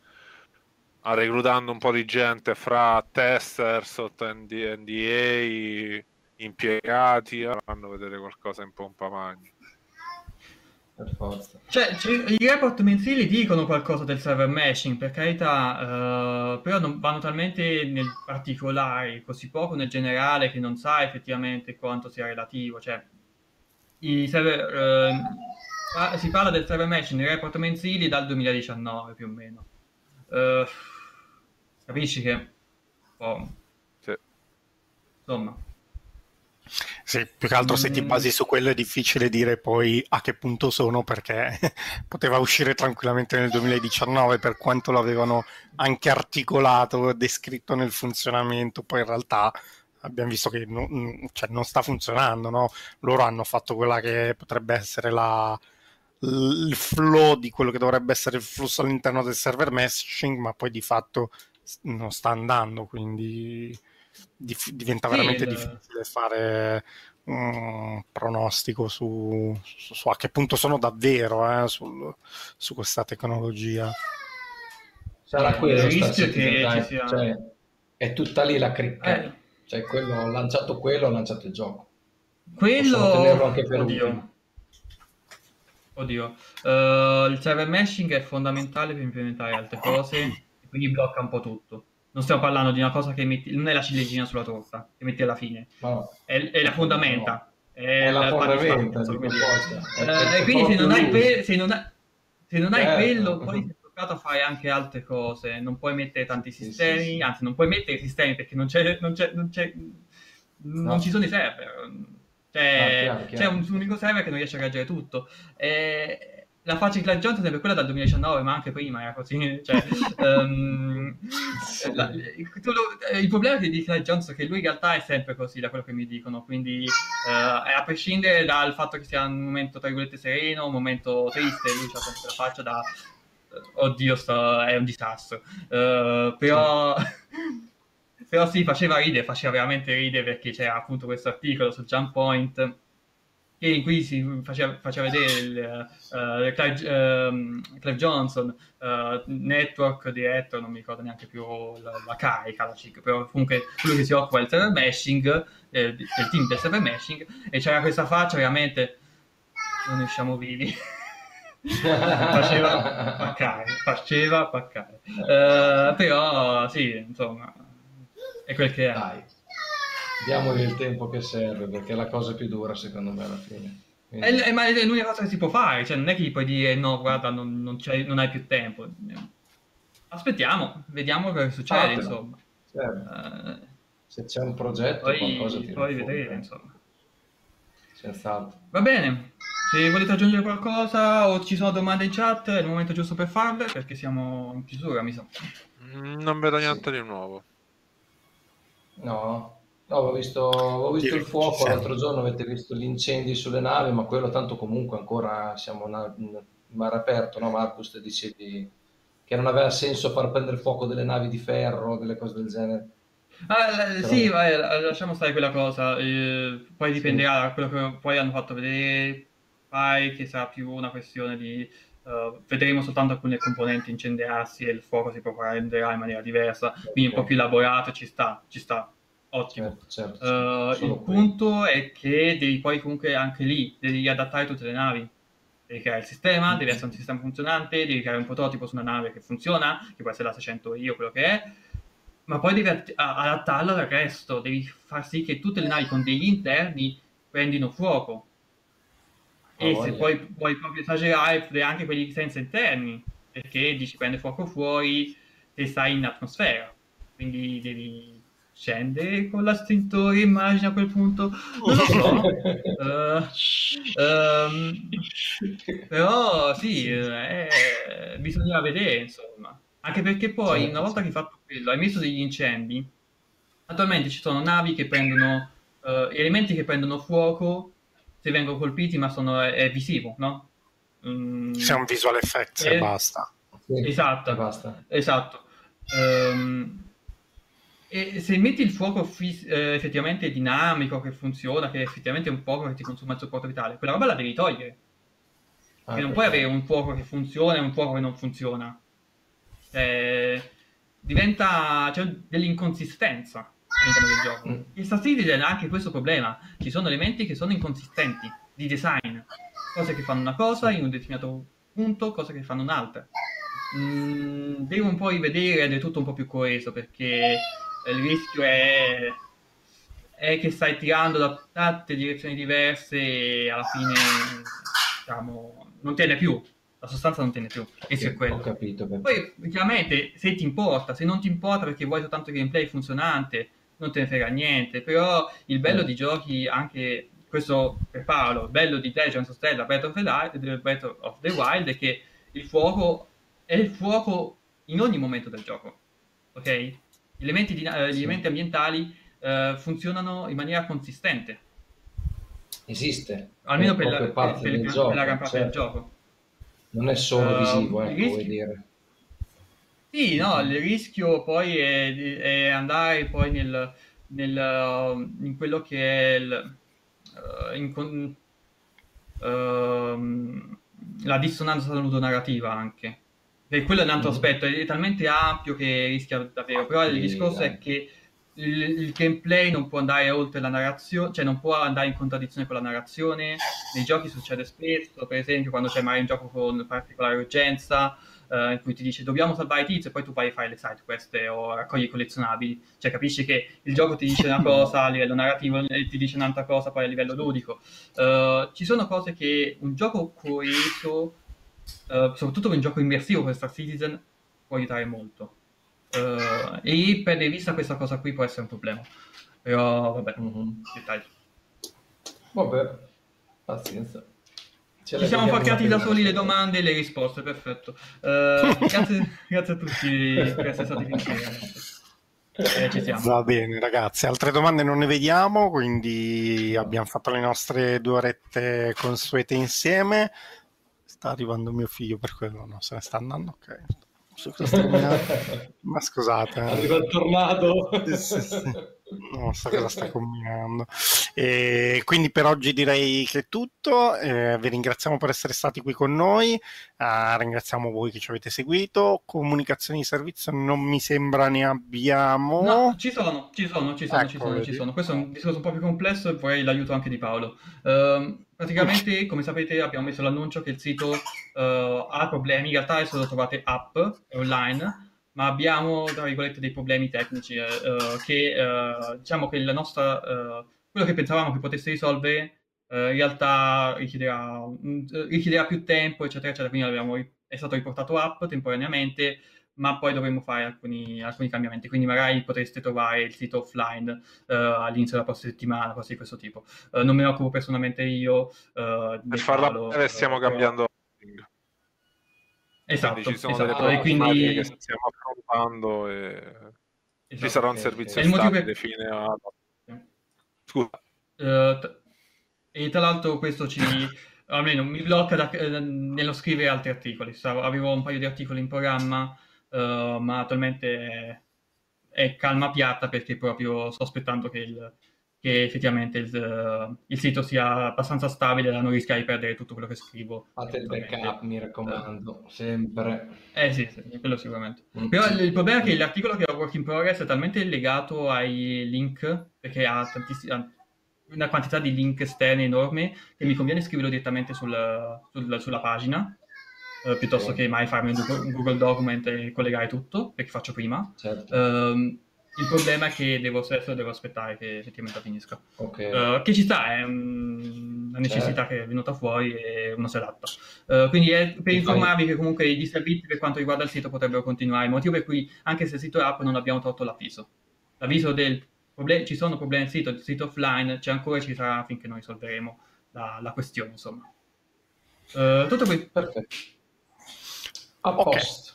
a reclutando un po' di gente fra tester sotto ND, NDA, impiegati, faranno vedere qualcosa in pompa magna per forza. Cioè, i report mensili dicono qualcosa del server meshing, per carità, uh, però non vanno talmente nel particolare, così poco nel generale, che non sa effettivamente quanto sia relativo. Cioè, server, uh, si parla del server meshing nei report mensili dal 2019 più o meno. Uh, capisci che... Oh, sì. Insomma sì, più che altro se ti mm. basi su quello è difficile dire poi a che punto sono perché [laughs] poteva uscire tranquillamente nel 2019 per quanto l'avevano anche articolato, descritto nel funzionamento, poi in realtà abbiamo visto che non, cioè non sta funzionando, no? loro hanno fatto quella che potrebbe essere la, il flow di quello che dovrebbe essere il flusso all'interno del server messaging, ma poi di fatto non sta andando, quindi dif- diventa sì, veramente il... difficile fare un pronostico su, su, su, a che punto sono davvero eh, sul, su questa tecnologia. Sarà quello il rischio che ci sia... Cioè, è tutta lì la cricca. Eh. Cioè, quello, ho lanciato quello, ho lanciato il gioco. Quello... anche per Oddio. Oddio. Uh, il server meshing è fondamentale per implementare altre cose, quindi blocca un po' tutto. Non stiamo parlando di una cosa che metti, non è la ciliegina sulla torta, che metti alla fine, no. è, è, la fondamenta. No. È, è la fondamenta di uh, E quindi se non, hai que- se non, hai, se non hai certo. quello, poi a fare anche altre cose. Non puoi mettere tanti sistemi, sì, sì, anzi non puoi mettere sistemi perché non, c'è, non, c'è, non, c'è, non ci sono i server. Cioè, ah, chiaro, chiaro. C'è un, un unico server che non riesce a reagire tutto. E, la faccia di Jones è sempre quella dal 2019, ma anche prima era così. [laughs] Cioè, [laughs] um, la, il problema di Clive Jones è che lui in realtà è sempre così, da quello che mi dicono. Quindi, uh, a prescindere dal fatto che sia un momento tra virgolette sereno, un momento triste, lui ha sempre la faccia da oddio, sto, è un disastro. Uh, però. [laughs] però sì, faceva ridere, faceva veramente ridere perché c'era appunto questo articolo su Jump Point in cui si faceva, faceva vedere il, uh, Clive, uh, Clive, Johnson, uh, network director, non mi ricordo neanche più la, la carica, la CIC, però comunque quello che si occupa del server meshing, eh, del team del server meshing, e c'era questa faccia veramente, non ne usciamo vivi. [laughs] faceva paccare, faceva paccare. Uh, però sì, insomma, è quel che è. Dai diamogli il tempo che serve perché è la cosa più dura secondo me alla fine. Quindi... È, è, ma è l'unica cosa che si può fare, cioè non è che gli puoi dire no, guarda, non, non, non hai più tempo. Aspettiamo, vediamo cosa succede, Fatelo. insomma. Certo. Uh, Se c'è un progetto, poi, qualcosa ti Poi vedere, insomma. Senz'altro. Va bene. Se volete aggiungere qualcosa o ci sono domande in chat, è il momento giusto per farle perché siamo in chiusura, mi sa. Mm, non vedo niente sì. di nuovo. No, No, ho visto, ho visto il fuoco l'altro giorno, avete visto gli incendi sulle navi, ma quello tanto comunque ancora siamo in mare aperto, no Marcus? Te dicevi che non aveva senso far prendere fuoco delle navi di ferro, delle cose del genere. Ah, Però... Sì, vai, lasciamo stare quella cosa, eh, poi dipenderà da quello che poi hanno fatto vedere, poi che sarà più una questione di... Uh, vedremo soltanto alcune componenti incendiarsi e il fuoco si prenderà in maniera diversa, quindi un po' più elaborato ci sta, ci sta. Ottimo. Certo, certo, uh, il qui. punto è che devi poi comunque anche lì, devi adattare tutte le navi. Devi creare il sistema, mm. devi essere un sistema funzionante, devi creare un prototipo su una nave che funziona, che può essere la 600 io, quello che è, ma poi devi adattarlo al resto, devi far sì che tutte le navi con degli interni prendino fuoco. E se poi puoi proprio esagerare, anche quelli senza interni, perché dici prende fuoco fuori e stai in atmosfera. Quindi devi scende con l'astintore, immagino a quel punto, non lo so. uh, [laughs] um, però sì, eh, bisogna vedere, insomma. Anche perché poi, certo, una volta che hai fatto quello, hai messo degli incendi, attualmente ci sono navi che prendono, uh, elementi che prendono fuoco se vengono colpiti, ma sono, è, è visivo, no? Mm, C'è un visual effect e basta. Sì, esatto, basta. esatto. Um, e se metti il fuoco fis- eh, effettivamente dinamico, che funziona, che effettivamente è un fuoco che ti consuma il supporto vitale, quella roba la devi togliere. Ah, non puoi avere un fuoco che funziona e un fuoco che non funziona. Eh, diventa c'è dell'inconsistenza all'interno del gioco. Mm. In Star Citizen ha anche questo problema. Ci sono elementi che sono inconsistenti di design. Cose che fanno una cosa in un determinato punto, cose che fanno un'altra. Mm, devo un po' rivedere ed è tutto un po' più coeso perché il rischio è, è che stai tirando da tante direzioni diverse e alla fine diciamo, non tiene più la sostanza non tiene più e sì, è quello. Ho capito. Poi chiaramente se ti importa, se non ti importa perché vuoi soltanto gameplay funzionante, non te ne frega niente, però il bello mm. di giochi anche questo per Paolo, il bello di Legends of Zelda Breath of the, Light, Breath of the Wild è che il fuoco è il fuoco in ogni momento del gioco. Ok? Gli elementi, di, eh, gli elementi ambientali eh, funzionano in maniera consistente. Esiste. Almeno per la, per, per, per, gioco, la gran parte certo. del gioco. Non è solo uh, visivo, ecco, rischio... vuoi dire. Sì, no, il rischio poi è, è andare poi nel, nel, in quello che è il, uh, in, uh, la dissonanza ludonarrativa anche. E quello è un altro mm. aspetto, è talmente ampio che rischia davvero, però il discorso è che il, il, gameplay non può andare oltre la narrazione, cioè non può andare in contraddizione con la narrazione. Nei giochi succede spesso, per esempio, quando c'è magari un gioco con particolare urgenza, eh, in cui ti dice dobbiamo salvare tizio e poi tu vai a fare le side quest o raccogli i collezionabili. Cioè capisci che il gioco ti dice una [laughs] cosa a livello narrativo e ti dice un'altra cosa poi a livello ludico. Uh, ci sono cose che un gioco coeso uh, soprattutto con un gioco immersivo come Star Citizen, può aiutare molto. Uh, e per vista questa cosa qui può essere un problema. Però vabbè, mm-hmm. dettagli. Vabbè, pazienza. Ce Ci siamo faccati da soli le domande e le risposte, perfetto. Uh, [laughs] grazie, grazie, a tutti per essere stati eh, Va bene, ragazzi. Altre domande non ne vediamo, quindi abbiamo fatto le nostre due orette consuete insieme sta arrivando mio figlio per quello, no? Se ne sta andando, ok. [laughs] Ma scusate. Arriva il tornado. Sì, sì. Non so cosa sta combinando. E quindi per oggi direi che è tutto. Eh, vi ringraziamo per essere stati qui con noi. Uh, ringraziamo voi che ci avete seguito. Comunicazioni di servizio non mi sembra ne abbiamo. No, ci sono, ci sono, ci sono, ecco, ci sono, ci sono. Questo è un discorso un po' più complesso e vorrei l'aiuto anche di Paolo. Uh, praticamente, come sapete, abbiamo messo l'annuncio che il sito uh, ha problemi. In realtà adesso lo trovate app online ma abbiamo, tra virgolette, dei problemi tecnici eh, uh, che uh, diciamo che la nostra, uh, quello che pensavamo che potesse risolvere in realtà richiederà, um, richiederà, più tempo, eccetera, eccetera, quindi abbiamo, è stato riportato app temporaneamente, ma poi dovremo fare alcuni, alcuni cambiamenti, quindi magari potreste trovare il sito offline all'inizio della prossima settimana, cose di questo tipo. non me ne occupo personalmente io. per farla breve stiamo cambiando Esatto, quindi ci sono esatto. delle quindi... che stiamo affrontando e esatto, ci sarà un servizio stabile per... fine a... Scusa. Uh, t- e tra l'altro questo ci... [laughs] almeno mi blocca da, eh, nello scrivere altri articoli. Stavo, avevo un paio di articoli in programma, uh, ma attualmente è, è calma piatta perché proprio sto aspettando che il che effettivamente il, il, sito sia abbastanza stabile da non rischiare di perdere tutto quello che scrivo. Fate il backup, mi raccomando, sempre. Eh sì, sì quello sicuramente. Mm. Però il, il, problema è che l'articolo che ho work in progress è talmente legato ai link, perché ha tantissimi una quantità di link esterni enorme che mi conviene scriverlo direttamente sul, sul, sulla pagina eh, piuttosto okay. che mai farmi un Google, un Google, Document e collegare tutto, perché faccio prima. Certo. Um, il problema è che devo, stesso devo aspettare che effettivamente finisca. Okay. Uh, che ci sta, è una necessità certo. che è venuta fuori e uno si adatta. Uh, quindi è per informarvi che comunque i disservizi per quanto riguarda il sito potrebbero continuare, motivo per cui anche se il sito è app non abbiamo tolto l'avviso. l'avviso del problem- ci sono problemi al sito, il sito offline c'è ancora e ci sarà finché noi risolveremo la, la questione, insomma. Uh, tutto qui. Perfetto. A posto.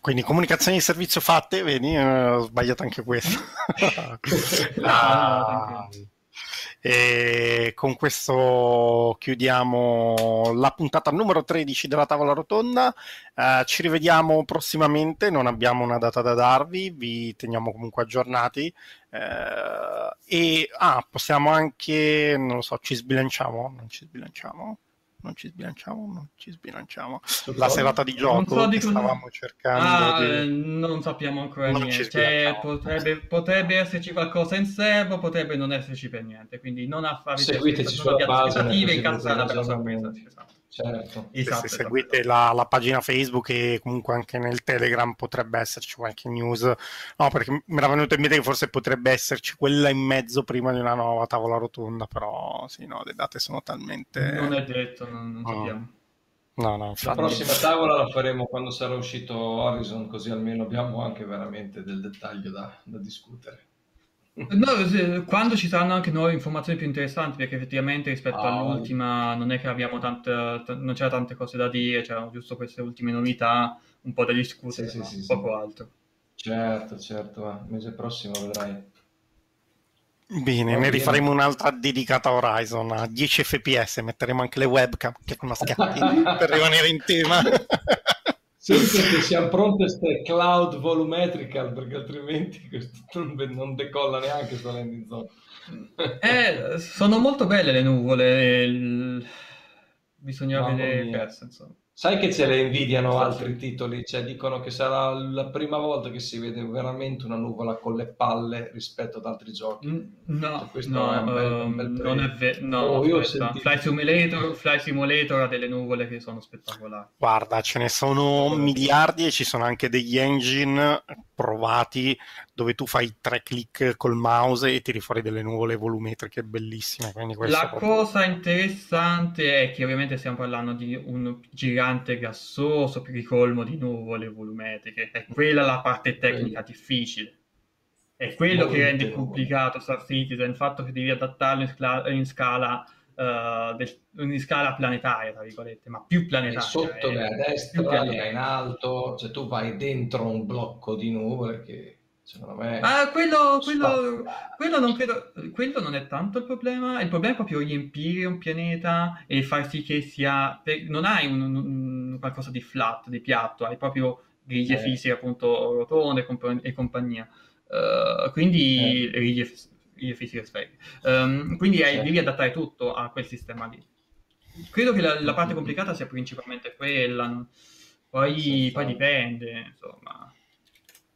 Quindi comunicazioni di servizio fatte, vedi, eh, ho sbagliato anche questo. [laughs] ah, e con questo chiudiamo la puntata numero 13 della tavola rotonda. Uh, ci rivediamo prossimamente, non abbiamo una data da darvi, vi teniamo comunque aggiornati. Uh, e ah, possiamo anche, non lo so, ci sbilanciamo? Non ci sbilanciamo? Non ci sbilanciamo, non ci sbilanciamo. La serata di gioco so di stavamo cercando. Ah, di... Eh, non sappiamo ancora non niente. Cioè, potrebbe, potrebbe, esserci qualcosa in serbo, potrebbe non esserci per niente. Quindi non affari seguiteci sulla base in caso della bella sorpresa. Esatto. Certo. Esatto, se, se seguite esatto. La, la, pagina Facebook e comunque anche nel Telegram potrebbe esserci qualche news. No, perché mi era venuto in mente che forse potrebbe esserci quella in mezzo prima di una nuova tavola rotonda, però sì, no, le date sono talmente... Non è detto, non, non sappiamo. No, no, la prossima tavola la faremo quando sarà uscito Horizon, così almeno abbiamo anche veramente del dettaglio da, da discutere. No, quando ci saranno anche nuove informazioni più interessanti, perché effettivamente rispetto oh. all'ultima non è che abbiamo tante, non c'era tante cose da dire, c'erano giusto queste ultime novità, un po' da discutere, sì, sì, sì, poco altro. Certo, certo, va. mese prossimo vedrai. Bene, ne rifaremo un'altra dedicata a Horizon a 10 fps, metteremo anche le webcam che con scatti [laughs] per rimanere in tema. Sempre che siamo pronte queste cloud volumetrical perché altrimenti non decolla neanche sta landing zone. Eh, sono molto belle le nuvole, il... bisogna Mamma vedere il pezzo, insomma. Sai che ce le invidiano altri titoli, cioè dicono che sarà la prima volta che si vede veramente una nuvola con le palle rispetto ad altri giochi. Mm, no, cioè, no, è bel, um, non è vero. No, oh, sentito... Fly, Simulator, Fly Simulator ha delle nuvole che sono spettacolari. Guarda, ce ne sono miliardi e ci sono anche degli engine provati dove tu fai tre clic col mouse e tiri fuori delle nuvole volumetriche bellissime. La proprio... cosa interessante è che ovviamente stiamo parlando di un gigante gassoso ricolmo di nuvole volumetriche, è quella la parte tecnica difficile. È quello Molto che rende complicato Star Citizen, il fatto che devi adattarlo in, scala, in scala Uh, del, in scala planetaria, tra virgolette, ma più planetaria. E sotto è, a destra, in alto, cioè tu vai dentro un blocco di nuvole che secondo me... Ah, quello, quello, quello, non credo, quello non è tanto il problema, il problema è proprio riempire un pianeta e far sì che sia... Non hai un, un, qualcosa di flat, di piatto, hai proprio griglie eh. fisiche, appunto, rotonde e compagnia. Uh, quindi eh. griglie, griglie fisiche sferiche. Um, quindi hai, devi adattare tutto a quel sistema lì. Credo che la, la parte complicata sia principalmente quella, poi, poi dipende, insomma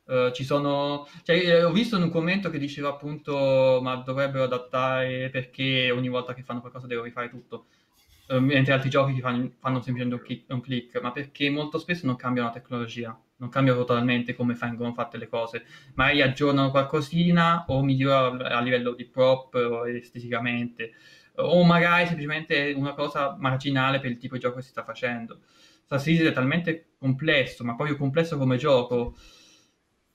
Uh, ci sono, cioè, eh, ho visto in un commento che diceva appunto ma dovrebbero adattare perché ogni volta che fanno qualcosa devo rifare tutto. Uh, mentre altri giochi fanno, fanno semplicemente un click, un click, ma perché molto spesso non cambiano la tecnologia non cambiano totalmente come vengono fatte le cose. Magari aggiornano qualcosina o migliorano a livello di prop o esteticamente. O magari semplicemente una cosa marginale per il tipo di gioco che si sta facendo. Citizen è talmente complesso ma proprio complesso come gioco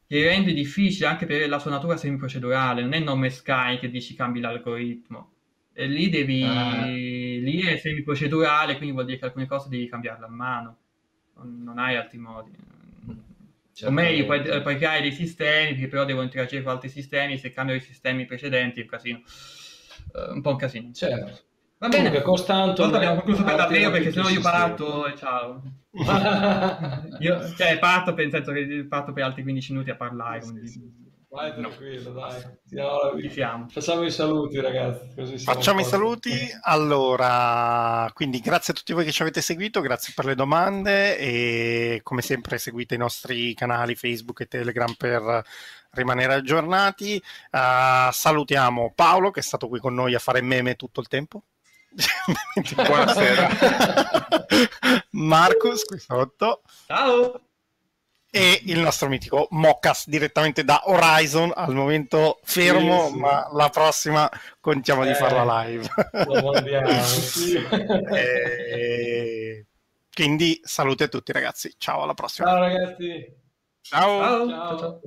che rende difficile anche per la sua natura semiprocedurale, non è nome Sky che dici cambi l'algoritmo. E lì devi, ah. lì è semiprocedurale, quindi vuol dire che alcune cose devi cambiarle a mano, non, non hai altri modi. Certo. O meglio, puoi, puoi, creare dei sistemi che però devono interagire con altri sistemi, se cambiano i sistemi precedenti è un casino. Uh, un po' un casino. Certo. Va bene. Comunque, Costanto. abbiamo concluso per davvero perché sennò io parto e ciao. [laughs] io cioè, parto per, senso che parto per altri 15 minuti a parlare. Sì, sì. Vai tranquillo, no. dai. Siamo. Facciamo i saluti, ragazzi. Facciamo i saluti. Allora, quindi grazie a tutti voi che ci avete seguito, grazie per le domande e come sempre seguite i nostri canali Facebook e Telegram per rimanere aggiornati. Uh, salutiamo Paolo che è stato qui con noi a fare meme tutto il tempo. Buonasera. Marcus qui sotto. Ciao. E il nostro mitico Moccas direttamente da Horizon, al momento fermo, sì, sì. ma la prossima contiamo eh, di farla live. Lo sì. [laughs] e... Quindi saluti a tutti ragazzi, ciao alla prossima. Ciao ragazzi. ciao. ciao. ciao.